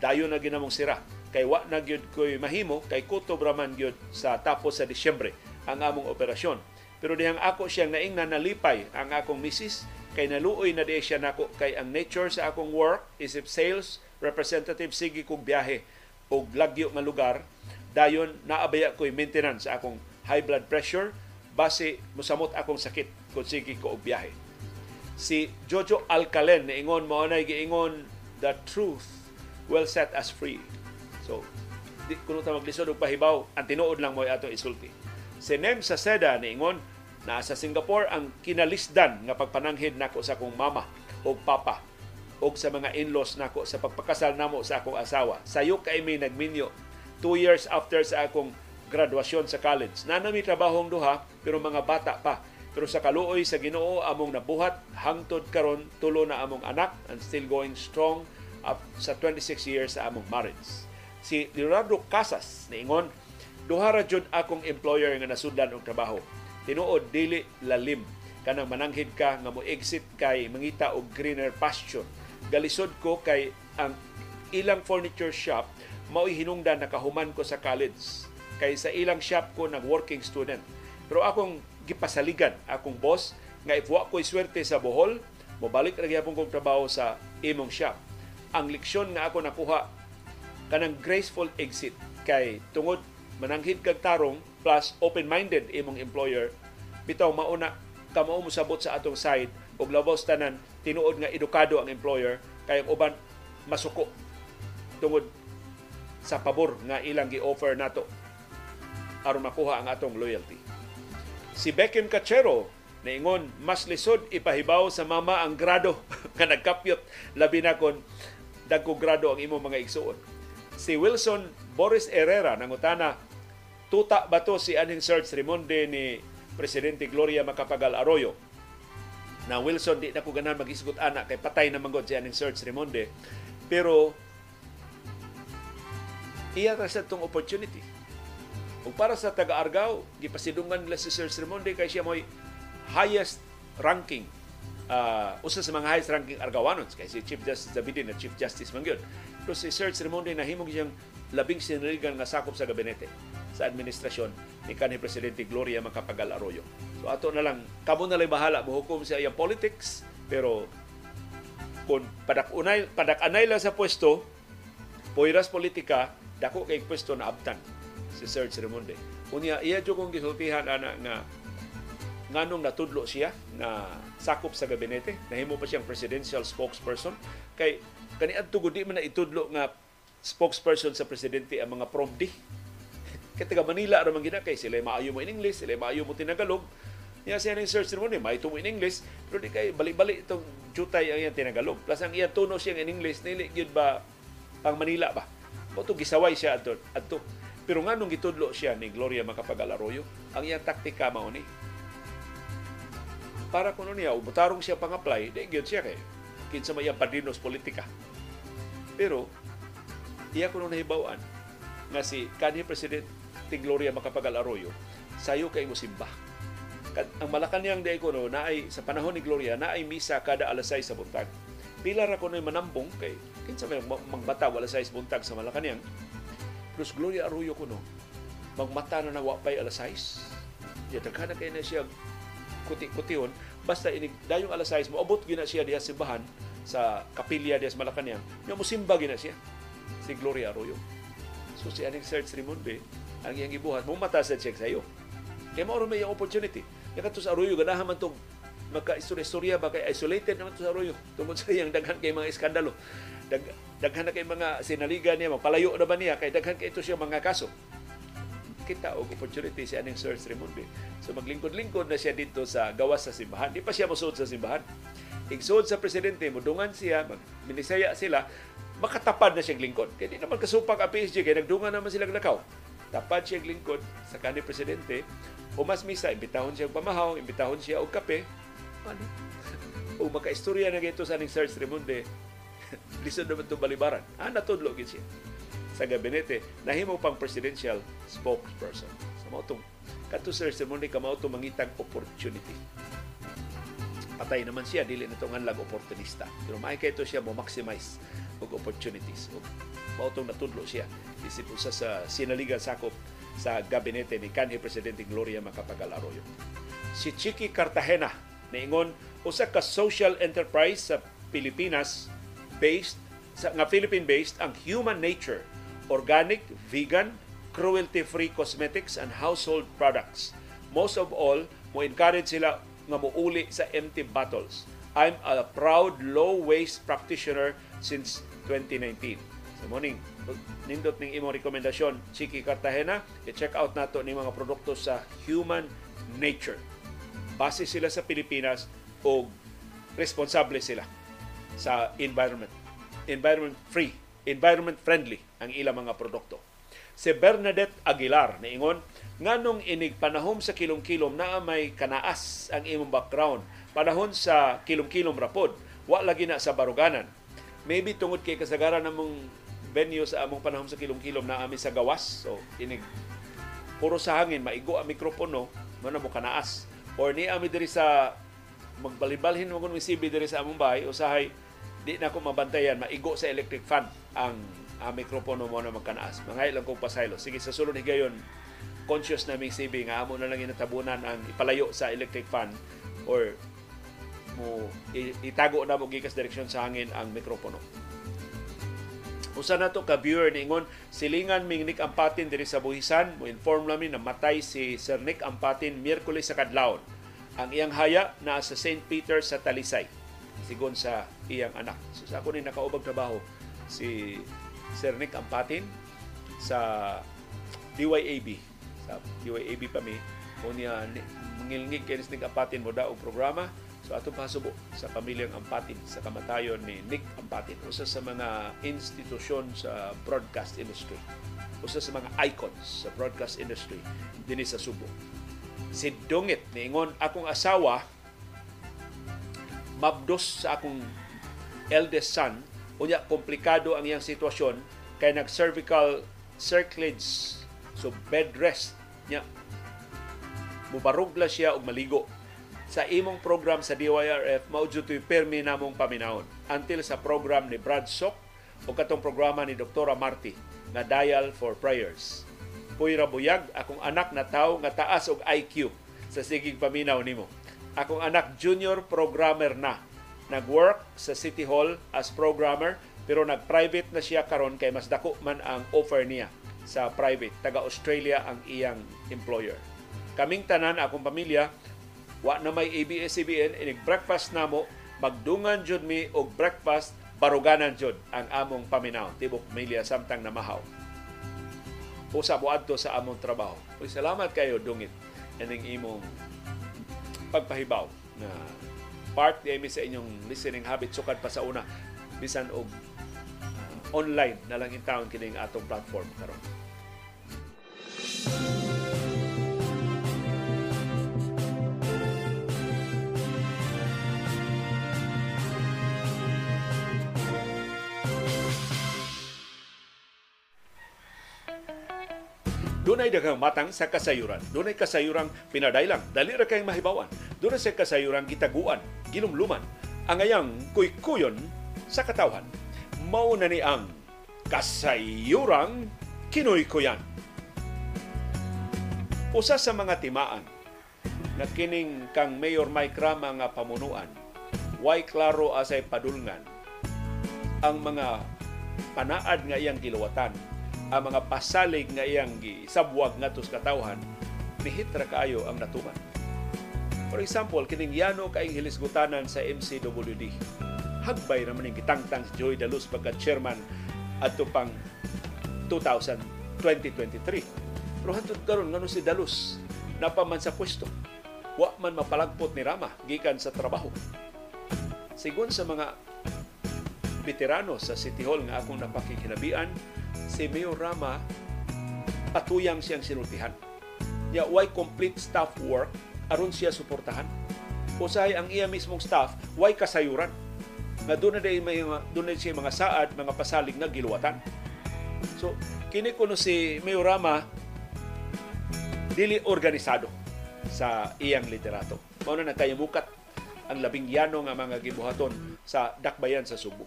Dayo na ginamong sira. Kay wa na gyud ko'y mahimo, kay kutob raman gyud sa tapos sa Disyembre ang among operasyon. Pero dihang ako siyang naingnan nalipay ang akong misis, kay naluoy na di siya nako kay ang nature sa akong work is if sales representative sige kog biyahe og lagyo nga lugar dayon naabaya ko'y maintenance sa akong high blood pressure base mosamot akong sakit kung sige ko og biyahe si Jojo Alcalen ingon mo na giingon the truth will set us free so di kuno ta maglisod og pahibaw ang tinuod lang mo ato isulti si Nem sa Seda niingon na sa Singapore ang kinalisdan nga pagpananghid nako sa akong mama o papa o sa mga in-laws nako sa pagpakasal namo sa akong asawa. Sayo kay may nagminyo two years after sa akong graduasyon sa college. Nanami trabahong duha pero mga bata pa. Pero sa kaluoy sa Ginoo among nabuhat hangtod karon tulo na among anak and still going strong up sa 26 years sa among marriage. Si Leonardo Casas niingon duha ra jud akong employer nga nasudlan og trabaho. Tinuod dili lalim. Kanang mananghid ka nga mo exit kay mangita og greener pasture. Galisod ko kay ang ilang furniture shop mao'y hinungdan nakahuman ko sa college. Kay sa ilang shop ko nag working student. Pero akong gipasaligan akong boss nga if wa ko'y swerte sa Bohol mobalik ra gyapon kong trabaho sa imong shop ang leksyon nga ako nakuha kanang graceful exit kay tungod mananghid kag tarong plus open-minded imong employer bitaw mauna kamo mo sabot sa atong side ug labaw tanan tinuod nga edukado ang employer kay ang uban masuko tungod sa pabor nga ilang gi-offer nato aron makuha ang atong loyalty. Si Beckham Cachero naingon mas lisod ipahibaw sa mama ang grado nga nagkapyot. Labi na kon dagko grado ang imong mga igsuon. Si Wilson Boris Herrera nangutana tuta ba to si aning search Rimonde ni Presidente Gloria Macapagal Arroyo? Na Wilson di na ko ganan mag-isgot anak kay patay na manggod si aning search Rimonde pero iya ra sa tong opportunity ug para sa taga-Argao gipasidungan nila si Sir Rimonde kay siya mo'y highest ranking uh, usa sa mga highest ranking Argawanon kay si Chief Justice Davidin na Chief Justice man gyud pero si Sir Rimonde nahimong siyang labing sinaligan nga sakop sa gabinete sa administrasyon ni kanhi Presidente Gloria Macapagal Arroyo. So ato na lang, kamo na lang bahala hukom sa iyang politics, pero kung padak-unay, padak-anay lang sa pwesto, poiras politika, dako kay pwesto na abtan si Sir Remonde. Unya, iya jo kong gisultihan ana nga nganong natudlo siya na sakop sa gabinete, nahimo pa siyang presidential spokesperson kay kaniadto gudi man na itudlo nga spokesperson sa presidente ang mga promdi Kaya taga Manila raman gina kay sila maayo mo in English, sila maayo mo tinagalog. Niya siya ng search mo ni may mo in English, pero di kay balik-balik itong jutay ang iyang tinagalog. Plus ang iyang tuno siya in English, nili yun ba pang Manila ba? O to gisaway siya adto adto. Pero nga nung gitudlo siya ni Gloria Macapagal Arroyo, ang iyang taktika mao ni para kuno niya umutarong siya pang-apply, di gyud siya kay kinsa may padrinos politika. Pero iya kuno nahibawan nga si kanhi president ti Gloria Macapagal Arroyo, sayo kay musimba. Ang Malacanang di ko no, naay sa panahon ni Gloria, naay misa kada alas 6 sa buntag. Pila ra ko na manambong kay kinsa may magbata alas 6 buntag sa Malacanang. Plus Gloria Arroyo ko no, magmata na nawapay alas 6. Ya daghan kay na siya kuti-kutihon basta inig dayong alas 6 mo abot gina siya diha simbahan sa kapilya diha sa Malacanang. Nya musimba gina siya si Gloria Arroyo. So si aning Search Rimonde, ang iyang gibuhat mo mata sa check sa iyo kay mao may opportunity kaya kadto sa Arroyo ganahan man tong maka-istorya-istorya ba kay isolated naman to sa Arroyo tungkol sa iyang daghan kay mga iskandalo. Dag, daghan na kay mga sinaligan niya, magpalayo na ba niya kay daghan kay ito siya mga kaso kita og opportunity si aning Sir Remundi. So maglingkod-lingkod na siya dito sa gawas sa simbahan. Di pa siya mosuod sa simbahan. Igsuod sa presidente, mudungan siya, minisaya sila, makatapad na siyang lingkod. Kaya di naman kasupak ang PSG, kaya nagdungan naman silang nakaw. Tapad siyang lingkod sa kanil presidente, umas misa, imbitahon siya pamahaw, imbitahon siya og kape. Ano? o makaistorya na gito sa aning Sir Remundi, lisod naman itong balibaran. Ah, natudlo siya sa gabinete nahimo pang presidential spokesperson. Sa so, tong kadto sir sermon ka mao mangitag opportunity. Patay naman siya dili na tong lag opportunista. Pero may kay to siya mo maximize og opportunities. Og mao natudlo siya isip usa sa sinaligan sakop sa gabinete ni kanhi presidente Gloria Macapagal Arroyo. Si Chiki Cartagena niingon usa ka social enterprise sa Pilipinas based sa nga Philippine based ang Human Nature organic, vegan, cruelty-free cosmetics and household products. Most of all, mo encourage sila nga muuli sa empty bottles. I'm a proud low-waste practitioner since 2019. Sa so, morning, nindot ning imong rekomendasyon, Chiki Cartagena, i-check out nato ni mga produkto sa Human Nature. Base sila sa Pilipinas o responsable sila sa environment. Environment free environment friendly ang ilang mga produkto. Si Bernadette Aguilar niingon nganong inig panahon sa kilom-kilom na may kanaas ang imong background? Panahon sa kilom-kilom rapod. Wa lagi na sa baruganan. Maybe tungod kay kasagaran namong venue sa among panahon sa kilom-kilom na ami sa gawas. So inig puro sa hangin maigo ang mikropono mo na mo kanaas. Or ni ami diri sa magbalibalhin mo kun diri sa among bahay usahay di na ko mabantayan maigo sa electric fan ang ang mikropono mo na magkanaas. Mga ilang kong pasaylo. Sige, sa sulod higayon, conscious na may CB nga amo na lang inatabunan ang ipalayo sa electric fan or mo itago na mo gikas direksyon sa hangin ang mikropono. Usa na to ka viewer ningon silingan ming Nick Ampatin diri sa Buhisan mo inform namin na matay si Sir Nick Ampatin Miyerkules sa kadlawon. Ang iyang haya na sa St. Peter sa Talisay sigon sa iyang anak. So sa ako ni nakaubag trabaho si Sir Nick Ampatin sa DYAB. Sa DYAB pa mi o niya mangilngig kay Nick Ampatin mo daog programa So ato pasubo sa pamilyang Ampatin sa kamatayon ni Nick Ampatin, usa sa mga institusyon sa broadcast industry. Usa sa mga icons sa broadcast industry dinhi sa Subo. Si Dungit niingon akong asawa mabdos sa akong eldest son unya komplikado ang iyang sitwasyon kay nag cervical circlage so bed rest nya mubarugla siya og maligo sa imong program sa DYRF mao jud permi namong paminawon until sa program ni Brad Sok o katong programa ni Dr. Marty nga Dial for Prayers. Puy buyag akong anak na tawo nga taas og IQ sa sigig paminaw nimo. Akong anak junior programmer na. Nag-work sa City Hall as programmer pero nag-private na siya karon kay mas dako man ang offer niya sa private. Taga Australia ang iyang employer. Kaming tanan akong pamilya wa na may ABS-CBN inig breakfast namo magdungan jud mi og breakfast baruganan jud ang among paminaw tibok pamilya samtang namahaw. Usa mo sa among trabaho. Uy, salamat kayo dungit ining imong pagpahibaw. Na. Part di sa inyong listening habit sukad pa sa una. Bisan og uh, online na lang in town kining atong platform. Karon. Dunay daghang matang sa kasayuran. Dunay kasayuran pinadailang, dali ra kay mahibawan. Dunay sa kasayuran gitaguan, ginumluman. Ang ayang kuykuyon sa katawhan. Mao na ni ang kasayuran kinuykuyan. Usa sa mga timaan na kining kang Mayor Mike Rama nga pamunuan, way klaro asay padulngan ang mga panaad nga iyang giluwatan ang mga pasalig nga iyang gisabwag ngadto sa katawhan nihit ra kaayo ang natuman For example, kining Yano kaing hilisgutanan sa MCWD. Hagbay naman yung gitangtang si Joy Daluz pagka chairman ato pang 2000 2023. Pero hantod karon ngano si Daluz napaman sa pwesto. Wa man mapalagpot ni Rama gikan sa trabaho. Sigon sa mga veterano sa City Hall nga akong napakikinabian, si Mayor Rama patuyang siyang sinultihan. Ya why complete staff work aron siya suportahan. Usahay ang iya mismong staff, why kasayuran. Nga doon na day may doon na siya mga saad, mga pasalig na giluwatan. So, kini kuno si Mayor Rama dili organisado sa iyang literato. Mao na nagkayamukat ang labing yano nga mga gibuhaton sa dakbayan sa Subo.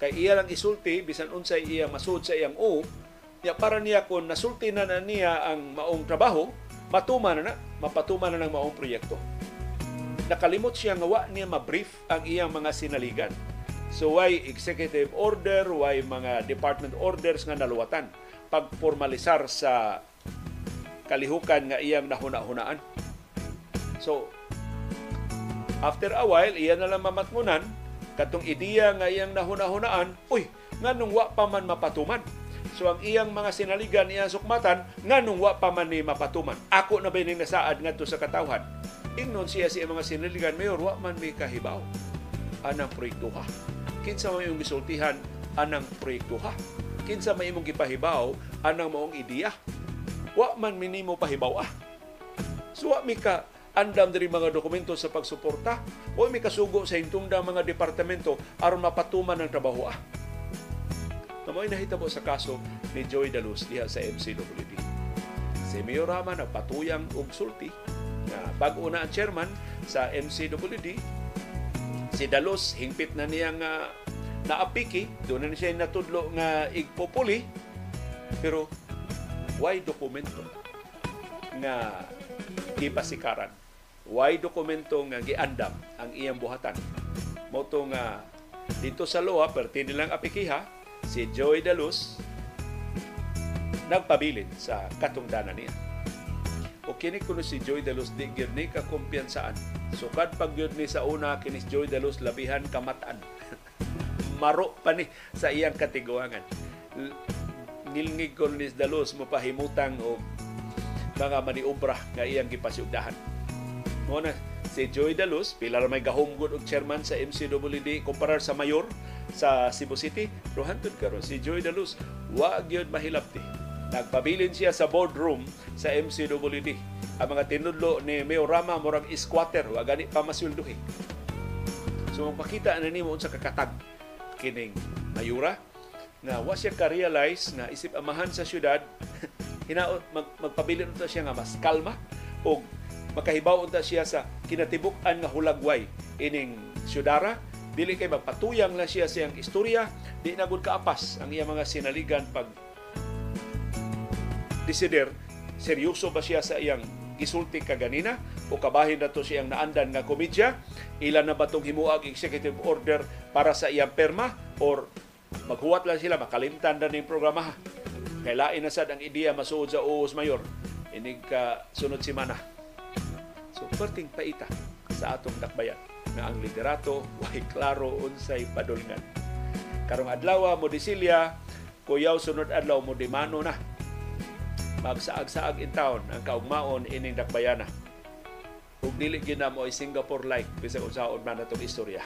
Kay iya lang isulti bisan unsay iya masud sa iyang o, ya para niya kung nasulti na, na niya ang maong trabaho, matuman na na, mapatuman na ng maong proyekto. Nakalimot siya nga wa niya ma-brief ang iyang mga sinaligan. So why executive order, why mga department orders nga naluwatan pagformalisar sa kalihukan nga iyang nahuna-hunaan. So, after a while, iya na lang mamatngunan, katong ideya nga iyang nahuna-hunaan, uy, nga nung wa pa man mapatuman. So ang iyang mga sinaligan, iyang sukmatan, nga nung wa pa man ni mapatuman. Ako na ba nasaad nga sa katawhan? Ingnon siya siya mga sinaligan, Mayor, wa man may kahibaw. Anang proyekto ha. Kinsa may imong gisultihan, anang proyekto ha. Kinsa may imong gipahibaw, anang maong ideya. Wa man minimo pahibaw ah. So wa mi ka andam diri mga dokumento sa pagsuporta o mi kasugo sa hintungda mga departamento aron mapatuman ang trabaho ah. Namoy nahitabo sa kaso ni Joy Daluz diha sa MCWD. Si Mayor Rama nagpatuyang og sulti na bago na ang chairman sa MCWD si Dalos hingpit na niya nga naapiki doon na siya natudlo nga igpopuli pero why dokumento nga gipasikaran why dokumento nga giandam ang iyang buhatan? Mo nga dito sa loa perti nilang apikiha si Joy Daluz nagpabilin sa katungdanan niya. O kini kuno si Joy Daluz di gyud ni ka kumpiyansaan sukad pag gyud ni sa una kini si Joy Daluz labihan kamatan. Maro pa ni sa iyang katiguangan. Nilngig ko ni Daluz mo pahimutang og mga maniobra nga iyang gipasugdahan mo na si Joy Daluz pila ra may gahumgod og chairman sa MCWD kumparar sa mayor sa Cebu City pero hantod karon si Joy Daluz wa gyud mahilabti Nagpabilin siya sa boardroom sa MCWD. Ang mga tinudlo ni Mayor Rama murag squatter, wa gani pa masulduhi. So magpakita na nimo unsa kakatag kining mayura nga wa siya ka-realize nga isip amahan sa syudad hinaot mag, magpabilin unta siya nga mas kalma o makahibaw unta siya sa kinatibuk-an nga hulagway. Ining syudara dili kay magpatuyang na siya siyang istorya. Di na gud kaapas ang iya mga sinaligan pag desider. Seryoso ba siya sa iyang gisulti kaganina? O kabahin na to siyang naandan nga komedya? Ilan na batong himuag executive order para sa iyang perma? Or maghuwat lang sila makalimtan na ning programa? Kailain na sad ang ideya masuod sa uos mayor. Inig ka sunod simana so perting paita sa atong dakbayan nga ang liderato way klaro unsay padulngan karong adlaw mo disilya kuyaw sunod adlaw mo dimano na magsaag-saag in town ang kaugmaon ining dakbayana. Ug dili gina mo ay Singapore like bisag unsaon man natong istorya.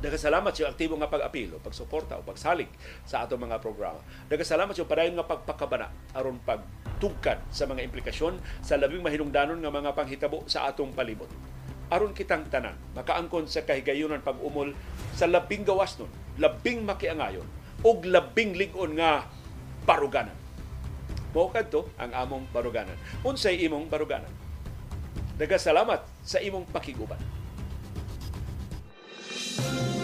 Nagkasalamat sa aktibo nga pag-apilo, pagsuporta o pagsalig sa atong mga programa. Nagkasalamat sa padayon nga pagpakabana aron pagtugkad sa mga implikasyon sa labing mahinungdanon nga mga panghitabo sa atong palibot. Aron kitang tanan, makaangkon sa kahigayunan pag-umol sa labing gawas nun, labing makiangayon, ug labing ligon nga paruganan Mao kadto ang among baruganan. Unsay imong baruganan? Daga salamat sa imong pakiguban. Thank you.